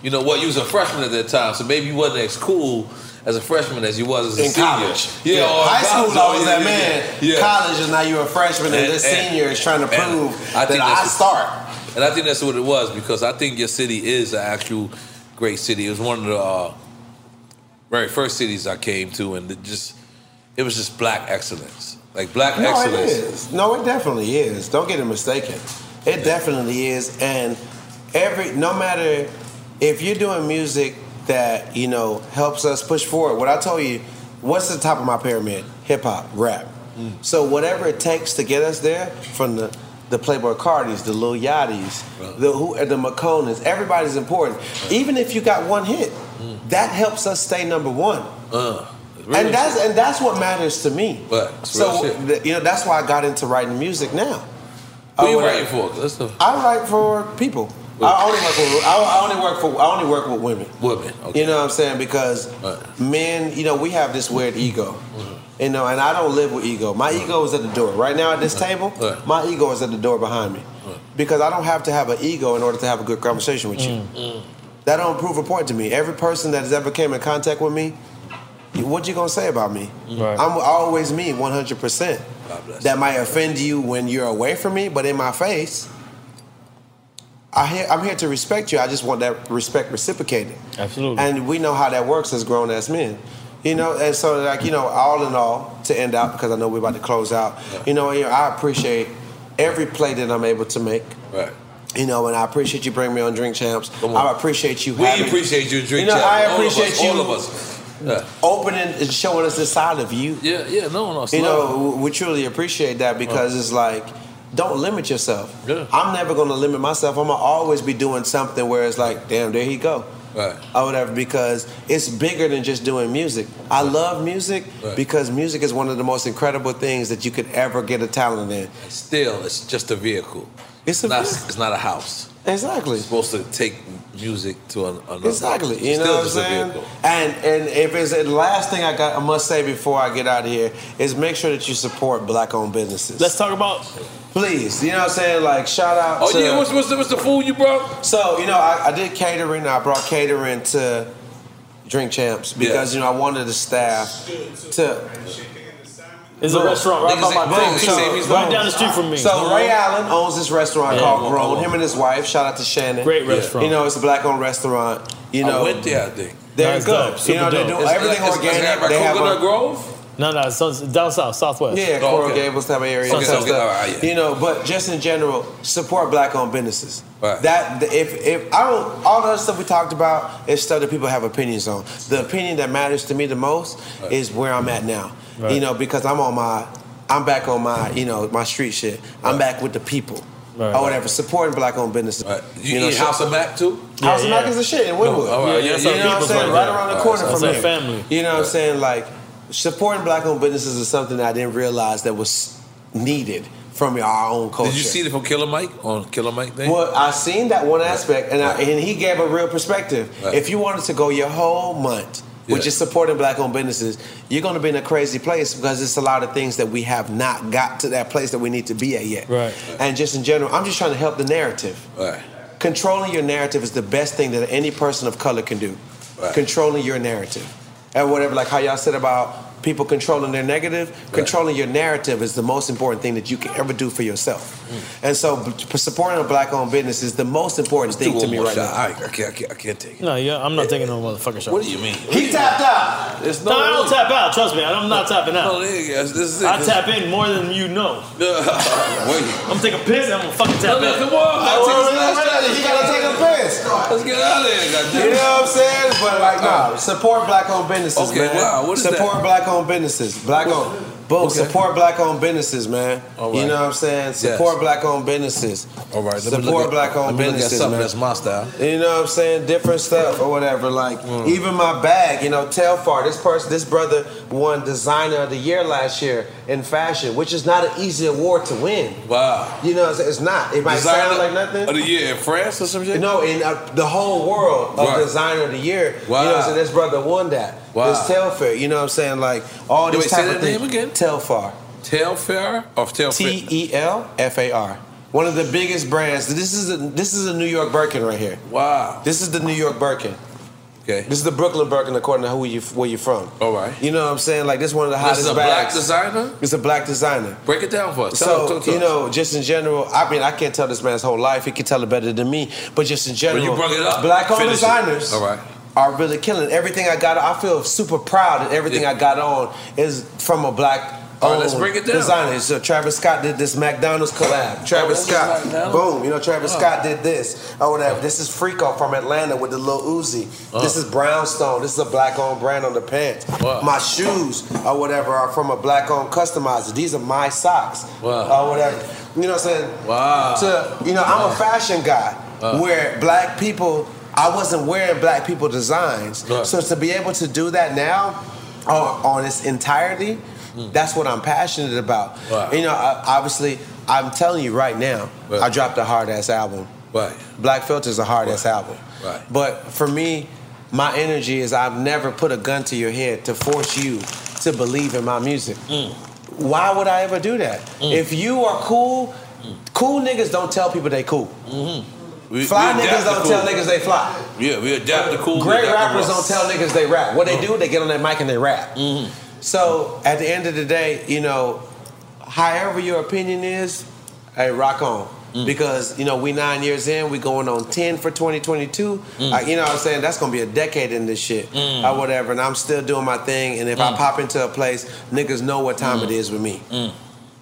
you know what? You was a freshman at that time, so maybe you wasn't as cool as a freshman as you was as a in senior. college. Yeah, or in high school I oh, was yeah, that man. yeah. Yeah. College is now you're a freshman and, And- this and- senior is trying to prove I that think I start. And I think that's what it was because I think your city is an actual great city. It was one of the uh, very first cities I came to, and it just it was just black excellence, like black No, excellence. is. No, it definitely is. Don't get it mistaken. It definitely is. And every no matter if you're doing music that, you know, helps us push forward, what I told you, what's the top of my pyramid? Hip hop, rap. So whatever it takes to get us there, from the the Playboi Cartis, the Lil Yachty's, the who the Makonnens, everybody's important. Even if you got one hit, that helps us stay number one. Uh, and that's and that's what matters to me. But So uh, th- you know that's why I got into writing music now. Who you uh, I for? I write for people. I only work with I only work for I only work with women. women. You know what I'm saying? Because men, you know, we have this weird ego. Mm-hmm. You know, and I don't live with ego. My ego is at the door. Right now at this table, my ego is at the door behind me. Because I don't have to have an ego in order to have a good conversation with you. Mm. That don't prove a point to me. Every person that has ever came in contact with me, what you gonna say about me? Right. I'm always me, 100. percent That might offend you when you're away from me, but in my face, I I'm here to respect you. I just want that respect reciprocated. Absolutely. And we know how that works as grown ass men. You know, and so like, you know, all in all, to end out, because I know we're about to close out, you know, you know, I appreciate every play that I'm able to make. Right. You know, and I appreciate you bringing me on Drink Champs. on. I appreciate you We having appreciate you, Drink You know, Champs. I All of us, appreciate you all of us. Yeah. opening and showing us this side of you. Yeah, yeah, no, no. You know, we truly appreciate that because it's like, don't limit yourself. Yeah. I'm never gonna limit myself. I'm gonna always be doing something where it's like, damn, there he go. Right. or whatever because it's bigger than just doing music. I love music Right. because music is one of the most incredible things that you could ever get a talent in. Still, it's just a vehicle. It's a not. It's not a house. Exactly. It's supposed to take music to an, another. Exactly. You know what I'm saying? And and if it's the last thing I got, I must say before I get out of here is make sure that you support black-owned businesses. Let's talk about. Please, you know what I'm saying? Like shout out. Oh to, yeah, what's, what's, the, what's the food you brought? So you know, I, I did catering. I brought catering to Drink Champs because you know I wanted the staff to. It's a restaurant right by my crib, too. Right down the street from me. So Ray Allen owns this restaurant Yeah. called Grown. Him and his wife. Shout out to Shannon. Great restaurant. You know, it's a black-owned restaurant. You I know, went there, I think. They're Nice, good. dope. You Super know, they dope. do It's- everything it's- it's organic. by they have Coconut a, Grove. No, no, it's it's down south, southwest. Yeah, Oh, Coral Gables type of area. Okay, okay, stuff. all right, yeah. You know, but just in general, support black-owned businesses. Right. That if if I don't all the other stuff we talked about is stuff that people have opinions on. The opinion that matters to me the most is where I'm at now. Right. You know, because I'm on my I'm back on my you know my street shit. I'm back with the people. Right. Or whatever, supporting black-owned businesses. You, eat House of Mac too? House of Mac is a shit in Wynwood. No, all right, yeah, you know what I'm saying? right Right around the corner right, from so here. family. You know what I'm saying? Like supporting black-owned businesses is something that I didn't realize that was needed from our own culture. Did you see it from Killer Mike on Killer Mike thing? Well, I seen that one aspect, and I, and he gave a real perspective. Right. If you wanted to go your whole month Yeah. just supporting black-owned businesses, you're going to be in a crazy place because it's a lot of things that we have not got to that place that we need to be at yet. Right. And just in general, I'm just trying to help the narrative. Right. Controlling your narrative is the best thing that any person of color can do. Right. Controlling your narrative. And whatever, like how y'all said about people controlling their negative, controlling your narrative is the most important thing that you can ever do for yourself. Mm. And so b- supporting a black owned business is the most important thing to me right shot. now. I, I can't, I can't, I can't take it. No, yeah, I'm not taking no motherfucking shot. What do you mean? He tapped out. There's No, I don't tap out. Trust me, I'm not tapping out. No, nigga, this is it. I tap in more than you know. [laughs] Wait. I'm gonna take a piss. I'm gonna fucking tap No, no, in. come on, man. Take this last shot. He gotta take a piss. Let's get out of here. You know what I'm saying? But like, nah, support black-owned businesses, Okay, man. wow, what is support that? Black-owned businesses. Black-owned. Boom. Okay. Support black-owned businesses, man. All You know what I'm saying? Support Yes. black-owned businesses. All right, let Support at- black-owned let me look at businesses, something man. that's my style. You know what I'm saying? Different stuff or whatever. Like Mm. even my bag, you know, Telfar. This person, this brother won Designer of the Year last year in fashion, which is not an easy award to win. Wow. You know, it's, it's not. It might Designer sound like nothing. Of the year in France or some shit? No, in uh, the whole world of Right. designer of the year. Wow. You know, so this brother won that. Wow. This Telfar. You know what I'm saying? Like all Wait, these say type that of things. name again? Telfar. Telfair or Telfair? T E L F A R. One of the biggest brands. This is a this is a New York Birkin right here. Wow. This is the New York Birkin. Okay. This is the Brooklyn Birkin according to who you where you from. All right. You know what I'm saying? Like this is one of the This hottest is a black bags. designer? It's a black designer. Break it down for us. Tell So tell tell you us. know, just in general, I mean, I can't tell this man's whole life. He can tell it better than me. But just in general, you brought it up. black-owned Finish it. designers All right. Are really killing everything I got. I feel super proud that everything I got on is from a black. All right, let's break it down. Designer. So Travis Scott did this McDonald's collab. Travis Oh, Scott, boom. You know, Travis Oh. Scott did this or whatever. This is Freako from Atlanta with the little Uzi. Oh. This is Brownstone. This is a black-owned brand on the pants. Wow. My shoes or whatever are from a black-owned customizer. These are my socks Wow. or whatever. You know what I'm saying? Wow. To you know, I'm a fashion guy where black people. I wasn't wearing black people designs, Right. so to be able to do that now on, on its entirety, that's what I'm passionate about. Hmm. Wow. You know, I, obviously, I'm telling you right now, Right. I dropped a hard ass album. Right. Black Filter's a hard ass album. Right. But for me, my energy is I've never put a gun to your head to force you to believe in my music. Mm. Why would I ever do that? If you are cool, cool niggas don't tell people they cool. Mm-hmm. We- Fly we niggas don't cool. tell niggas they fly. Yeah, we adapt to cool. Great rappers don't tell niggas they rap. What they do, they get on that mic and they rap. Mm-hmm. So at the end of the day, you know, however your opinion is, hey, rock on. Mm. Because you know we nine years in, we going on ten for 2022. Mm. Uh, you know what I'm saying? That's gonna be a decade in this shit Mm. or whatever. And I'm still doing my thing. And if I Mm. pop into a place, niggas know what time it is with me. Mm.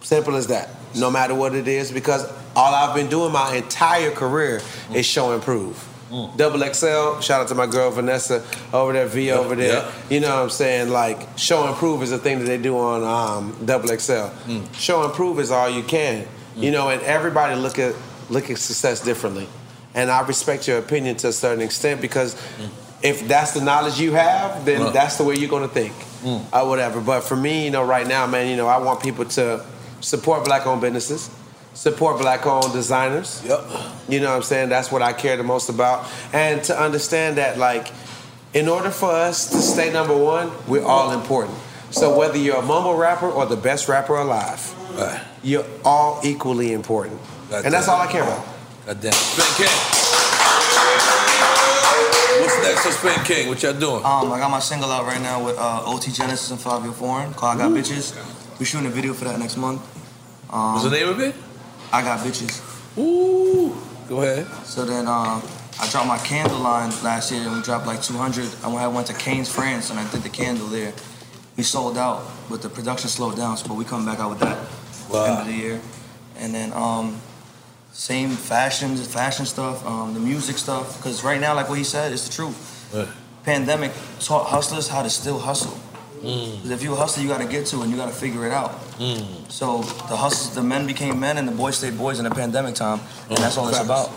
Simple as that. No matter what it is, because all I've been doing my entire career is show and prove. Mm. Double XL, shout out to my girl Vanessa over there, V over there. yeah. You know what I'm saying? Like, show and prove is a thing that they do on um, Double XL. Show and prove is all you can. You know, and everybody look at look at success differently. and I respect your opinion to a certain extent because if that's the knowledge you have, then Uh. that's the way you're gonna think Mm. or whatever. But for me, you know, right now, man, you know, I want people to support black-owned businesses, support black-owned designers. Yep. You know what I'm saying? That's what I care the most about, and to understand that, like, in order for us to stay number one, we're all important. So whether you're a mumble rapper or the best rapper alive, you're all equally important, and that's all I care about. God damn. Spin King. What's next for Spin King? What y'all doing? Um, I got my single out right now with uh, OT Genesis and Fivio Foreign called I Got Bitches. We're shooting a video for that next month. Um, What's the name of it? I Got Bitches. Ooh. Go ahead. So then uh, I dropped my candle line last year and we dropped like 200. I went- I went to Cannes, France and I did the candle there. We sold out, but the production slowed down, so but we come back out with that end of the year. And then um, same fashions, fashion stuff, um, the music stuff. Because right now, like what he said, it's the truth. Pandemic taught hustlers how to still hustle. Mm. 'Cause if you a hustler, you got to get to and you got to figure it out. Mm. So the hustlers, the men became men and the boys stayed boys in the pandemic time, and mm. that's all it's Facts. about.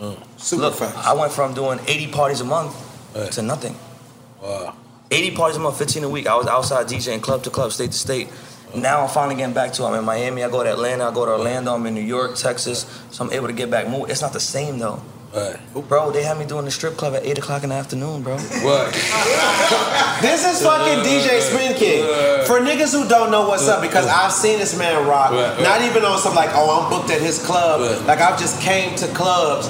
Mm. Look, I went from doing 80 parties a month to nothing. Wow. 80 parties a month, 15 a week. I was outside DJing club to club, state to state. Now I'm finally getting back to it. I'm in Miami, I go to Atlanta, I go to Orlando, I'm in New York, Texas, so I'm able to get back. Move. It's not the same though. Oh, bro, they had me doing the strip club at 8 o'clock in the afternoon, bro. What? This is fucking DJ Spin King. For niggas who don't know what's up, because I've seen this man rock, Right, right. not even on some like, oh, I'm booked at his club. Like I've just came to clubs,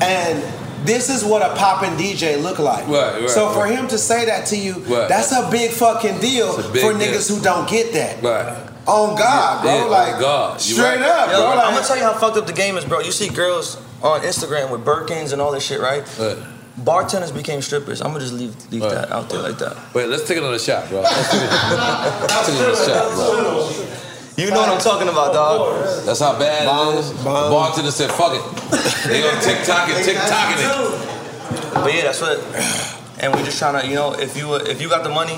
and this is what a poppin' DJ look like. Right, right, so for right. him to say that to you, Right. that's a big fucking deal big for deal. niggas who don't get that. Right. On God, bro. Yeah, on like God. Straight right. up, Yo, bro. I'm gonna tell you how fucked up the game is, bro. You see girls on Instagram with Birkins and all this shit, right? Bartenders became strippers. I'm gonna just leave leave that out there like that. Wait, let's take another shot, bro. Let's take, let's take another shot, bro. You know what I'm talking about, dog. That's how bad it is. The bartender said, fuck it. They on TikTok and TikToking it. But yeah, that's what. And we just trying to, you know, if you if you got the money,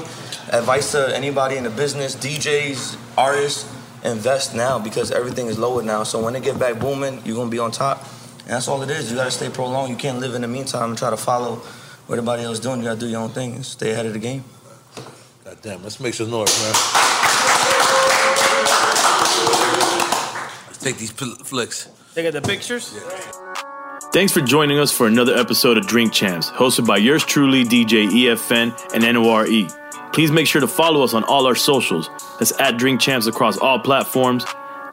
advice to anybody in the business, DJs, artists, invest now because everything is lower now. So when they get back booming, you're gonna be on top. And that's all it is. You gotta stay prolonged. You can't live in the meantime and try to follow what everybody else is doing. You gotta do your own thing and stay ahead of the game. God damn, let's make some noise, man. Let's take these pl- flicks. They got the pictures? Yeah. Thanks for joining us for another episode of Drink Champs, hosted by yours truly, DJ EFN and NORE. Please make sure to follow us on all our socials. That's at Drink Champs across all platforms,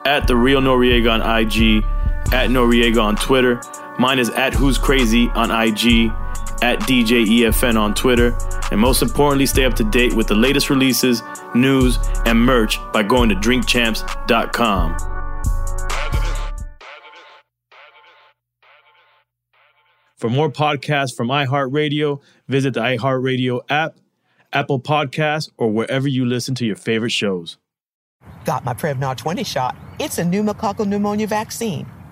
at The Real Noriega on IG, at Noriega on Twitter. Mine is at Who's Crazy on IG, at DJ EFN on Twitter. And most importantly, stay up to date with the latest releases, news, and merch by going to drinkchamps.com. For more podcasts from iHeartRadio, visit the iHeartRadio app, Apple Podcasts, or wherever you listen to your favorite shows. Got my Prevnar 20 shot. It's a pneumococcal pneumonia vaccine.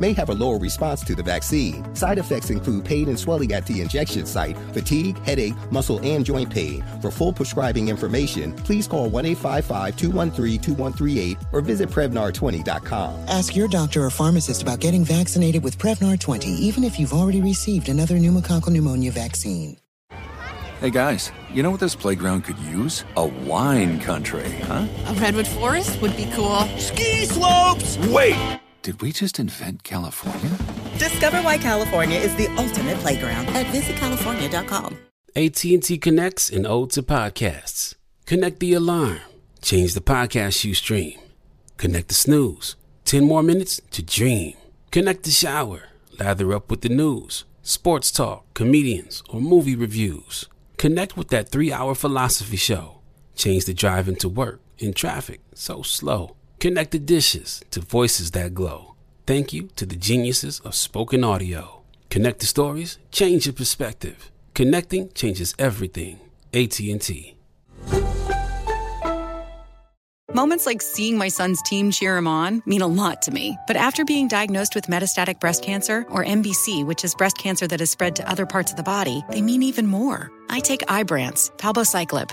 may have a lower response to the vaccine. Side effects include pain and swelling at the injection site, fatigue, headache, muscle, and joint pain. For full prescribing information, please call 1 855 213 2138 or visit Prevnar20.com. Ask your doctor or pharmacist about getting vaccinated with Prevnar 20, even if you've already received another pneumococcal pneumonia vaccine. Hey guys, you know what this playground could use? A wine country, huh? A redwood forest would be cool. Ski slopes! Wait! Did we just invent California? Discover why California is the ultimate playground at visitcalifornia.com. AT&T connects an ode to podcasts. Connect the alarm. Change the podcast you stream. Connect the snooze. 10 more minutes to dream. Connect the shower. Lather up with the news, sports talk, comedians, or movie reviews. Connect with that three hour philosophy show. Change the drive into work in traffic so slow. Connect the dishes to voices that glow. Thank you to the geniuses of spoken audio. Connect the stories, change your perspective. Connecting changes everything. AT&T. Moments like seeing my son's team cheer him on mean a lot to me. But after being diagnosed with metastatic breast cancer, or MBC, which is breast cancer that has spread to other parts of the body, they mean even more. I take Ibrance, palbociclib.